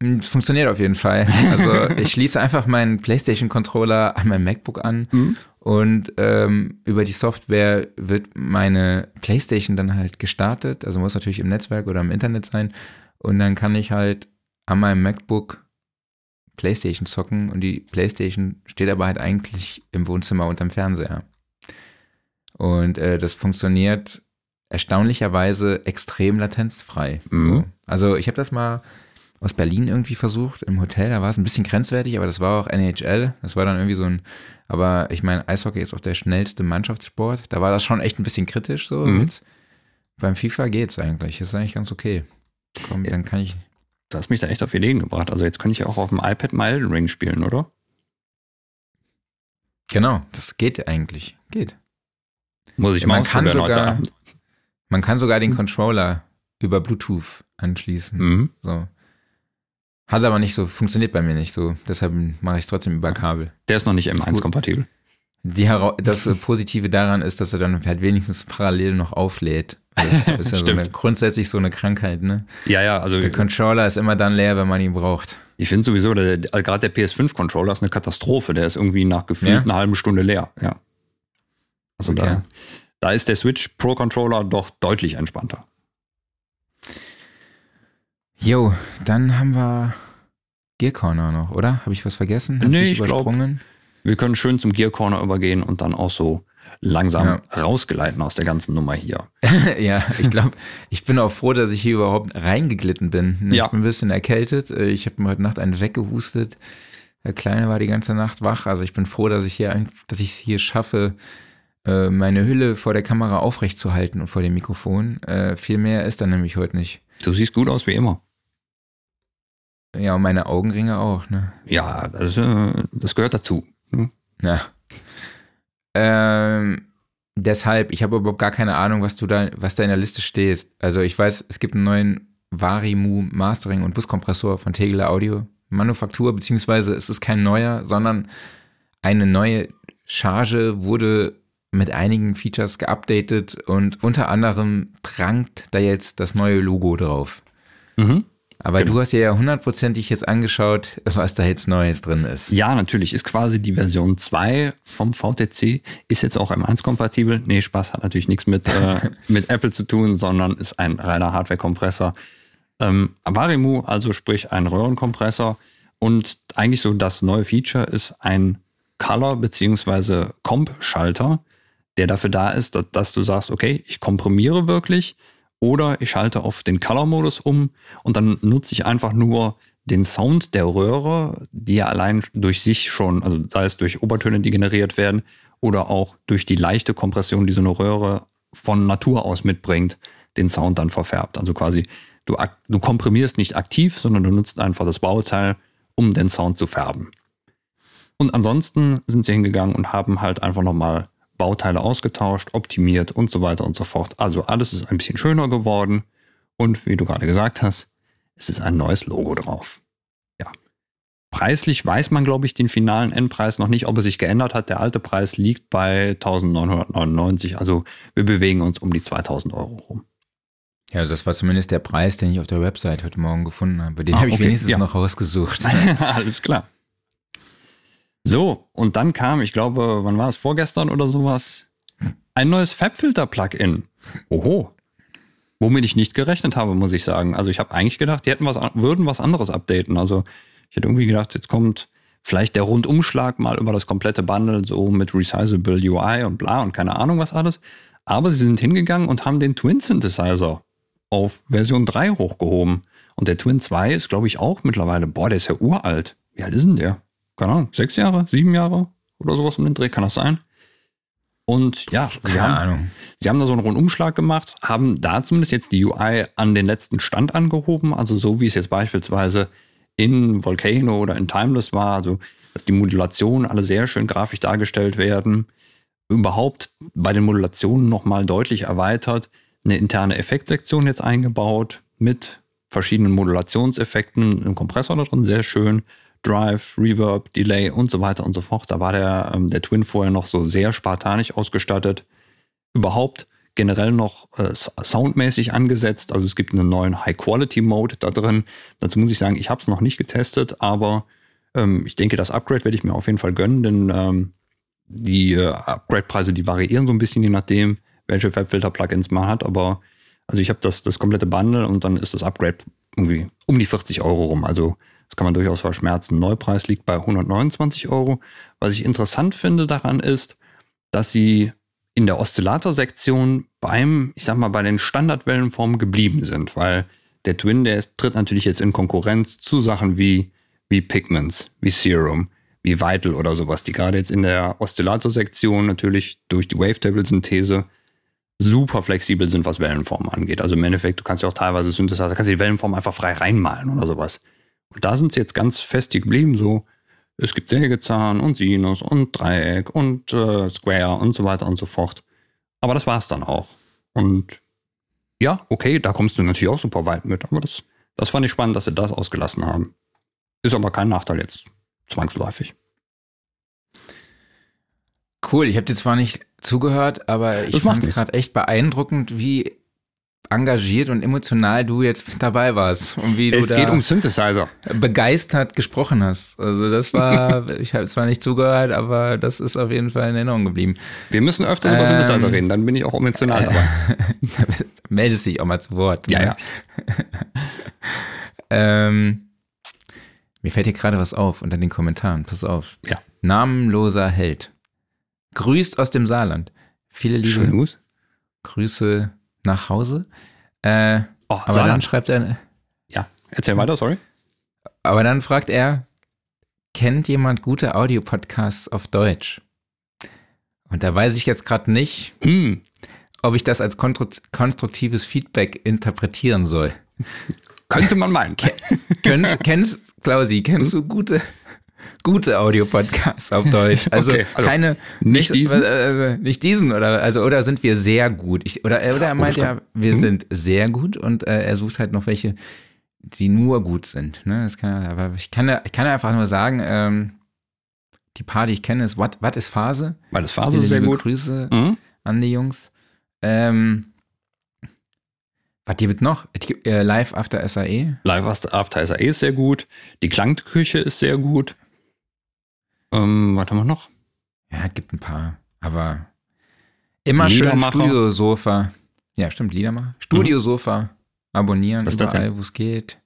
Mm, Es funktioniert auf jeden Fall. Also ich schließe einfach meinen PlayStation-Controller an mein MacBook an Mhm. und ähm, über die Software wird meine PlayStation dann halt gestartet. Also muss natürlich im Netzwerk oder im Internet sein. Und dann kann ich halt an meinem MacBook PlayStation zocken und die PlayStation steht aber halt eigentlich im Wohnzimmer unterm Fernseher. Und äh, das funktioniert erstaunlicherweise extrem latenzfrei. Mhm. So. Also ich habe das mal aus Berlin irgendwie versucht, im Hotel, da war es ein bisschen grenzwertig, aber das war auch NHL, das war dann irgendwie so ein, aber ich meine, Eishockey ist auch der schnellste Mannschaftssport, da war das schon echt ein bisschen kritisch so. Mhm. Jetzt, beim FIFA geht's eigentlich, ist eigentlich ganz okay. Komm, Ja. dann kann ich, Du hast mich da echt auf Ideen gebracht. Also jetzt könnte ich ja auch auf dem iPad mal Elden Ring spielen, oder? genau, das geht eigentlich, geht. Muss ich Man mal kann ausprobieren heute sogar. Man kann sogar den Controller über Bluetooth anschließen. Mhm. So. Hat aber nicht so, funktioniert bei mir nicht so. Deshalb mache ich es trotzdem über Kabel. Der ist noch nicht Ist gut. M1-kompatibel. Die Hera das Positive daran ist, dass er dann halt wenigstens parallel noch auflädt. Das ist ja so eine, grundsätzlich so eine Krankheit, ne? Ja, ja, also Der Controller ist immer dann leer, wenn man ihn braucht. ich finde sowieso, der- gerade der PS5-Controller ist eine Katastrophe. Der ist irgendwie nach gefühlt Ja? einer halben Stunde leer. Ja. Also Okay. da, da ist der Switch Pro-Controller doch deutlich entspannter. Jo, dann haben wir Gear Corner noch, oder? Habe ich was vergessen? Hab Nee, ich glaub- übersprungen? Wir können schön zum Gear Corner übergehen und dann auch so langsam Ja. rausgeleiten aus der ganzen Nummer hier. ja, ich glaube, ich bin auch froh, dass ich hier überhaupt reingeglitten bin. Ne, Ja. Ich bin ein bisschen erkältet. Äh, Ich habe mir heute Nacht einen weggehustet. Der Kleine war die ganze Nacht wach. Also ich bin froh, dass ich hier, dass ich es hier schaffe, äh, meine Hülle vor der Kamera aufrecht zu halten und vor dem Mikrofon. Äh, Viel mehr ist dann nämlich heute nicht. Du siehst gut aus wie immer. Ja, und meine Augenringe auch, ne? Ja, das, äh, das gehört dazu. Hm? Ja. Ähm, deshalb, ich habe überhaupt gar keine Ahnung, was du da, was da in der Liste steht. Also ich weiß, es gibt einen neuen Varimu Mastering und Buskompressor von Tegeler Audio Manufaktur, beziehungsweise es ist kein neuer, sondern eine neue Charge wurde mit einigen Features geupdatet und unter anderem prangt da jetzt das neue Logo drauf. Mhm. Aber Genau. du hast dir ja hundertprozentig jetzt angeschaut, was da jetzt Neues drin ist. Ja, natürlich ist quasi die Version 2 vom VTC, ist jetzt auch M1-kompatibel. Nee, Spaß hat natürlich nichts mit, äh, mit Apple zu tun, sondern ist ein reiner Hardware-Kompressor. Ähm, Avarimu, also sprich ein Röhrenkompressor. Und eigentlich so das neue Feature ist ein Color- bzw. Comp-Schalter, der dafür da ist, dass, dass du sagst, okay, ich komprimiere wirklich oder ich schalte auf den Color-Modus um und dann nutze ich einfach nur den Sound der Röhre, die ja allein durch sich schon, also sei es durch Obertöne, die generiert werden, oder auch durch die leichte Kompression, die so eine Röhre von Natur aus mitbringt, den Sound dann verfärbt. Also quasi, du, du komprimierst nicht aktiv, sondern du nutzt einfach das Bauteil, um den Sound zu färben. Und ansonsten sind sie hingegangen und haben halt einfach nochmal Bauteile ausgetauscht, optimiert und so weiter und so fort. Also alles ist ein bisschen schöner geworden. Und wie du gerade gesagt hast, es ist ein neues Logo drauf. Ja. Preislich weiß man, glaube ich, den finalen Endpreis noch nicht, ob er sich geändert hat. Der alte Preis liegt bei 1999. Also wir bewegen uns um die 2000 Euro rum. Ja, also das war zumindest der Preis, den ich auf der Website heute Morgen gefunden habe. Den ah, habe ich okay, wenigstens ja. noch rausgesucht. Alles klar. So, und dann kam, ich glaube, wann war es, vorgestern oder sowas, ein neues Fabfilter-Plugin. Oho. Womit ich nicht gerechnet habe, muss ich sagen. Also ich habe eigentlich gedacht, die hätten was, würden was anderes updaten. Also ich hätte irgendwie gedacht, jetzt kommt vielleicht der Rundumschlag mal über das komplette Bundle, so mit Resizable UI und bla und keine Ahnung was alles. Aber sie sind hingegangen und haben den Twin Synthesizer auf Version 3 hochgehoben. Und der Twin 2 ist, glaube ich, auch mittlerweile, boah, der ist ja uralt. Wie alt ist denn der? Keine Ahnung, sechs Jahre, sieben Jahre oder sowas um den Dreh, kann das sein? Und ja, sie haben, sie haben da so einen Rundumschlag gemacht, haben da zumindest jetzt die UI an den letzten Stand angehoben, also so wie es jetzt beispielsweise in Volcano oder in Timeless war, also dass die Modulationen alle sehr schön grafisch dargestellt werden. Überhaupt bei den Modulationen nochmal deutlich erweitert, eine interne Effektsektion jetzt eingebaut mit verschiedenen Modulationseffekten, im Kompressor da drin, sehr schön. Drive, Reverb, Delay und so weiter und so fort. Da war der, ähm, der Twin vorher noch so sehr spartanisch ausgestattet. Überhaupt generell noch äh, soundmäßig angesetzt. Also es gibt einen neuen High-Quality-Mode da drin. Dazu muss ich sagen, ich habe es noch nicht getestet, aber ähm, ich denke, das Upgrade werde ich mir auf jeden Fall gönnen, denn ähm, die äh, Upgrade-Preise, die variieren so ein bisschen, je nachdem, welche Webfilter-Plugins man hat. Aber also ich habe das, das komplette Bundle und dann ist das Upgrade irgendwie um die 40 Euro rum. Also das kann man durchaus verschmerzen. Neupreis liegt bei 129 Euro. Was ich interessant finde daran ist, dass sie in der Oszillator-Sektion beim, ich sag mal, bei den Standardwellenformen geblieben sind, weil der Twin, der ist, tritt natürlich jetzt in Konkurrenz zu Sachen wie, wie Pigments, wie Serum, wie Vital oder sowas, die gerade jetzt in der Oszillator-Sektion natürlich durch die Wavetable-Synthese super flexibel sind, was Wellenformen angeht. Also im Endeffekt, du kannst ja auch teilweise Synthesizer, kannst die Wellenform einfach frei reinmalen oder sowas. Und da sind sie jetzt ganz fest geblieben, so es gibt Sägezahn und Sinus und Dreieck und äh, Square und so weiter und so fort. Aber das war es dann auch. Und ja, okay, da kommst du natürlich auch super weit mit. Aber das, das fand ich spannend, dass sie das ausgelassen haben. Ist aber kein Nachteil jetzt, zwangsläufig. Cool, ich habe dir zwar nicht zugehört, aber ich fand es gerade echt beeindruckend, wie engagiert und emotional du jetzt dabei warst und wie du es geht um Synthesizer begeistert gesprochen hast. Also das war, ich habe zwar nicht zugehört, aber das ist auf jeden Fall in Erinnerung geblieben. Wir müssen öfter ähm, über Synthesizer reden, dann bin ich auch emotional dabei. Meldest dich auch mal zu Wort. Ja, ne? ja. ähm, mir fällt hier gerade was auf unter den Kommentaren. Pass auf. Ja. Namenloser Held. Grüßt aus dem Saarland. Viele liebe Schön Grüße nach Hause. Äh, oh, aber Saarland. dann schreibt er. Ja, erzähl weiter, sorry. Aber dann fragt er, kennt jemand gute Audiopodcasts auf Deutsch? Und da weiß ich jetzt gerade nicht, hm. ob ich das als konstruktives Feedback interpretieren soll. Könnte man meinen. kennst, kennst, Klausi, kennst du gute gute Audiopodcasts auf Deutsch. Also, okay, also keine nicht, nicht diesen, äh, nicht diesen oder also oder sind wir sehr gut? Ich, oder oder er oh, meint ja, wir hm? sind sehr gut und äh, er sucht halt noch welche, die nur gut sind. Ne? Das kann er, aber ich kann ich kann einfach nur sagen, ähm, die paar, die ich kenne, ist What, What ist Phase? What ist Phase sehr gut. Grüße mhm. an die Jungs. Ähm, was gibt noch? Äh, Live After SAE. Live After SAE ist sehr gut. Die Klangküche ist sehr gut. Ähm, was haben wir noch? Ja, es gibt ein paar. Aber immer schön Studiosofa. Ja, stimmt, Liedermacher. Studiosofa. Mhm. Abonnieren, Was überall, wo es geht.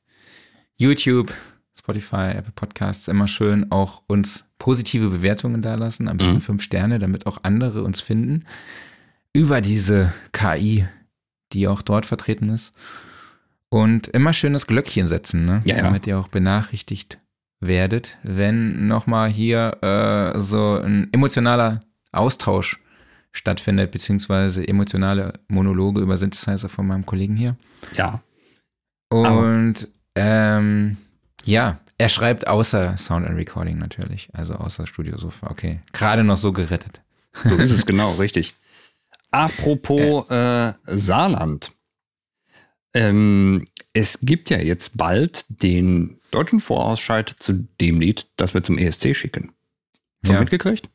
YouTube, Spotify, Apple Podcasts, immer schön auch uns positive Bewertungen dalassen, ein bisschen mhm. fünf Sterne, damit auch andere uns finden. Über diese KI, die auch dort vertreten ist. Und immer schön das Glöckchen setzen, ne? Ja, damit ja. ihr auch benachrichtigt werdet, wenn nochmal hier äh, so ein emotionaler Austausch stattfindet, beziehungsweise emotionale Monologe über Synthesizer von meinem Kollegen hier. Ja. Und ähm, ja, er schreibt außer Sound and Recording natürlich, also außer Studio Sofa. Okay, gerade noch so gerettet. So ist es genau, richtig. Apropos äh, Saarland. Ähm, es gibt ja jetzt bald den deutschen Vorausscheid zu dem Lied, das wir zum ESC schicken. Schon Ja. mitgekriegt?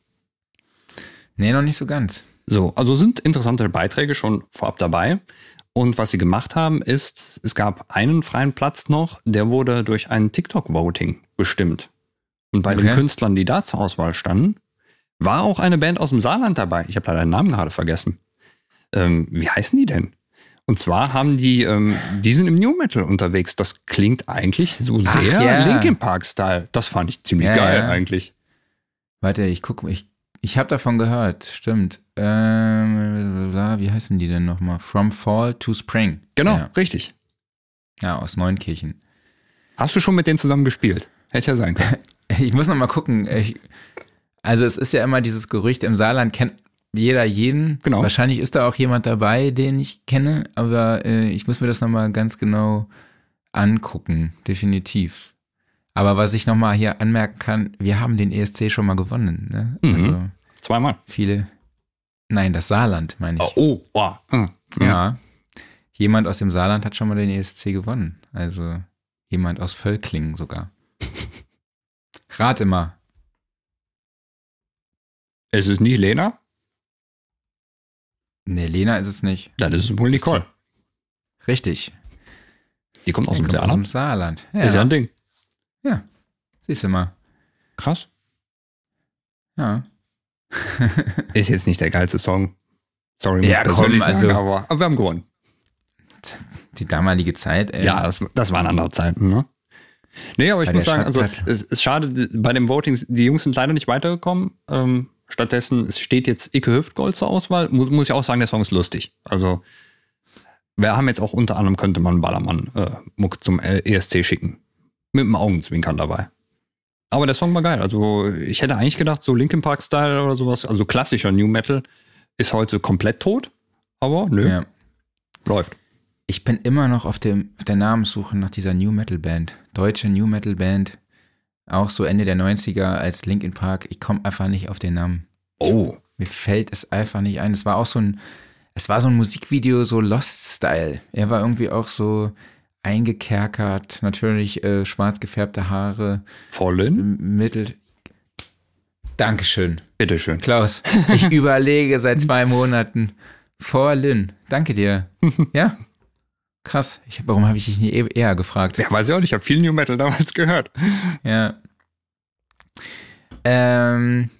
Nee, noch nicht so ganz. So, also sind interessante Beiträge schon vorab dabei. Und was sie gemacht haben, ist, es gab einen freien Platz noch, der wurde durch ein TikTok-Voting bestimmt. Und bei den Okay. Künstlern, die da zur Auswahl standen, war auch eine Band aus dem Saarland dabei. Ich habe leider den Namen gerade vergessen. Ähm, wie heißen die denn? Und zwar haben die, ähm, die sind im New Metal unterwegs. Das klingt eigentlich so Ach, sehr ja. Linkin Park-Style. Das fand ich ziemlich Ja, geil ja. eigentlich. Warte, ich gucke, ich, ich habe davon gehört, stimmt. Ähm, wie heißen die denn nochmal? From Fall to Spring. Genau, richtig. ja aus Neunkirchen. Hast du schon mit denen zusammen gespielt? Hätte ja sein können. Ich muss noch mal gucken. Ich, also es ist ja immer dieses Gerücht, im Saarland kennt jeder jeden. Genau. Wahrscheinlich ist da auch jemand dabei, den ich kenne, aber äh, ich muss mir das noch mal ganz genau angucken, definitiv. Aber was ich noch mal hier anmerken kann, wir haben den ESC schon mal gewonnen. Ne? Mhm. Also Zweimal. viele. Nein, das Saarland meine ich. Oh, oh, oh. äh, Ja. Jemand aus dem Saarland hat schon mal den ESC gewonnen. Also jemand aus Völklingen sogar. Rate mal. Es ist nicht Lena, Nee, Lena ist es nicht. dann ist es wohl Nicole. Richtig. Die kommt aus Die dem kommt aus dem Saarland. Saarland. Ja, Ist ja ein Ding. siehst du mal. Krass. Ja. Ist jetzt nicht der geilste Song. Sorry, Ja, ich komm, also- sagen, aber, aber wir haben gewonnen. Die damalige Zeit. Ey. Ja, das, das waren andere Zeiten, ne? Nee, aber ich Bei muss sagen, also Schallplatte. es ist schade, bei dem Voting, die Jungs sind leider nicht weitergekommen. Ähm, stattdessen, es steht jetzt Icke Hüftgold zur Auswahl. Muss, muss ich auch sagen, der Song ist lustig. Also, wir haben jetzt auch unter anderem, könnte man Ballermann äh, Muck zum ESC schicken. Mit einem Augenzwinkern dabei. Aber der Song war geil. Also, ich hätte eigentlich gedacht, so Linkin Park-Style oder sowas, also klassischer New Metal, ist heute komplett tot. Aber nö, Ja. läuft. Ich bin immer noch auf, dem, auf der Namenssuche nach dieser New Metal Band. Deutsche New Metal Band. Auch so Ende der 90er als Linkin Park. Ich komme einfach nicht auf den Namen. Oh. Mir fällt es einfach nicht ein. Es war auch so ein, es war so ein Musikvideo, so Lost-Style. Er war irgendwie auch so eingekerkert, natürlich äh, schwarz gefärbte Haare, Vollen? mittel. Dankeschön, Bitteschön. Klaus. Ich überlege seit zwei Monaten. Vor Lynn. Danke dir. Ja. Krass. Ich, warum habe ich dich nie e- eher gefragt? Ja, weiß ich auch nicht. Ich habe viel New Metal damals gehört. Ja. Ähm,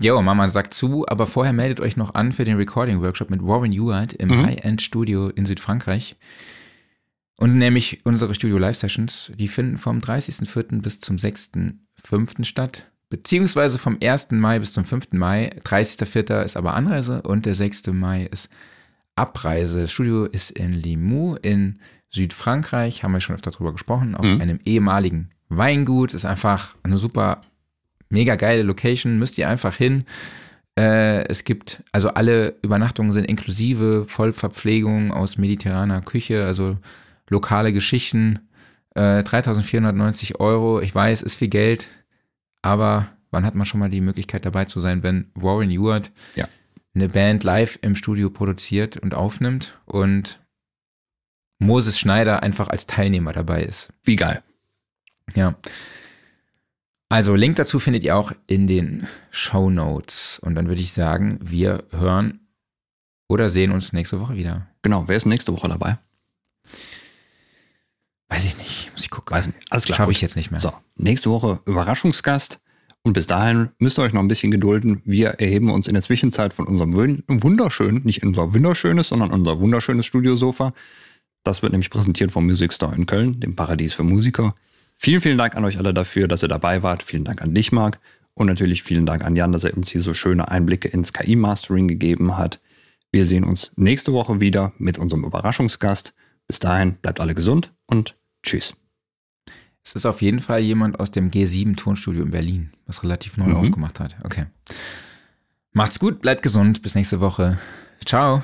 jo, Mama sagt zu, aber vorher meldet euch noch an für den Recording-Workshop mit Warren Ewart im Mhm. High-End-Studio in Südfrankreich. Und nämlich unsere Studio-Live-Sessions, die finden vom 30.04. bis zum 6.05. statt. Beziehungsweise vom 1. Mai bis zum 5. Mai. 30.04. ist aber Anreise und der 6. Mai ist Abreise. Das Studio ist in Limoux in Südfrankreich, haben wir schon öfter drüber gesprochen, auf Mhm. einem ehemaligen Weingut. Ist einfach eine super, mega geile Location. Müsst ihr einfach hin. Äh, es gibt, also alle Übernachtungen sind inklusive Vollverpflegung aus mediterraner Küche, also lokale Geschichten. Äh, 3490 Euro. Ich weiß, ist viel Geld, aber wann hat man schon mal die Möglichkeit dabei zu sein, wenn Warren Ewart Ja. Eine Band live im Studio produziert und aufnimmt und Moses Schneider einfach als Teilnehmer dabei ist. Wie geil. Ja. Also Link dazu findet ihr auch in den Show Notes. Und dann würde ich sagen, wir hören oder sehen uns nächste Woche wieder. Genau, wer ist nächste Woche dabei? Weiß ich nicht, muss ich gucken. Weiß nicht. Alles klar. Schaffe ich jetzt nicht mehr. So, nächste Woche Überraschungsgast. Und bis dahin müsst ihr euch noch ein bisschen gedulden. Wir erheben uns in der Zwischenzeit von unserem wun- wunderschönen, nicht unser wunderschönes, sondern unser wunderschönes Studiosofa. Das wird nämlich präsentiert vom Music Store in Köln, dem Paradies für Musiker. Vielen, vielen Dank an euch alle dafür, dass ihr dabei wart. Vielen Dank an dich, Marc. Und natürlich vielen Dank an Jan, dass er uns hier so schöne Einblicke ins KI-Mastering gegeben hat. Wir sehen uns nächste Woche wieder mit unserem Überraschungsgast. Bis dahin bleibt alle gesund und tschüss. Es ist auf jeden Fall jemand aus dem G7 Tonstudio in Berlin, was relativ neu Mhm. aufgemacht hat. Okay. Macht's gut, bleibt gesund, bis nächste Woche. Ciao.